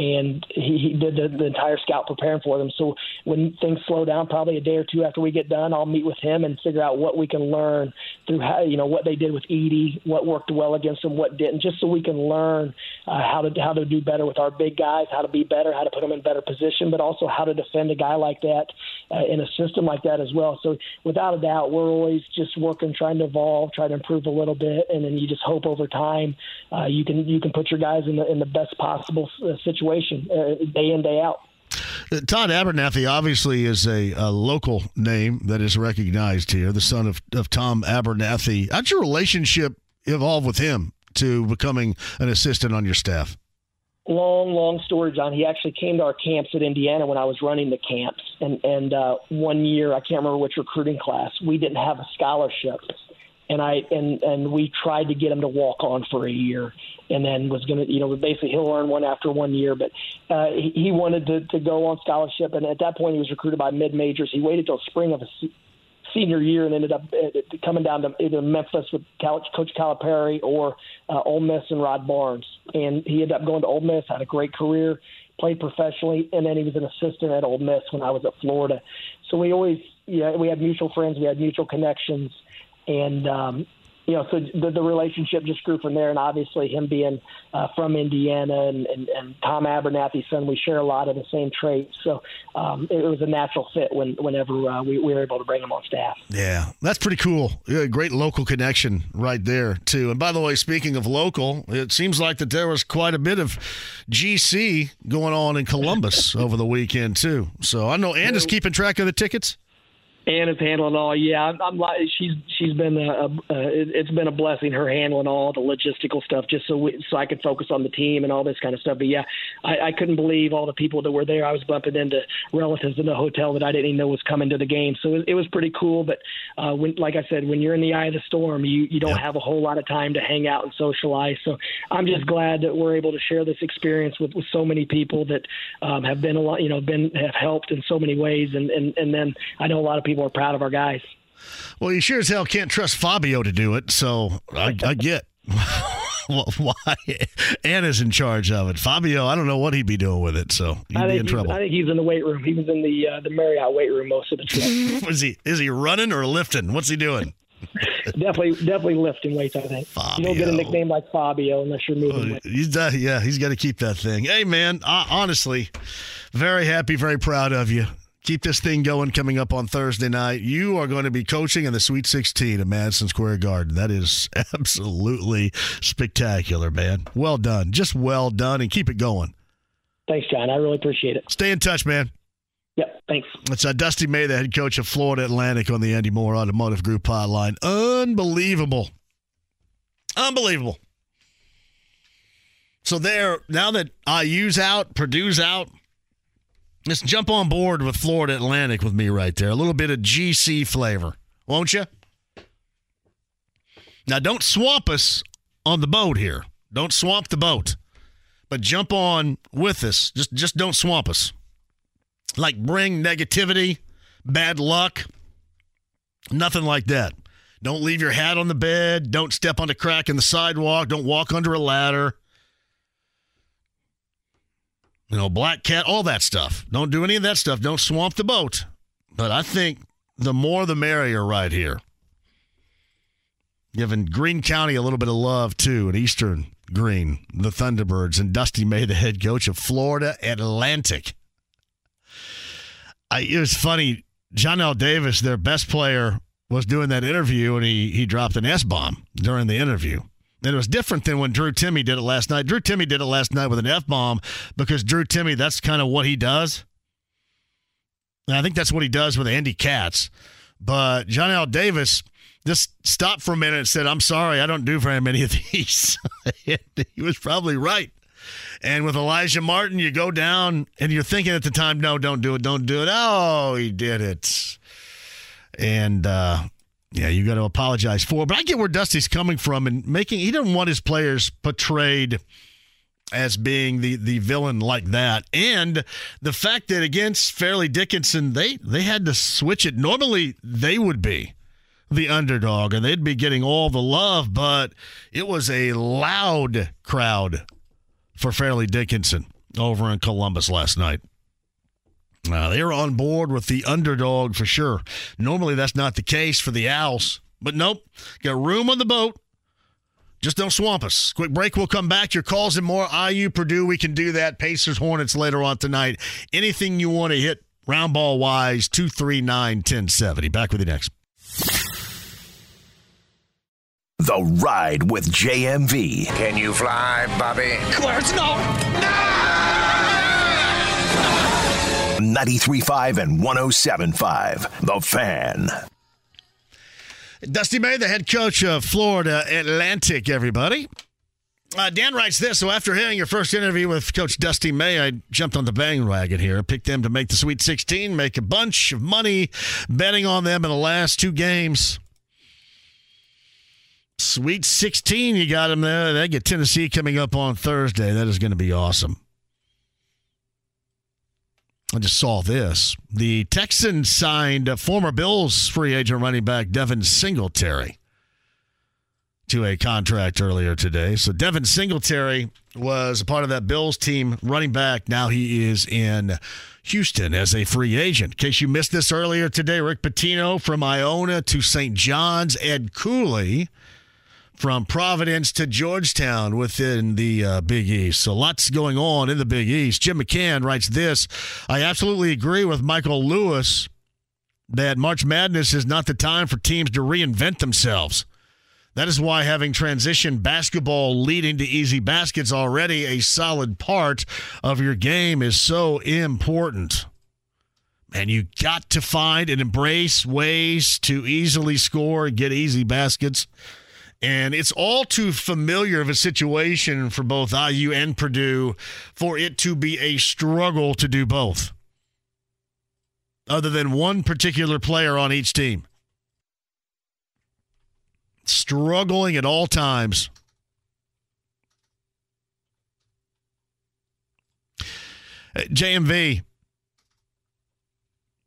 and he, he did the, the entire scout preparing for them. So when things slow down, probably a day or two after we get done, I'll meet with him and figure out what we can learn through how you know what they did with Edey, what worked well against them, what didn't, just so we can learn uh, how to how to do better with our big guys, how to be better, how to put them in better position, but also how to defend a guy like that uh, in a system like that as well. So without a doubt, we're always just working, trying to evolve, trying to improve a little bit, and then you just hope over time uh, you can you can put your guys in the in the best possible uh, situation uh, day in day out. Todd Abernethy obviously is a, a, local name that is recognized here, the son of, of Tom Abernethy. How'd your relationship evolve with him to becoming an assistant on your staff? Long, long story, John. He actually came to our camps at Indiana when I was running the camps, and and uh, one year I can't remember which recruiting class we didn't have a scholarship, and I and and we tried to get him to walk on for a year, and then was going to, you know, basically he'll earn one after one year. But uh, he, he wanted to, to go on scholarship, and at that point he was recruited by mid majors. He waited till spring of his senior year and ended up uh, coming down to either Memphis with Coach Calipari or uh, Ole Miss and Rod Barnes. And he ended up going to Ole Miss, had a great career, played professionally, and then he was an assistant at Ole Miss when I was at Florida. So we always, yeah, we had mutual friends, we had mutual connections, and um, you know, so the, the relationship just grew from there. And obviously, him being uh, from Indiana and, and, and Tom Abernethy's son, we share a lot of the same traits. So um, it was a natural fit when, whenever uh, we, we, were able to bring him on staff. Yeah, that's pretty cool. Yeah, great local connection right there, too. And by the way, speaking of local, it seems like that there was quite a bit of GC going on in Columbus over the weekend, too. So I know Ann is keeping track of the tickets. Anna's handling all. Yeah, I'm, I'm like she's she's been a, a, a it's been a blessing her handling all the logistical stuff just so we, so I could focus on the team and all this kind of stuff. But yeah, I, I couldn't believe all the people that were there. I was bumping into relatives in the hotel that I didn't even know was coming to the game. So it, it was pretty cool. But uh, when like I said, when you're in the eye of the storm, you you don't yeah. have a whole lot of time to hang out and socialize. So I'm just glad that we're able to share this experience with, with so many people that um, have been a lot you know been have helped in so many ways. And and and then I know a lot of people are proud of our guys. Well, you sure as hell can't trust Fabio to do it, so I, I get (laughs) why Anna's in charge of it. Fabio, I don't know what he'd be doing with it, so he'd be in trouble. I think he's in the weight room. He was in the uh, the Marriott weight room most of the time. (laughs) is he is he running or lifting? What's he doing? (laughs) definitely, definitely lifting weights. I think Fabio. you don't get a nickname like Fabio unless you're moving. Uh, he's uh, yeah, he's got to keep that thing. Hey, man, uh, honestly, very happy, very proud of you keep this thing going coming up on Thursday night. You are going to be coaching in the Sweet 16 at Madison Square Garden. That is (laughs) absolutely spectacular, man. Well done. Just well done and keep it going. Thanks, John. I really appreciate it. Stay in touch, man. Yep, thanks. It's uh, Dusty May, the head coach of Florida Atlantic on the Andy Mohr Automotive Group hotline. Unbelievable. Unbelievable. So there, now that IU's out, Purdue's out, Let's jump on board with Florida Atlantic with me right there. A little bit of GC flavor, won't you? Now, don't swamp us on the boat here. Don't swamp the boat, but jump on with us. Just, just don't swamp us. Like bring negativity, bad luck, nothing like that. Don't leave your hat on the bed. Don't step on a crack in the sidewalk. Don't walk under a ladder you know, black cat, all that stuff. Don't do any of that stuff. Don't swamp the boat. But I think the more the merrier right here. Giving Greene County a little bit of love too at Eastern Greene, the Thunderbirds, and Dusty May, the head coach of Florida Atlantic. I, it was funny. Johnell Davis, their best player, was doing that interview and he he dropped an S bomb during the interview. And it was different than when Drew Timme did it last night. Drew Timme did it last night with an F bomb because Drew Timme, that's kind of what he does. And I think that's what he does with Andy Katz. But Johnell Davis just stopped for a minute and said, I'm sorry, I don't do very many of (laughs) these. (laughs) he was probably right. And with Alijah Martin, you go down and you're thinking at the time, no, don't do it, don't do it. Oh, he did it. And uh, yeah, you got to apologize for. But I get where Dusty's coming from and making. He didn't want his players portrayed as being the the villain like that, and the fact that against Fairleigh Dickinson, they they had to switch it. Normally, they would be the underdog and they'd be getting all the love, but it was a loud crowd for Fairleigh Dickinson over in Columbus last night. Uh, they're on board with the underdog for sure. Normally, that's not the case for the Owls, but nope. Got room on the boat. Just don't swamp us. Quick break. We'll come back. Your calls and more. IU Purdue. We can do that. Pacers Hornets later on tonight. Anything you want to hit round ball wise. Two three nine ten seventy. Back with you next. The Ride with JMV. Can you fly, Bobby? Clarence, no! 93.5 and 107.5. The Fan. Dusty May, the head coach of Florida Atlantic, everybody. Uh, Dan writes this. So after hearing your first interview with Coach Dusty May, I jumped on the bandwagon here, picked them to make the Sweet 16, make a bunch of money betting on them in the last two games. Sweet 16, you got them there. They get Tennessee coming up on Thursday. That is going to be awesome. I just saw this. The Texans signed former Bills free agent running back Devin Singletary to a contract earlier today. So Devin Singletary was a part of that Bills team running back. Now he is in Houston as a free agent. In case you missed this earlier today, Rick Pitino from Iona to St. John's, Ed Cooley from Providence to Georgetown within the uh, Big East. So lots going on in the Big East. Jim McCann writes this I absolutely agree with Michael Lewis that March Madness is not the time for teams to reinvent themselves. That is why having transition basketball leading to easy baskets already a solid part of your game is so important. And you got to find and embrace ways to easily score and get easy baskets. And it's all too familiar of a situation for both IU and Purdue for it to be a struggle to do both, other than one particular player on each team. Struggling at all times. JMV.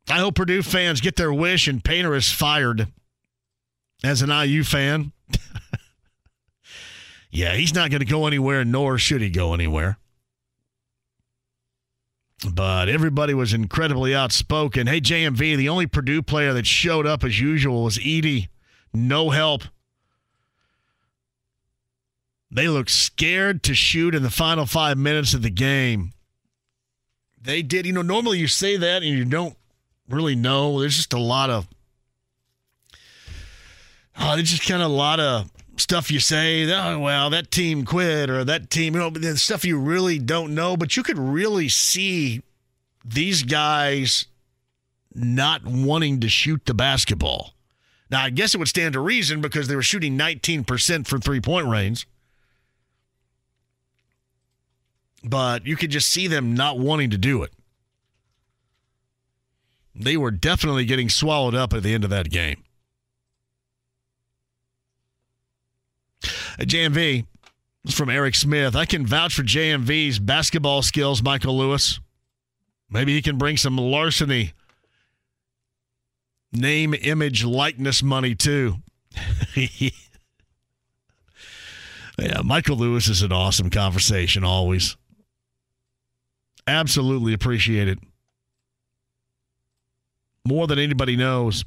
I hope Purdue fans get their wish and Painter is fired. As an IU fan, yeah, he's not going to go anywhere, nor should he go anywhere. But everybody was incredibly outspoken. Hey, JMV, the only Purdue player that showed up as usual was Edey. No help. They looked scared to shoot in the final five minutes of the game. They did. You know, normally you say that and you don't really know. There's just a lot of Oh, there's just kind of a lot of stuff you say. Oh, well, that team quit or that team, you know, the stuff you really don't know. But you could really see these guys not wanting to shoot the basketball. Now, I guess it would stand to reason because they were shooting 19% from three point range. But you could just see them not wanting to do it. They were definitely getting swallowed up at the end of that game. JMV from Eric Smith. I can vouch for JMV's basketball skills, Michael Lewis. Maybe he can bring some larceny name, image, likeness money too. (laughs) yeah, Michael Lewis is an awesome conversation always. Absolutely appreciate it. More than anybody knows.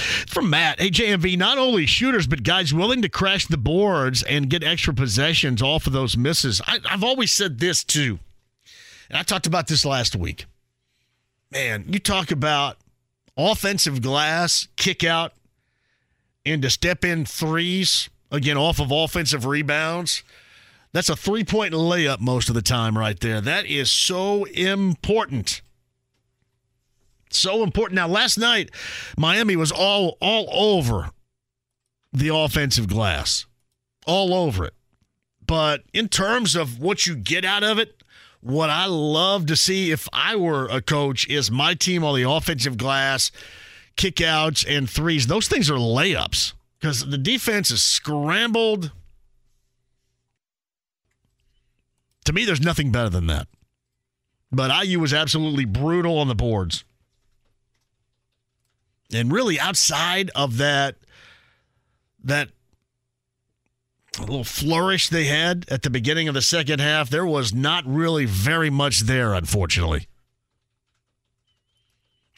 From Matt, hey JMV, not only shooters but guys willing to crash the boards and get extra possessions off of those misses. I, I've always said this too, and I talked about this last week. Man, you talk about offensive glass kick out into step in threes again off of offensive rebounds. That's a three point layup most of the time, right there. That is so important. So important. Now, last night, Miami was all all over the offensive glass, all over it. But in terms of what you get out of it, what I love to see if I were a coach is my team on the offensive glass, kickouts and threes. Those things are layups because the defense is scrambled. To me, there's nothing better than that. But IU was absolutely brutal on the boards. And really outside of that that little flourish they had at the beginning of the second half, there was not really very much there, unfortunately.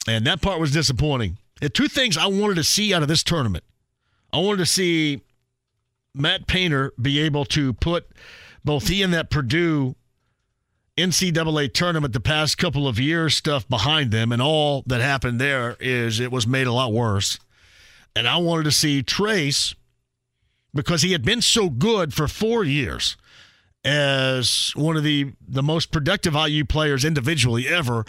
And that part was disappointing. And two things I wanted to see out of this tournament. I wanted to see Matt Painter be able to put both he and that Purdue NCAA tournament the past couple of years stuff behind them, and all that happened there is it was made a lot worse. And I wanted to see Trayce because he had been so good for four years as one of the the most productive IU players individually ever.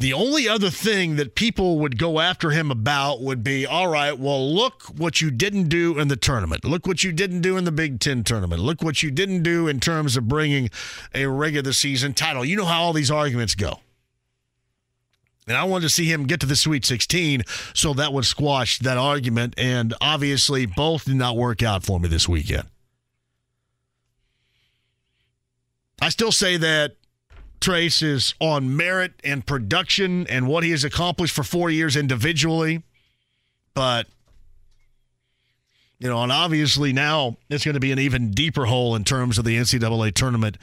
The only other thing that people would go after him about would be, all right, well, look what you didn't do in the tournament. Look what you didn't do in the Big Ten tournament. Look what you didn't do in terms of bringing a regular season title. You know how all these arguments go. And I wanted to see him get to the Sweet 16, so that would squash that argument. And obviously, both did not work out for me this weekend. I still say that Trayce is on merit and production and what he has accomplished for four years individually. But, you know, and obviously now it's going to be an even deeper hole in terms of the NCAA tournament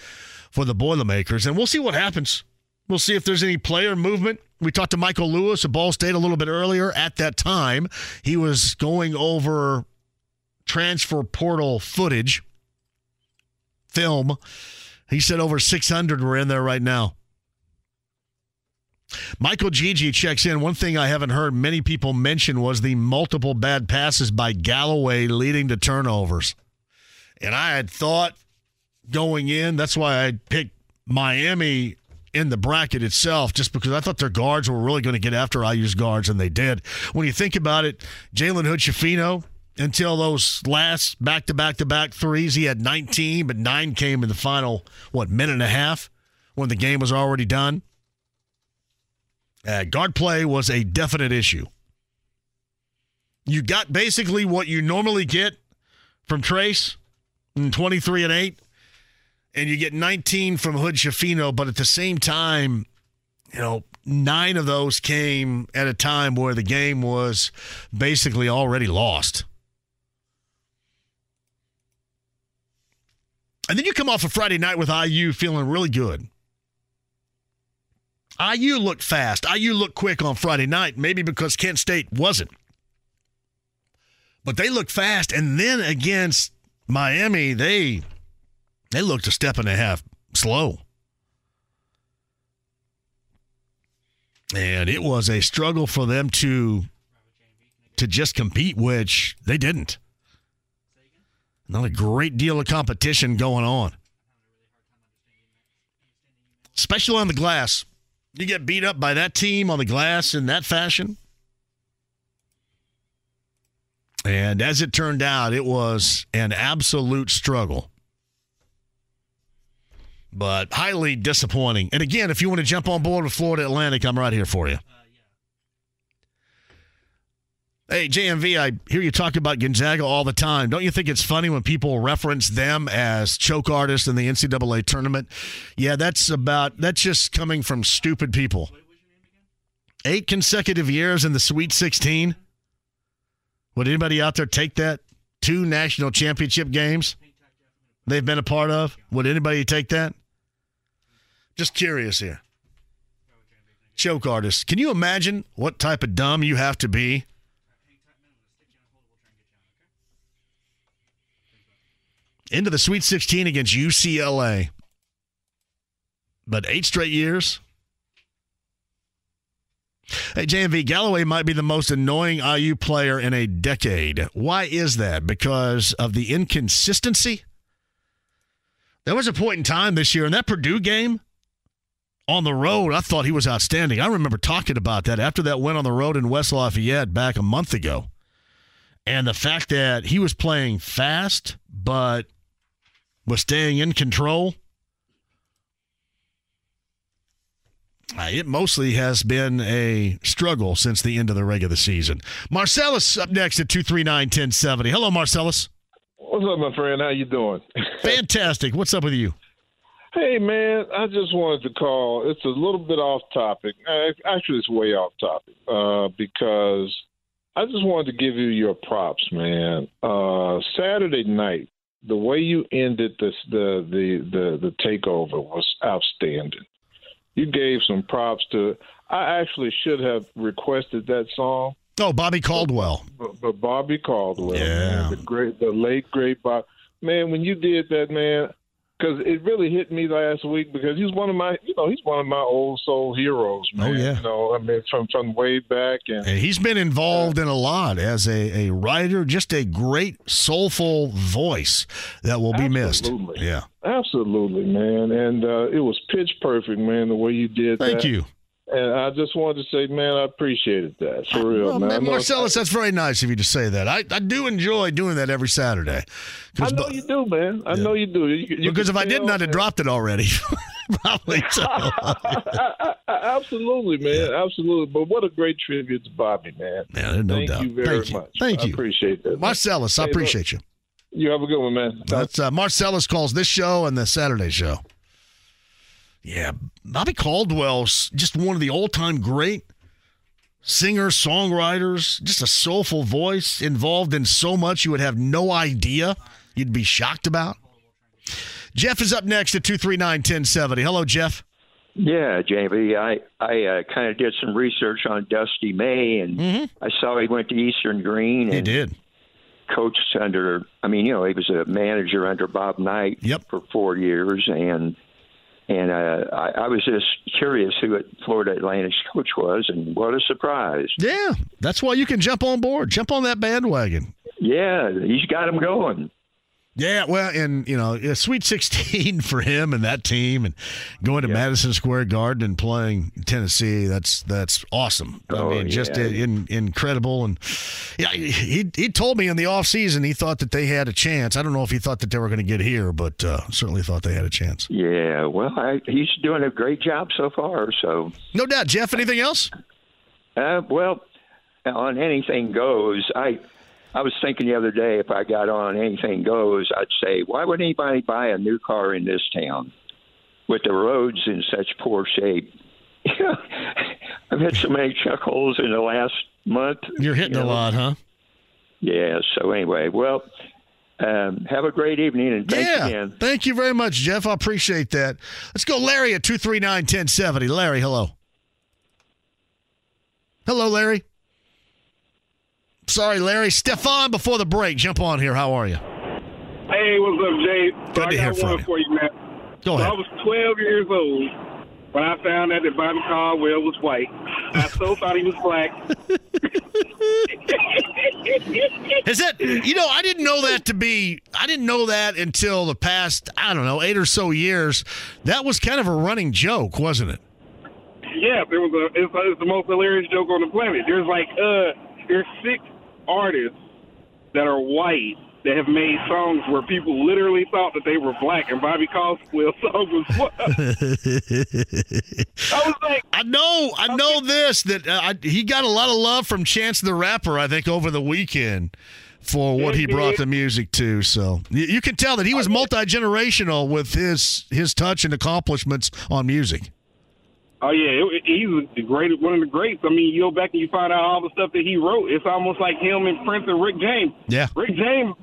for the Boilermakers. And we'll see what happens. We'll see if there's any player movement. We talked to Michael Lewis of Ball State a little bit earlier. At that time, he was going over transfer portal footage, film he said over 600 were in there right now. Michael Gigi checks in. One thing I haven't heard many people mention was the multiple bad passes by Galloway leading to turnovers. And I had thought going in, that's why I picked Miami in the bracket itself, just because I thought their guards were really going to get after IU's guards, and they did. When you think about it, Jalen Hood Schifino, until those last back to back to back threes. He had 19, but nine came in the final, what, minute and a half when the game was already done. Uh, guard play was a definite issue. You got basically what you normally get from Trayce in 23 and 8, and you get 19 from Hood Schifino, but at the same time, you know, nine of those came at a time where the game was basically already lost. And then you come off a Friday night with IU feeling really good. IU looked fast. IU looked quick on Friday night, maybe because Kent State wasn't. But they looked fast. And then against Miami, they they looked a step and a half slow. And it was a struggle for them to to just compete, which they didn't. Not a great deal of competition going on. Especially on the glass. You get beat up by that team on the glass in that fashion. And as it turned out, it was an absolute struggle. But highly disappointing. And again, if you want to jump on board with Florida Atlantic, I'm right here for you. Hey, JMV, I hear you talk about Gonzaga all the time. Don't you think it's funny when people reference them as choke artists in the NCAA tournament? Yeah, that's about, that's just coming from stupid people. Eight consecutive years in the Sweet 16. Would anybody out there take that? Two national championship games they've been a part of. Would anybody take that? Just curious here. Choke artists. Can you imagine what type of dumb you have to be? Into the Sweet 16 against UCLA. But eight straight years. Hey, JMV, Galloway might be the most annoying IU player in a decade. Why is that? Because of the inconsistency? There was a point in time this year in that Purdue game on the road, I thought he was outstanding. I remember talking about that after that win on the road in West Lafayette back a month ago. And the fact that he was playing fast, but was staying in control. Uh, it mostly has been a struggle since the end of the regular season. Marcellus up next at 239 1070. Hello, Marcellus. What's up, my friend? How you doing? (laughs) Fantastic. What's up with you? Hey, man, I just wanted to call. It's a little bit off topic. Actually, it's way off topic uh, because I just wanted to give you your props, man. Uh, Saturday night, the way you ended this the the the the takeover was outstanding. You gave some props to. I actually should have requested that song. Oh, Bobby Caldwell. But, but Bobby Caldwell, Yeah. man, the great, the late great Bob, man. When you did that, man, because it really hit me last week because he's one of my, you know, he's one of my old soul heroes, man. Oh, yeah. You know, I mean, from from way back, and And he's been involved in a lot as a, a writer, just a great soulful voice that will be missed. Absolutely. Yeah. Absolutely, man. And uh, it was pitch perfect, man, the way you did Thank that. you. And I just wanted to say, man, I appreciated that for real, Well, man. Man, Marcellus, that's very nice of you to say that. I, I do enjoy doing that every Saturday. I know you do, man. I know you do. You, you because if I didn't, I'd have dropped it already. (laughs) Probably so. (laughs) Absolutely, man. Absolutely. But what a great tribute to Bobby, man. Yeah, there's no doubt. Thank doubt. you very Thank you. much. Thank I appreciate that. man. Marcellus, I Hey, appreciate you. You have a good one, man. That's uh, Marcellus calls this show and the Saturday show. Yeah, Bobby Caldwell's just one of the all-time great singers, songwriters, just a soulful voice involved in so much you would have no idea. You'd be shocked about. Jeff is up next at 239-1070. Hello, Jeff. Yeah, JB, I I uh, kind of did some research on Dusty May, and I saw he went to Eastern Greene. And He did. Coached under, I mean, you know, he was a manager under Bob Knight yep. for four years, and and uh, I, I was just curious who at Florida Atlantic's coach was, and what a surprise! Yeah, that's why you can jump on board. Jump on that bandwagon. Yeah, he's got him going. Yeah, well, and you know, a Sweet 16 (laughs) for him and that team, and going to Madison Square Garden and playing Tennessee. That's that's awesome. I Oh, mean, just in, incredible. And yeah, he he told me in the offseason he thought that they had a chance. I don't know if he thought that they were going to get here, but uh, certainly thought they had a chance. Yeah, well, I, he's doing a great job so far. So No doubt, Jeff. Anything else? Uh, well, on anything goes, I I was thinking the other day if I got on anything goes, I'd say, why would anybody buy a new car in this town with the roads in such poor shape? (laughs) I've had so many chuckles in the last month. You're hitting you a lot, huh? Yeah. So anyway, well, um, have a great evening and thanks yeah. again. Thank you very much, Jeff. I appreciate that. Let's go, Larry at 239 1070. Larry, hello. Hello, Larry. Sorry, Larry. Stefan, before the break, jump on here. How are you? Hey, what's up, Jay? Good I to hear from you. for you, man. Go so ahead. I was 12 years old when I found out that Bobby Caldwell was white. I (laughs) so thought he was black. (laughs) Is that you know? I didn't know that to be. I didn't know that until the past. I don't know, eight or so years. That was kind of a running joke, wasn't it? yeah, it was a. It's, it's the most hilarious joke on the planet. There's like uh, there's six artists that are white that have made songs where people literally thought that they were black, and Bobby Caldwell's (laughs) song was what? I was like, I know, I know this that uh, I, he got a lot of love from Chance the Rapper. I think over the weekend for what he brought the music to. So you, you can tell that he was multi generational with his his touch and accomplishments on music. Oh yeah, it, he's the greatest, one of the greats. I mean, you go back and you find out all the stuff that he wrote. It's almost like him and Prince and Rick James. Yeah. Rick James,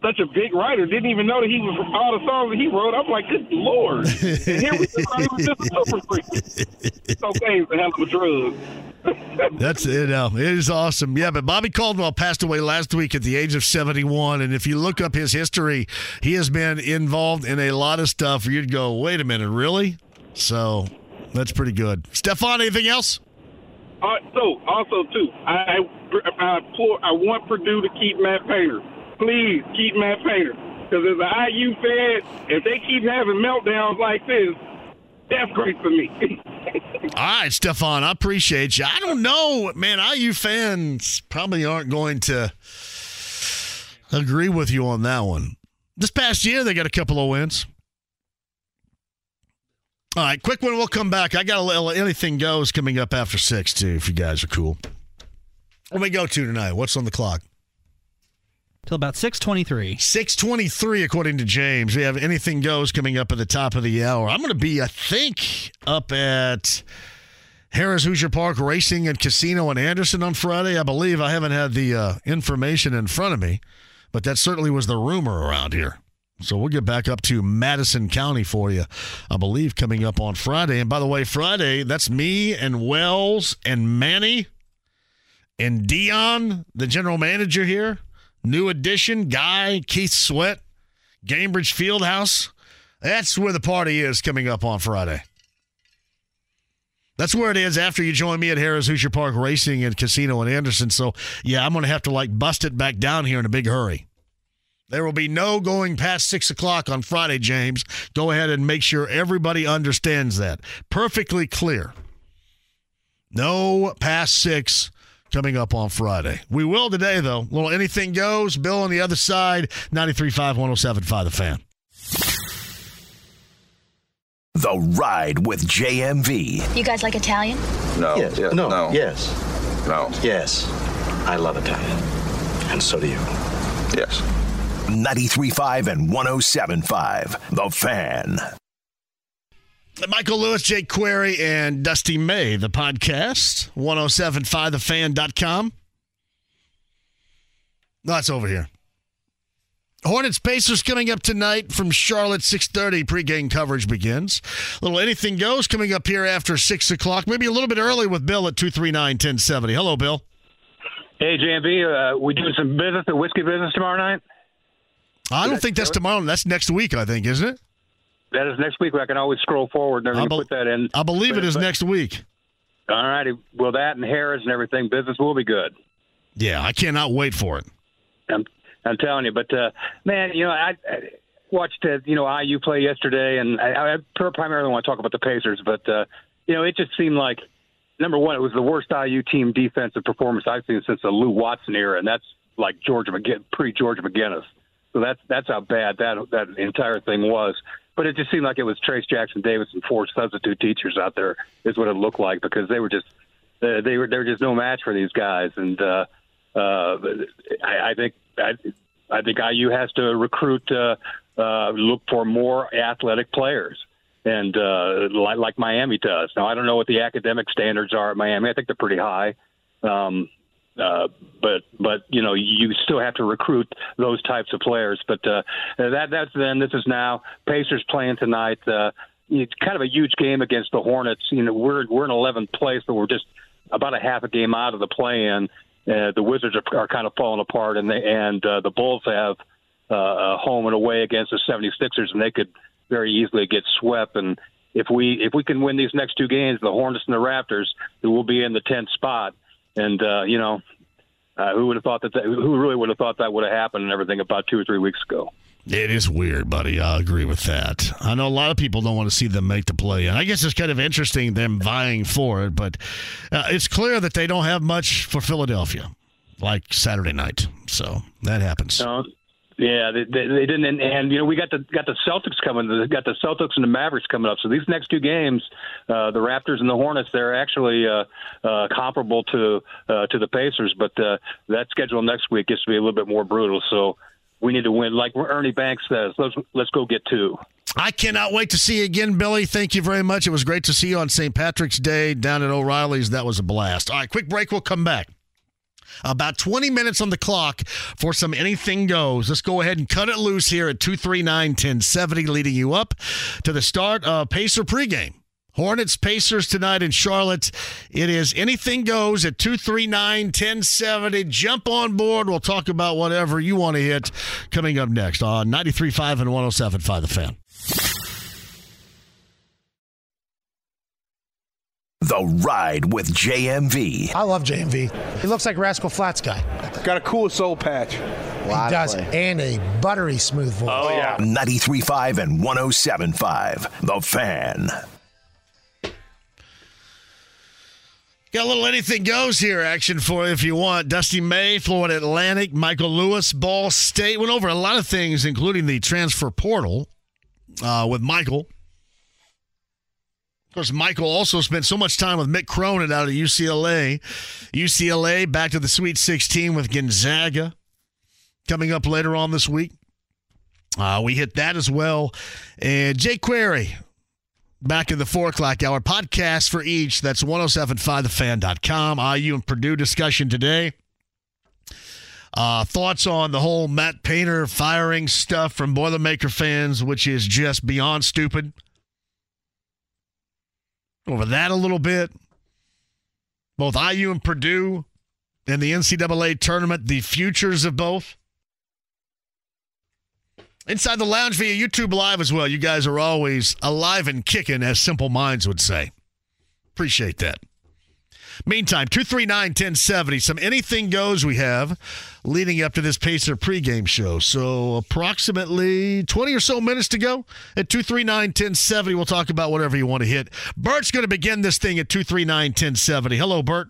such a big writer, didn't even know that he was all the songs that he wrote. I'm like, good lord! (laughs) and here we he was just a super freak. Cocaine's a hell of a drug. (laughs) That's it. Uh, it is awesome. Yeah, but Bobby Caldwell passed away last week at the age of 71. And if you look up his history, he has been involved in a lot of stuff you'd go, wait a minute, really? So that's pretty good. Stefan, anything else? Uh, so also too, I I, I, implore- I want Purdue to keep Matt Painter. Please keep Matt Painter because as an IU fan, if they keep having meltdowns like this, that's great for me. (laughs) All right, Stefan, I appreciate you. I don't know, man. IU fans probably aren't going to agree with you on that one. This past year, they got a couple of wins. All right, quick one. We'll come back. I got a little anything goes coming up after six too. If you guys are cool. What we go to tonight? What's on the clock? Till about 623. 623, according to James. We have anything goes coming up at the top of the hour. I'm going to be, I think, up at Harrah's Hoosier Park Racing and Casino in Anderson on Friday. I believe I haven't had the uh, information in front of me, but that certainly was the rumor around here. So we'll get back up to Madison County for you, I believe, coming up on Friday. And by the way, Friday, that's me and Wells and Manny and Dion, the general manager here. New Edition, Guy, Keith Sweat, Gainbridge Fieldhouse. That's where the party is coming up on Friday. That's where it is after you join me at Harrah's Hoosier Park Racing and Casino in Anderson. So, yeah, I'm going to have to like bust it back down here in a big hurry. There will be no going past six o'clock on Friday, James. Go ahead and make sure everybody understands that. Perfectly clear. No past six coming up on Friday. We will today, though. Little anything goes. Bill on the other side, 93.5, 107.5, the fan. The Ride with JMV. You guys like Italian? No. Yes. Yeah, no. no. Yes. No. Yes. I love Italian. And so do you. Yes. 93.5 and 107.5, The Fan. Michael Lewis, Jake Query, and Dusty May, the podcast, 1075thefan.com. That's over here. Hornets Pacers coming up tonight from Charlotte, 6.30. Pregame coverage begins. Little anything goes coming up here after 6 o'clock, maybe a little bit early with Bill at 239-1070. Hello, Bill. Hey, JMV, uh, we doing some business, the whiskey business tomorrow night? I don't think that's tomorrow. That's next week, I think, isn't it? That is next week. I can always scroll forward and I everything, put that in. I believe it But- is but- next week. All righty. Well, that and Harrah's and everything, business will be good. Yeah, I cannot wait for it. I'm, I'm telling you. But uh, man, you know, I, I watched uh, you know IU play yesterday, and I, I primarily want to talk about the Pacers, but uh, you know, it just seemed like number one, it was the worst IU team defensive performance I've seen since the Lou Watson era, and that's like Georgia McGinn, pre George McGinnis. So that's that's how bad that that entire thing was. But it just seemed like it was Trayce Jackson Davis and four substitute teachers out there is what it looked like because they were just uh, they were they were just no match for these guys. And uh, uh, I, I think I, I think IU has to recruit uh, uh, look for more athletic players. And uh, like, like Miami does. Now I don't know what the academic standards are at Miami. I think they're pretty high. Um, uh, but but you know you still have to recruit those types of players. But uh, that that's then. This is now Pacers playing tonight. Uh, it's kind of a huge game against the Hornets. You know we're we're in 11th place, but we're just about a half a game out of the play-in. Uh, the Wizards are, are kind of falling apart, and they, and uh, the Bulls have uh, a home and away against the 76ers, and they could very easily get swept. And if we if we can win these next two games, the Hornets and the Raptors, we'll be in the 10th spot. And uh, you know, uh, who would have thought that, that? Who really would have thought that would have happened and everything about two or three weeks ago? It is weird, buddy. I agree with that. I know a lot of people don't want to see them make the play, and I guess it's kind of interesting them vying for it. But uh, it's clear that they don't have much for Philadelphia, like Saturday night. So that happens. No, yeah, they, they, they didn't, and, and you know we got the got the Celtics coming. They got the Celtics and the Mavericks coming up. So these next two games, uh, the Raptors and the Hornets, they're actually uh, uh, comparable to uh, to the Pacers. But uh, that schedule next week gets to be a little bit more brutal. So we need to win, like Ernie Banks says. Let's let's go get two. I cannot wait to see you again, Billy. Thank you very much. It was great to see you on St. Patrick's Day down at O'Reilly's. That was a blast. All right, quick break. We'll come back. About 20 minutes on the clock for some anything goes. Let's go ahead and cut it loose here at 239 1070, leading you up to the start of Pacer pregame. Hornets Pacers tonight in Charlotte. It is anything goes at 239 1070. Jump on board. We'll talk about whatever you want to hit coming up next on 93.5 and 107.5 The Fan. The Ride with JMV. I love JMV. He looks like Rascal Flatts guy. Got a cool soul patch. He does, and a buttery smooth voice. Oh, yeah. 93.5 and 107.5. The Fan. Got a little anything goes here action for you if you want. Dusty May, Florida Atlantic, Michael Lewis, Ball State. Went over a lot of things, including the transfer portal uh, with Michael. Of course, Michael also spent so much time with Mick Cronin out of UCLA. UCLA back to the Sweet 16 with Gonzaga coming up later on this week. Uh, we hit that as well. And Jay Query back in the four o'clock hour podcast for each. That's 1075thefan.com. IU and Purdue discussion today. Uh, thoughts on the whole Matt Painter firing stuff from Boilermaker fans, which is just beyond stupid. Over that a little bit. Both IU and Purdue in the NCAA tournament, the futures of both. Inside the lounge via YouTube Live as well. You guys are always alive and kicking, as Simple Minds would say. Appreciate that. Meantime, 239 1070. Some anything goes we have leading up to this Pacer pregame show. So, approximately 20 or so minutes to go at 239 1070. We'll talk about whatever you want to hit. Bert's going to begin this thing at 239 1070. Hello, Bert.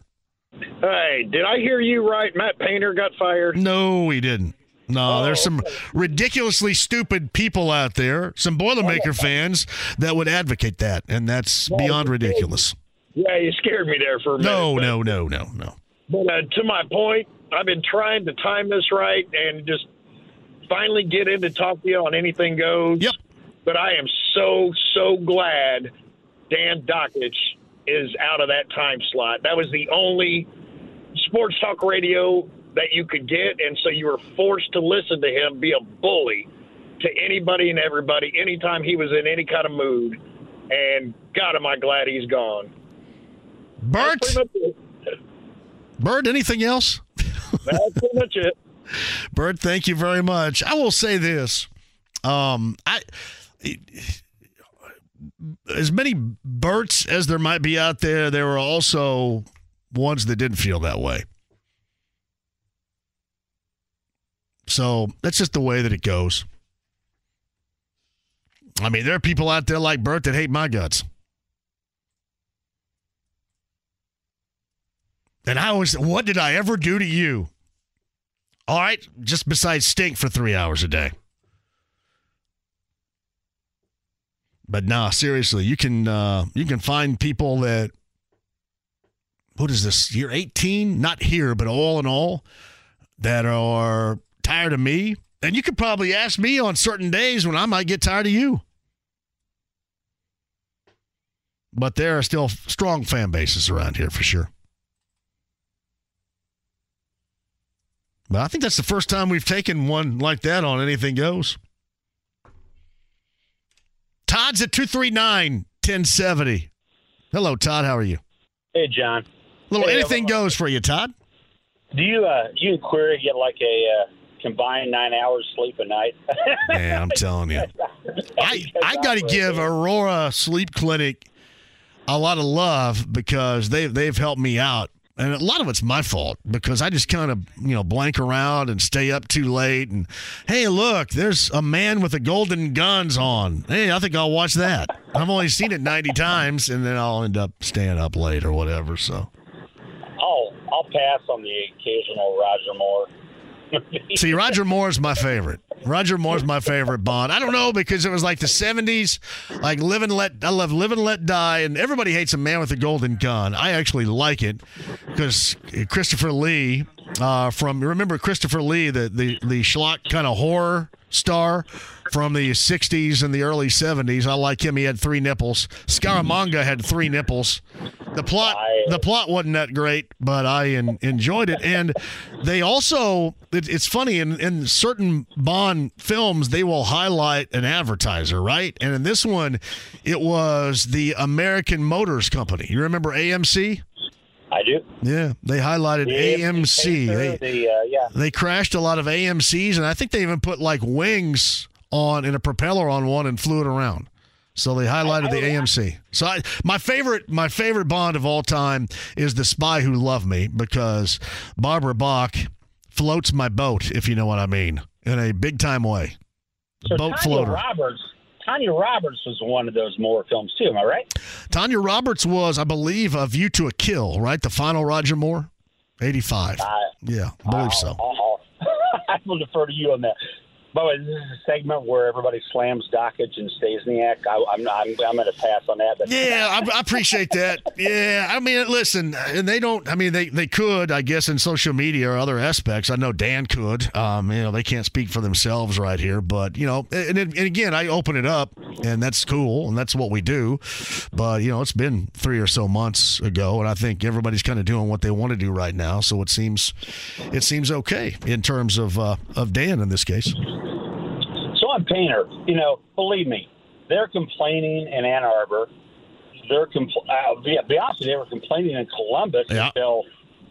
Hey, did I hear you right? Matt Painter got fired? No, he didn't. No, oh, there's some ridiculously stupid people out there, some Boilermaker oh, fans that would advocate that, and that's beyond ridiculous. Yeah, you scared me there for a minute. No, but- no, no, no, no. But uh, to my point, I've been trying to time this right and just finally get in to talk to you on anything goes. Yep. But I am so so glad Dan Dakich is out of that time slot. That was the only sports talk radio that you could get, and so you were forced to listen to him be a bully to anybody and everybody anytime he was in any kind of mood. And God, am I glad he's gone. Bert, That's pretty much it. Bert, anything else? That's pretty much it. (laughs) Bert, thank you very much. I will say this. Um, I as many Berts as there might be out there, there were also ones that didn't feel that way. So that's just the way that it goes. I mean, there are people out there like Bert that hate my guts. And I always, what did I ever do to you? All right, just besides stink for three hours a day. But nah, seriously, you can uh, you can find people that what is this year eighteen? Not here, but all in all, that are tired of me. And you could probably ask me on certain days when I might get tired of you. But there are still strong fan bases around here for sure. But I think that's the first time we've taken one like that on Anything Goes. Todd's at 239 1070. Hello, Todd. How are you? Hey, John. Little Hey, anything uh, goes for you, Todd. Do you uh you and Query get like a uh, combined nine hours sleep a night? (laughs) Yeah, I'm telling you. I, I got to give Aurora Sleep Clinic a lot of love because they they've helped me out. And a lot of it's my fault because I just kind of, you know, blank around and stay up too late. And hey, look, there's a man with the golden guns on. Hey, I think I'll watch that. I've only seen it 90 times and then I'll end up staying up late or whatever. So, I'll I'll pass on the occasional Roger Moore. see, Roger Moore's my favorite. Roger Moore's my favorite Bond. I don't know because it was like the 70s, like Live and Let, I love Live and Let Die, and everybody hates a man with a golden gun. I actually like it because Christopher Lee, uh, from, remember Christopher Lee, the, the, the schlock kind of horror star from the 60s and the early 70s. I like him. He had three nipples. Scaramanga had three nipples. The plot, the plot wasn't that great, but I en- enjoyed it. And they also, it, it's funny in, in certain Bond films, they will highlight an advertiser, right? And in this one, it was the American Motors Company. You remember AMC? I do. Yeah, they highlighted The AMC. Pacer, They, the uh, yeah. they crashed a lot of AMCs, and I think they even put like wings on in a propeller on one and flew it around. So they highlighted the AMC. So I, my favorite, my favorite Bond of all time is the Spy Who Loved Me because Barbara Bach floats my boat, if you know what I mean, in a big time way. So boat Tanya floater. Roberts. Tanya Roberts was one of those Moore films too. Am I right? Tanya Roberts was, I believe, A View to a Kill, right? The final Roger Moore, eighty-five. Uh, yeah, I believe so. I'll, (laughs) I will defer to you on that. By the way, this is a segment where everybody slams Dakich and Stasiak. I, I'm, I'm, I'm going to pass on that. But Yeah, I, I appreciate that. Yeah, I mean, listen, and they don't. I mean, they they could, I guess, in social media or other aspects. I know Dan could. Um, you know, they can't speak for themselves right here, but you know, and, and again, I open it up, and that's cool, and that's what we do. But you know, it's been three or so months ago, and I think everybody's kind of doing what they want to do right now. So it seems, it seems okay in terms of uh, of Dan in this case. You know, believe me, they're complaining in Ann Arbor. They're compl- uh, be, be honest, they were complaining in Columbus Yeah. until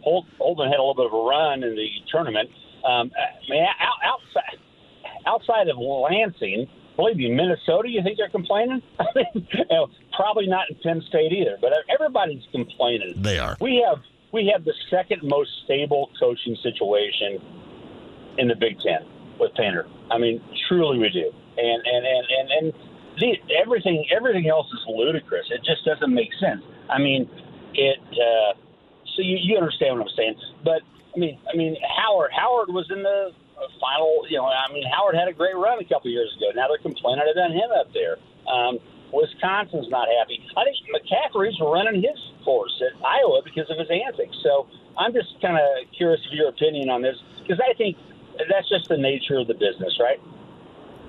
Hol- Holden had a little bit of a run in the tournament. Um, I mean, out, outside outside of Lansing, believe me, Minnesota, you think they're complaining? (laughs) I mean, you know, probably not in Penn State either. But everybody's complaining. They are. We have we have the second most stable coaching situation in the Big Ten with Painter. I mean, truly we do. And and and and, and the, everything everything else is ludicrous. It just doesn't make sense. I mean, it. Uh, so you, you understand what I'm saying? But I mean, I mean, Howard Howard was in the final. You know, I mean, Howard had a great run a couple years ago. Now they're complaining about him up there. Um, Wisconsin's not happy. I think McCaffery's running his course at Iowa because of his antics. So I'm just kind of curious of your opinion on this because I think that's just the nature of the business, right?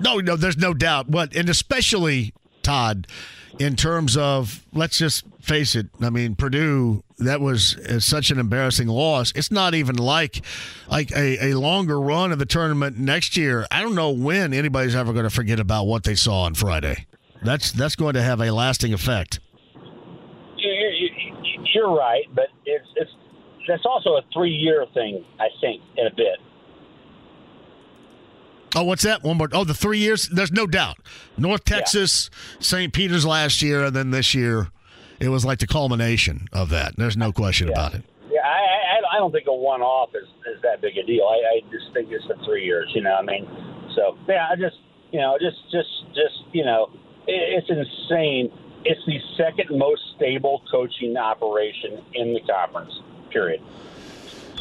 No, no, there's no doubt. What, and especially Todd, in terms of let's just face it. I mean, Purdue. That was uh, such an embarrassing loss. It's not even like like a, a longer run of the tournament next year. I don't know when anybody's ever going to forget about what they saw on Friday. That's that's going to have a lasting effect. You- you- you- You're right, but it's it's that's also a three year thing, I think, in a bit. Oh, what's that? One more. Oh, the three years. There's no doubt. North Texas, St. Peter's last year, and then this year, it was like the culmination of that. There's no question about it. Yeah, I, I, I don't think a one off is, is that big a deal. I, I just think it's the three years. You know, I mean, so yeah, I just you know, just just just you know, it, it's insane. It's the second most stable coaching operation in the conference. Period.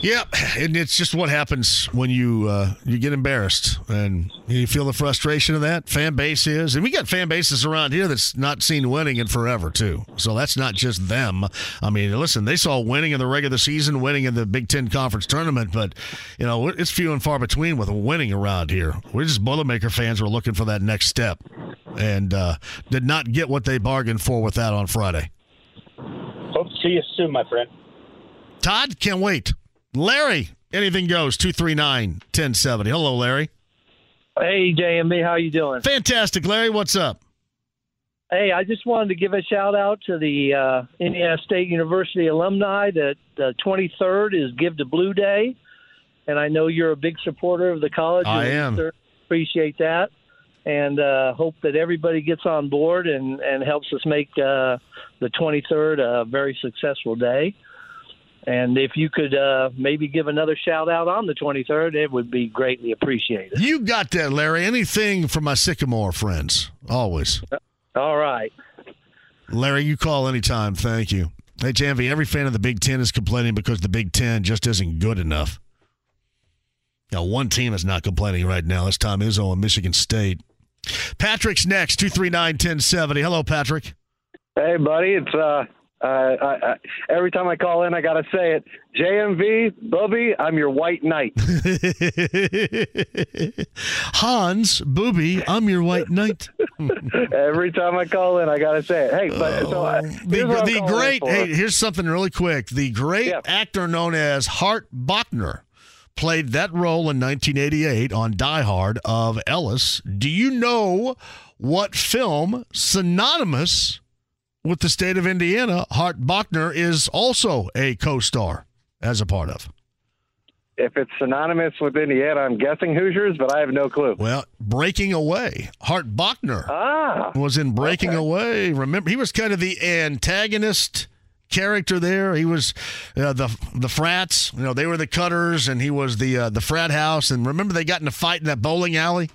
Yep, and it's just what happens when you uh, you get embarrassed and you feel the frustration of that. Fan base is, and we got fan bases around here that's not seen winning in forever too. So that's not just them. I mean, listen, they saw winning in the regular season, winning in the Big Ten conference tournament, but you know it's few and far between with winning around here. We're just Boilermaker fans. We're looking for that next step, and uh, did not get what they bargained for with that on Friday. Hope to see you soon, my friend. Todd, can't wait. Larry, anything goes. 239 1070. Hello, Larry. Hey, JMB, how you doing? Fantastic, Larry. What's up? Hey, I just wanted to give a shout out to the uh, Indiana State University alumni that the 23rd is Give to Blue Day, and I know you're a big supporter of the college. I am. Appreciate that, and uh, hope that everybody gets on board and and helps us make uh, the 23rd a very successful day. And if you could uh, maybe give another shout out on the 23rd, it would be greatly appreciated. You got that, Larry. Anything for my Sycamore friends. Always. All right. Larry, you call anytime. Thank you. Hey, Janvy, every fan of the Big Ten is complaining because the Big Ten just isn't good enough. Now, one team is not complaining right now. This Tom Izzo and Michigan State. Patrick's next, 239 1070. Hello, Patrick. Hey, buddy. It's uh, uh, I, I, every time I call in, I gotta say it. JMV, Bubby, I'm your white knight. (laughs) Hans, Booby, I'm your white knight. (laughs) every time I call in, I gotta say it. Hey, but so uh, The, here's what I'm the great, hey, here's something really quick. The great actor known as Hart Bochner played that role in 1988 on Die Hard of Ellis. Do you know what film synonymous with the state of Indiana Hart Bochner is also a co-star as a part of? If it's synonymous with Indiana, I'm guessing Hoosiers, but I have no clue. Well, Breaking Away. Hart Bochner ah, was in Breaking Away. Remember, he was kind of the antagonist character there. He was uh, the the frats. You know, they were the cutters, and he was the uh, the frat house. And remember, they got in a fight in that bowling alley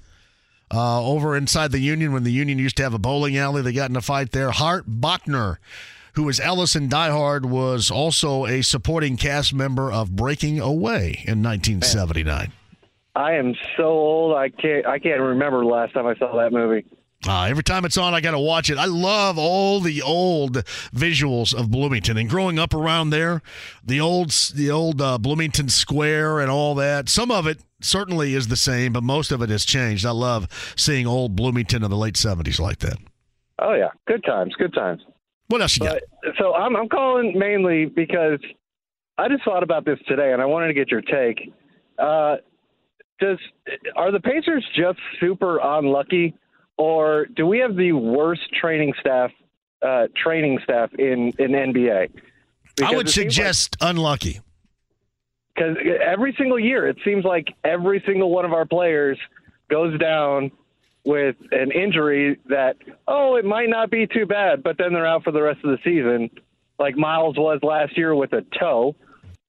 uh, over inside the Union when the Union used to have a bowling alley. They got in a fight there. Hart Bochner. Who was Ellis in Die Hard was also a supporting cast member of Breaking Away in 1979. I, am so old. I can't. I can't remember the last time I saw that movie. Uh, every time it's on, I got to watch it. I love all the old visuals of Bloomington and growing up around there, the old the old uh, Bloomington Square and all that. Some of it certainly is the same, but most of it has changed. I love seeing old Bloomington of the late seventies like that. Oh yeah, good times, good times. What else you but, got? So I'm I'm calling mainly because I just thought about this today, and I wanted to get your take. Uh, does are the Pacers just super unlucky? or do we have the worst training staff uh, training staff in in NBA? Because I would suggest like, unlucky. Because every single year, it seems like every single one of our players goes down with an injury that oh, it might not be too bad, but then they're out for the rest of the season. Like Myles was last year with a toe.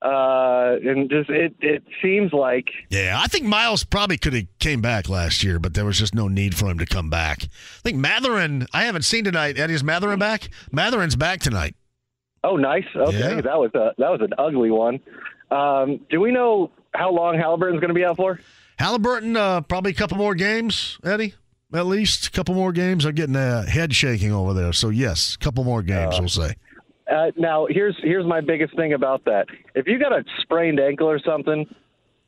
Uh, and just it it seems like yeah, I think Myles probably could have came back last year, but there was just no need for him to come back. I think Mathurin, I haven't seen tonight. Eddie is Mathurin back? Mathurin's back tonight. Oh, nice. Okay, yeah. that was a that was an ugly one. Um, do we know how long Halliburton's going to be out for? Halliburton, uh, probably a couple more games, Eddie. At least a couple more games. I'm getting a head shaking over there. So yes, a couple more games. Uh, we'll say. Uh, now, here's here's my biggest thing about that. If you got a sprained ankle or something,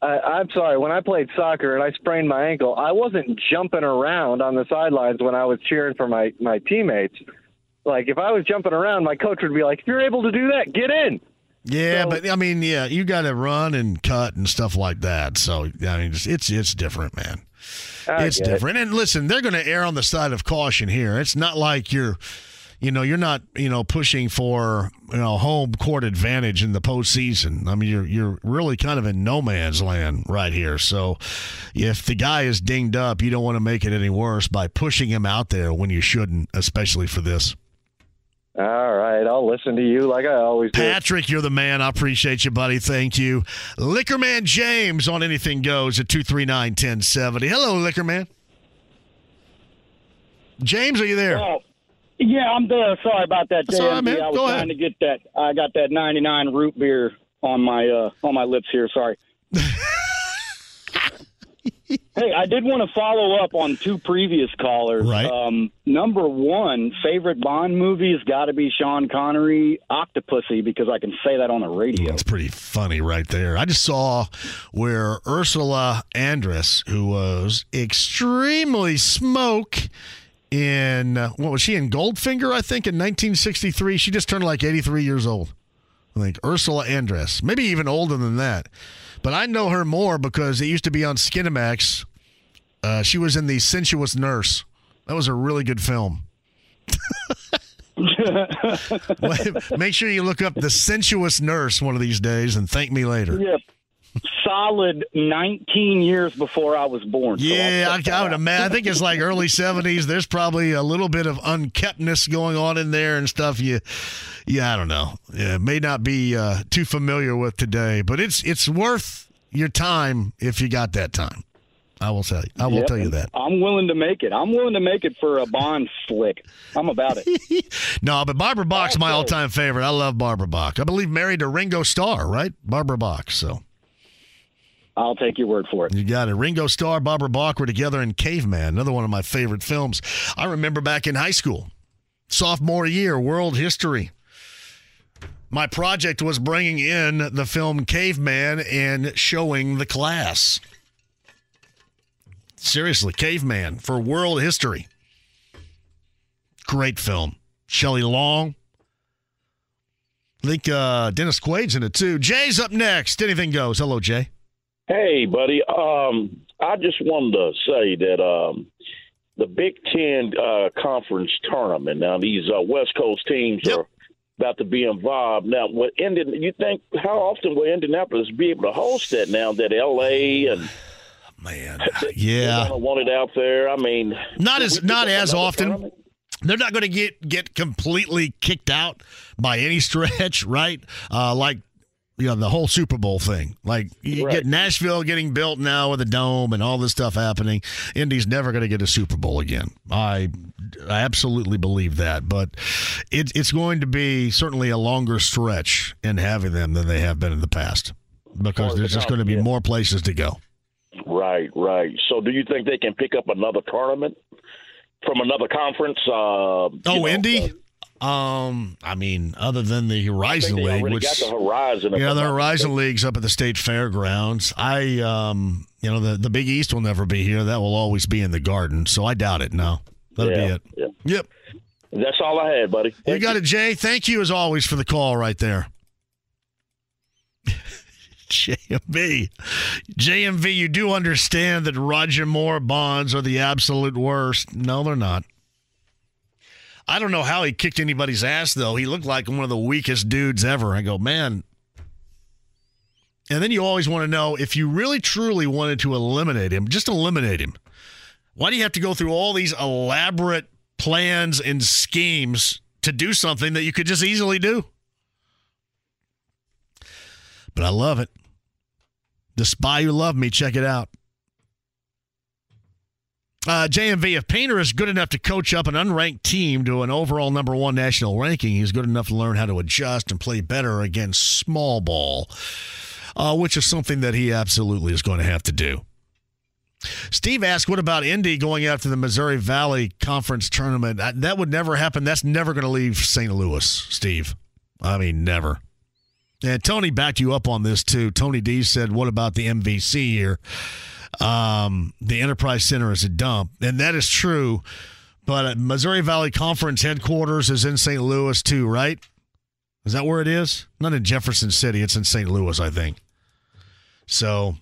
uh, I'm sorry. When I played soccer and I sprained my ankle, I wasn't jumping around on the sidelines when I was cheering for my my teammates. Like if I was jumping around, my coach would be like, "If you're able to do that, get in." Yeah, so, but I mean, yeah, you got to run and cut and stuff like that. So I mean, it's it's, it's different, man. I it's different. It. And listen, they're going to err on the side of caution here. It's not like you're you know, you're not, you know, pushing for, you know, home court advantage in the postseason. I mean, you're you're really kind of in no man's land right here. So, if the guy is dinged up, you don't want to make it any worse by pushing him out there when you shouldn't, especially for this. All right, I'll listen to you like I always do. Patrick, you're the man. I appreciate you, buddy. Thank you. Liquor Man James on Anything Goes at 239 1070. Hello, Liquor Man. James, are you there? Oh. Yeah, I'm there. Sorry about that, JMV. Right, I was Go trying ahead. to get that. I got that 99 root beer on my uh, on my lips here. Sorry. (laughs) (laughs) hey, I did want to follow up on two previous callers. Right. Um, number one, favorite Bond movie has got to be Sean Connery, Octopussy, because I can say that on the radio. That's pretty funny right there. I just saw where Ursula Andress, who was extremely smoke in uh, what was she in Goldfinger? I think in 1963. She just turned like 83 years old. I think Ursula Andress, maybe even older than that. But I know her more because it used to be on Skinamax. Uh, she was in the Sensuous Nurse. That was a really good film. (laughs) (laughs) Make sure you look up the Sensuous Nurse one of these days and thank me later. Yep solid 19 years before I was born. Yeah, so I, I would imagine. I think it's like early 70s. There's probably a little bit of unkeptness going on in there and stuff. You, yeah, I don't know. Yeah, may not be uh, too familiar with today, but it's it's worth your time if you got that time. I will tell you. I will yep, tell you that. I'm willing to make it. I'm willing to make it for a Bond flick. I'm about it. (laughs) no, but Barbara Bach's my all-time favorite. I love Barbara Bach. I believe married to Ringo Starr, right? Barbara Bach. So I'll take your word for it. You got it. Ringo Starr, Barbara Bach were together in Caveman, another one of my favorite films. I remember back in high school, sophomore year, world history. My project was bringing in the film Caveman and showing the class. Seriously, Caveman for world history. Great film. Shelley Long. I think uh, Dennis Quaid's in it too. Jay's up next. Anything goes. Hello, Jay. Hey, buddy. Um, I just wanted to say that um, the Big Ten uh, conference tournament. Now, these uh, West Coast teams yep. are about to be involved. Now, what Indian? You think how often will Indianapolis be able to host that now that L.A. and (sighs) man, yeah, want it out there? I mean, not as not as often. Tournament? They're not going to get get completely kicked out by any (laughs) stretch, right? Uh, like you know the whole Super Bowl thing. Like you right. get Nashville getting built now with a dome and all this stuff happening. Indy's never going to get a Super Bowl again. I, I absolutely believe that. But it, it's going to be certainly a longer stretch in having them than they have been in the past because there's just going to be more places to go. Right. Right. So, do you think they can pick up another tournament from another conference? Uh, Oh, know, Indy. Um, I mean, other than the Horizon League, which got the Horizon. yeah, the Horizon League's up at the state fairgrounds. I, um, you know, the the Big East will never be here. That will always be in the Garden. So I doubt it. No, that'll Yeah, be it. yeah. Yep. That's all I had, buddy. You got it, Jay. Thank you as always for the call right there. (laughs) JMV. JMV, you do understand that Roger Moore bonds are the absolute worst. No, they're not. I don't know how he kicked anybody's ass, though. He looked like one of the weakest dudes ever. I go, man. And then you always want to know if you really truly wanted to eliminate him, just eliminate him. Why do you have to go through all these elaborate plans and schemes to do something that you could just easily do? But I love it. The Spy Who Loved Me, check it out. Uh, JMV, if Painter is good enough to coach up an unranked team to an overall number one national ranking, he's good enough to learn how to adjust and play better against small ball, uh, which is something that he absolutely is going to have to do. Steve asked, "What about Indy going after the Missouri Valley Conference tournament? Uh, That would never happen. That's never going to leave St. Louis, Steve. I mean, never." And Tony backed you up on this too. Tony D said, "What about the MVC here? Um, the Enterprise Center is a dump, and that is true. But Missouri Valley Conference headquarters is in St. Louis too, right? Is that where it is? Not in Jefferson City. It's in St. Louis, I think. So,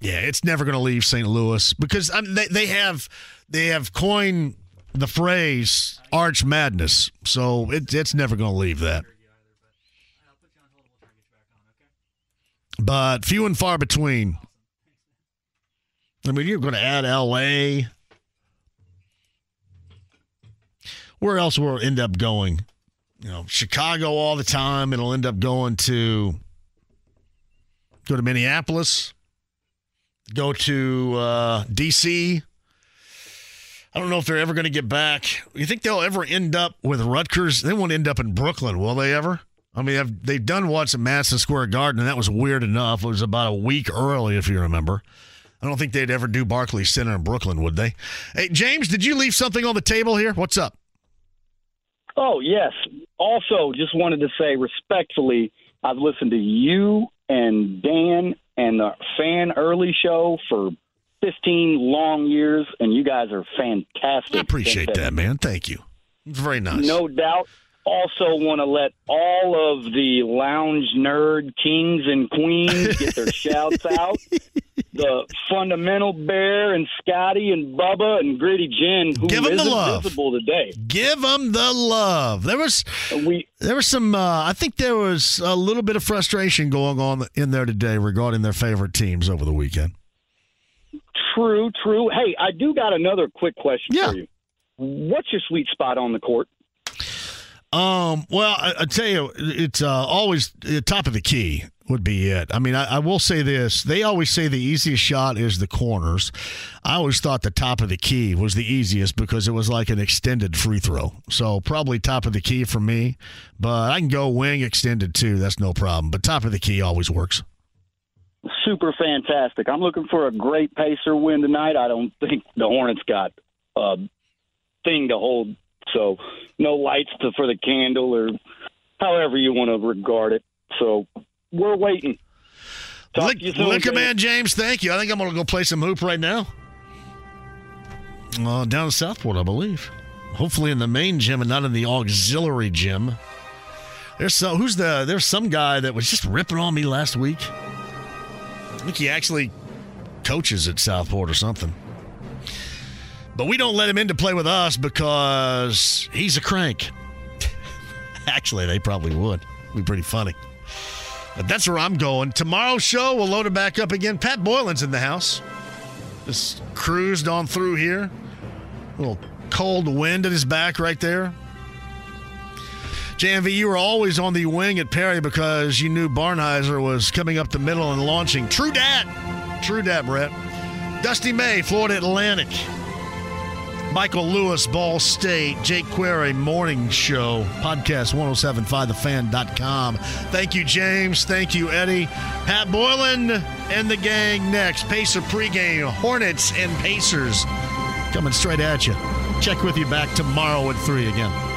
yeah, it's never going to leave St. Louis because I mean, they they have they have coined the phrase Arch Madness, so it, it's never going to leave that. But few and far between. I mean, you're going to add L.A. Where else will it end up going? You know, Chicago all the time. It'll end up going to go to Minneapolis, go to uh, D.C. I don't know if they're ever going to get back. You think they'll ever end up with Rutgers? They won't end up in Brooklyn, will they ever? I mean, they've, they've done once at Madison Square Garden, and that was weird enough. It was about a week early, if you remember. I don't think they'd ever do Barclays Center in Brooklyn, would they? Hey, James, did you leave something on the table here? What's up? Oh, yes. Also, just wanted to say respectfully, I've listened to you and Dan and the Fan Early Show for 15 long years, and you guys are fantastic. I appreciate that, man. Thank you. It's very nice. No doubt. Also, want to let all of the lounge nerd kings and queens get their (laughs) shouts out. The fundamental bear and Scotty and Bubba and Gritty Jen, who Give 'em the love. visible today. Give them the love. There was we, there was some. Uh, I think there was a little bit of frustration going on in there today regarding their favorite teams over the weekend. True, true. Hey, I do got another quick question for you. What's your sweet spot on the court? Um. Well, I, I tell you, it's uh, always the top of the key would be it. I mean, I, I will say this: they always say the easiest shot is the corners. I always thought the top of the key was the easiest because it was like an extended free throw. So probably top of the key for me, but I can go wing extended too. That's no problem. But top of the key always works. Super fantastic. I'm looking for a great Pacer win tonight. I don't think the Hornets got a thing to hold, so no lights to, for the candle or however you want to regard it. So we're waiting. Talk Lick, to you soon, Liquor Dave. Man James, thank you. I think I'm going to go play some hoop right now. Uh, down in Southport, I believe. Hopefully in the main gym and not in the auxiliary gym. There's so who's the there's some guy that was just ripping on me last week. I think he actually coaches at Southport or something. But we don't let him in to play with us because he's a crank. (laughs) actually, they probably would. Be pretty funny. But that's where I'm going. Tomorrow's show, we'll load it back up again. Pat Boylan's in the house. Just cruised on through here. A little cold wind at his back right there. JMV, you were always on the wing at Perry because you knew Barnheiser was coming up the middle and launching. True dat. True dat, Brett. Dusty May, Florida Atlantic. Michael Lewis, Ball State, Jake Query, Morning Show, podcast 1075thefan.com. Thank you, James. Thank you, Eddie. Pat Boylan and the gang next. Pacer pregame, Hornets and Pacers coming straight at you. Check with you back tomorrow at 3 again.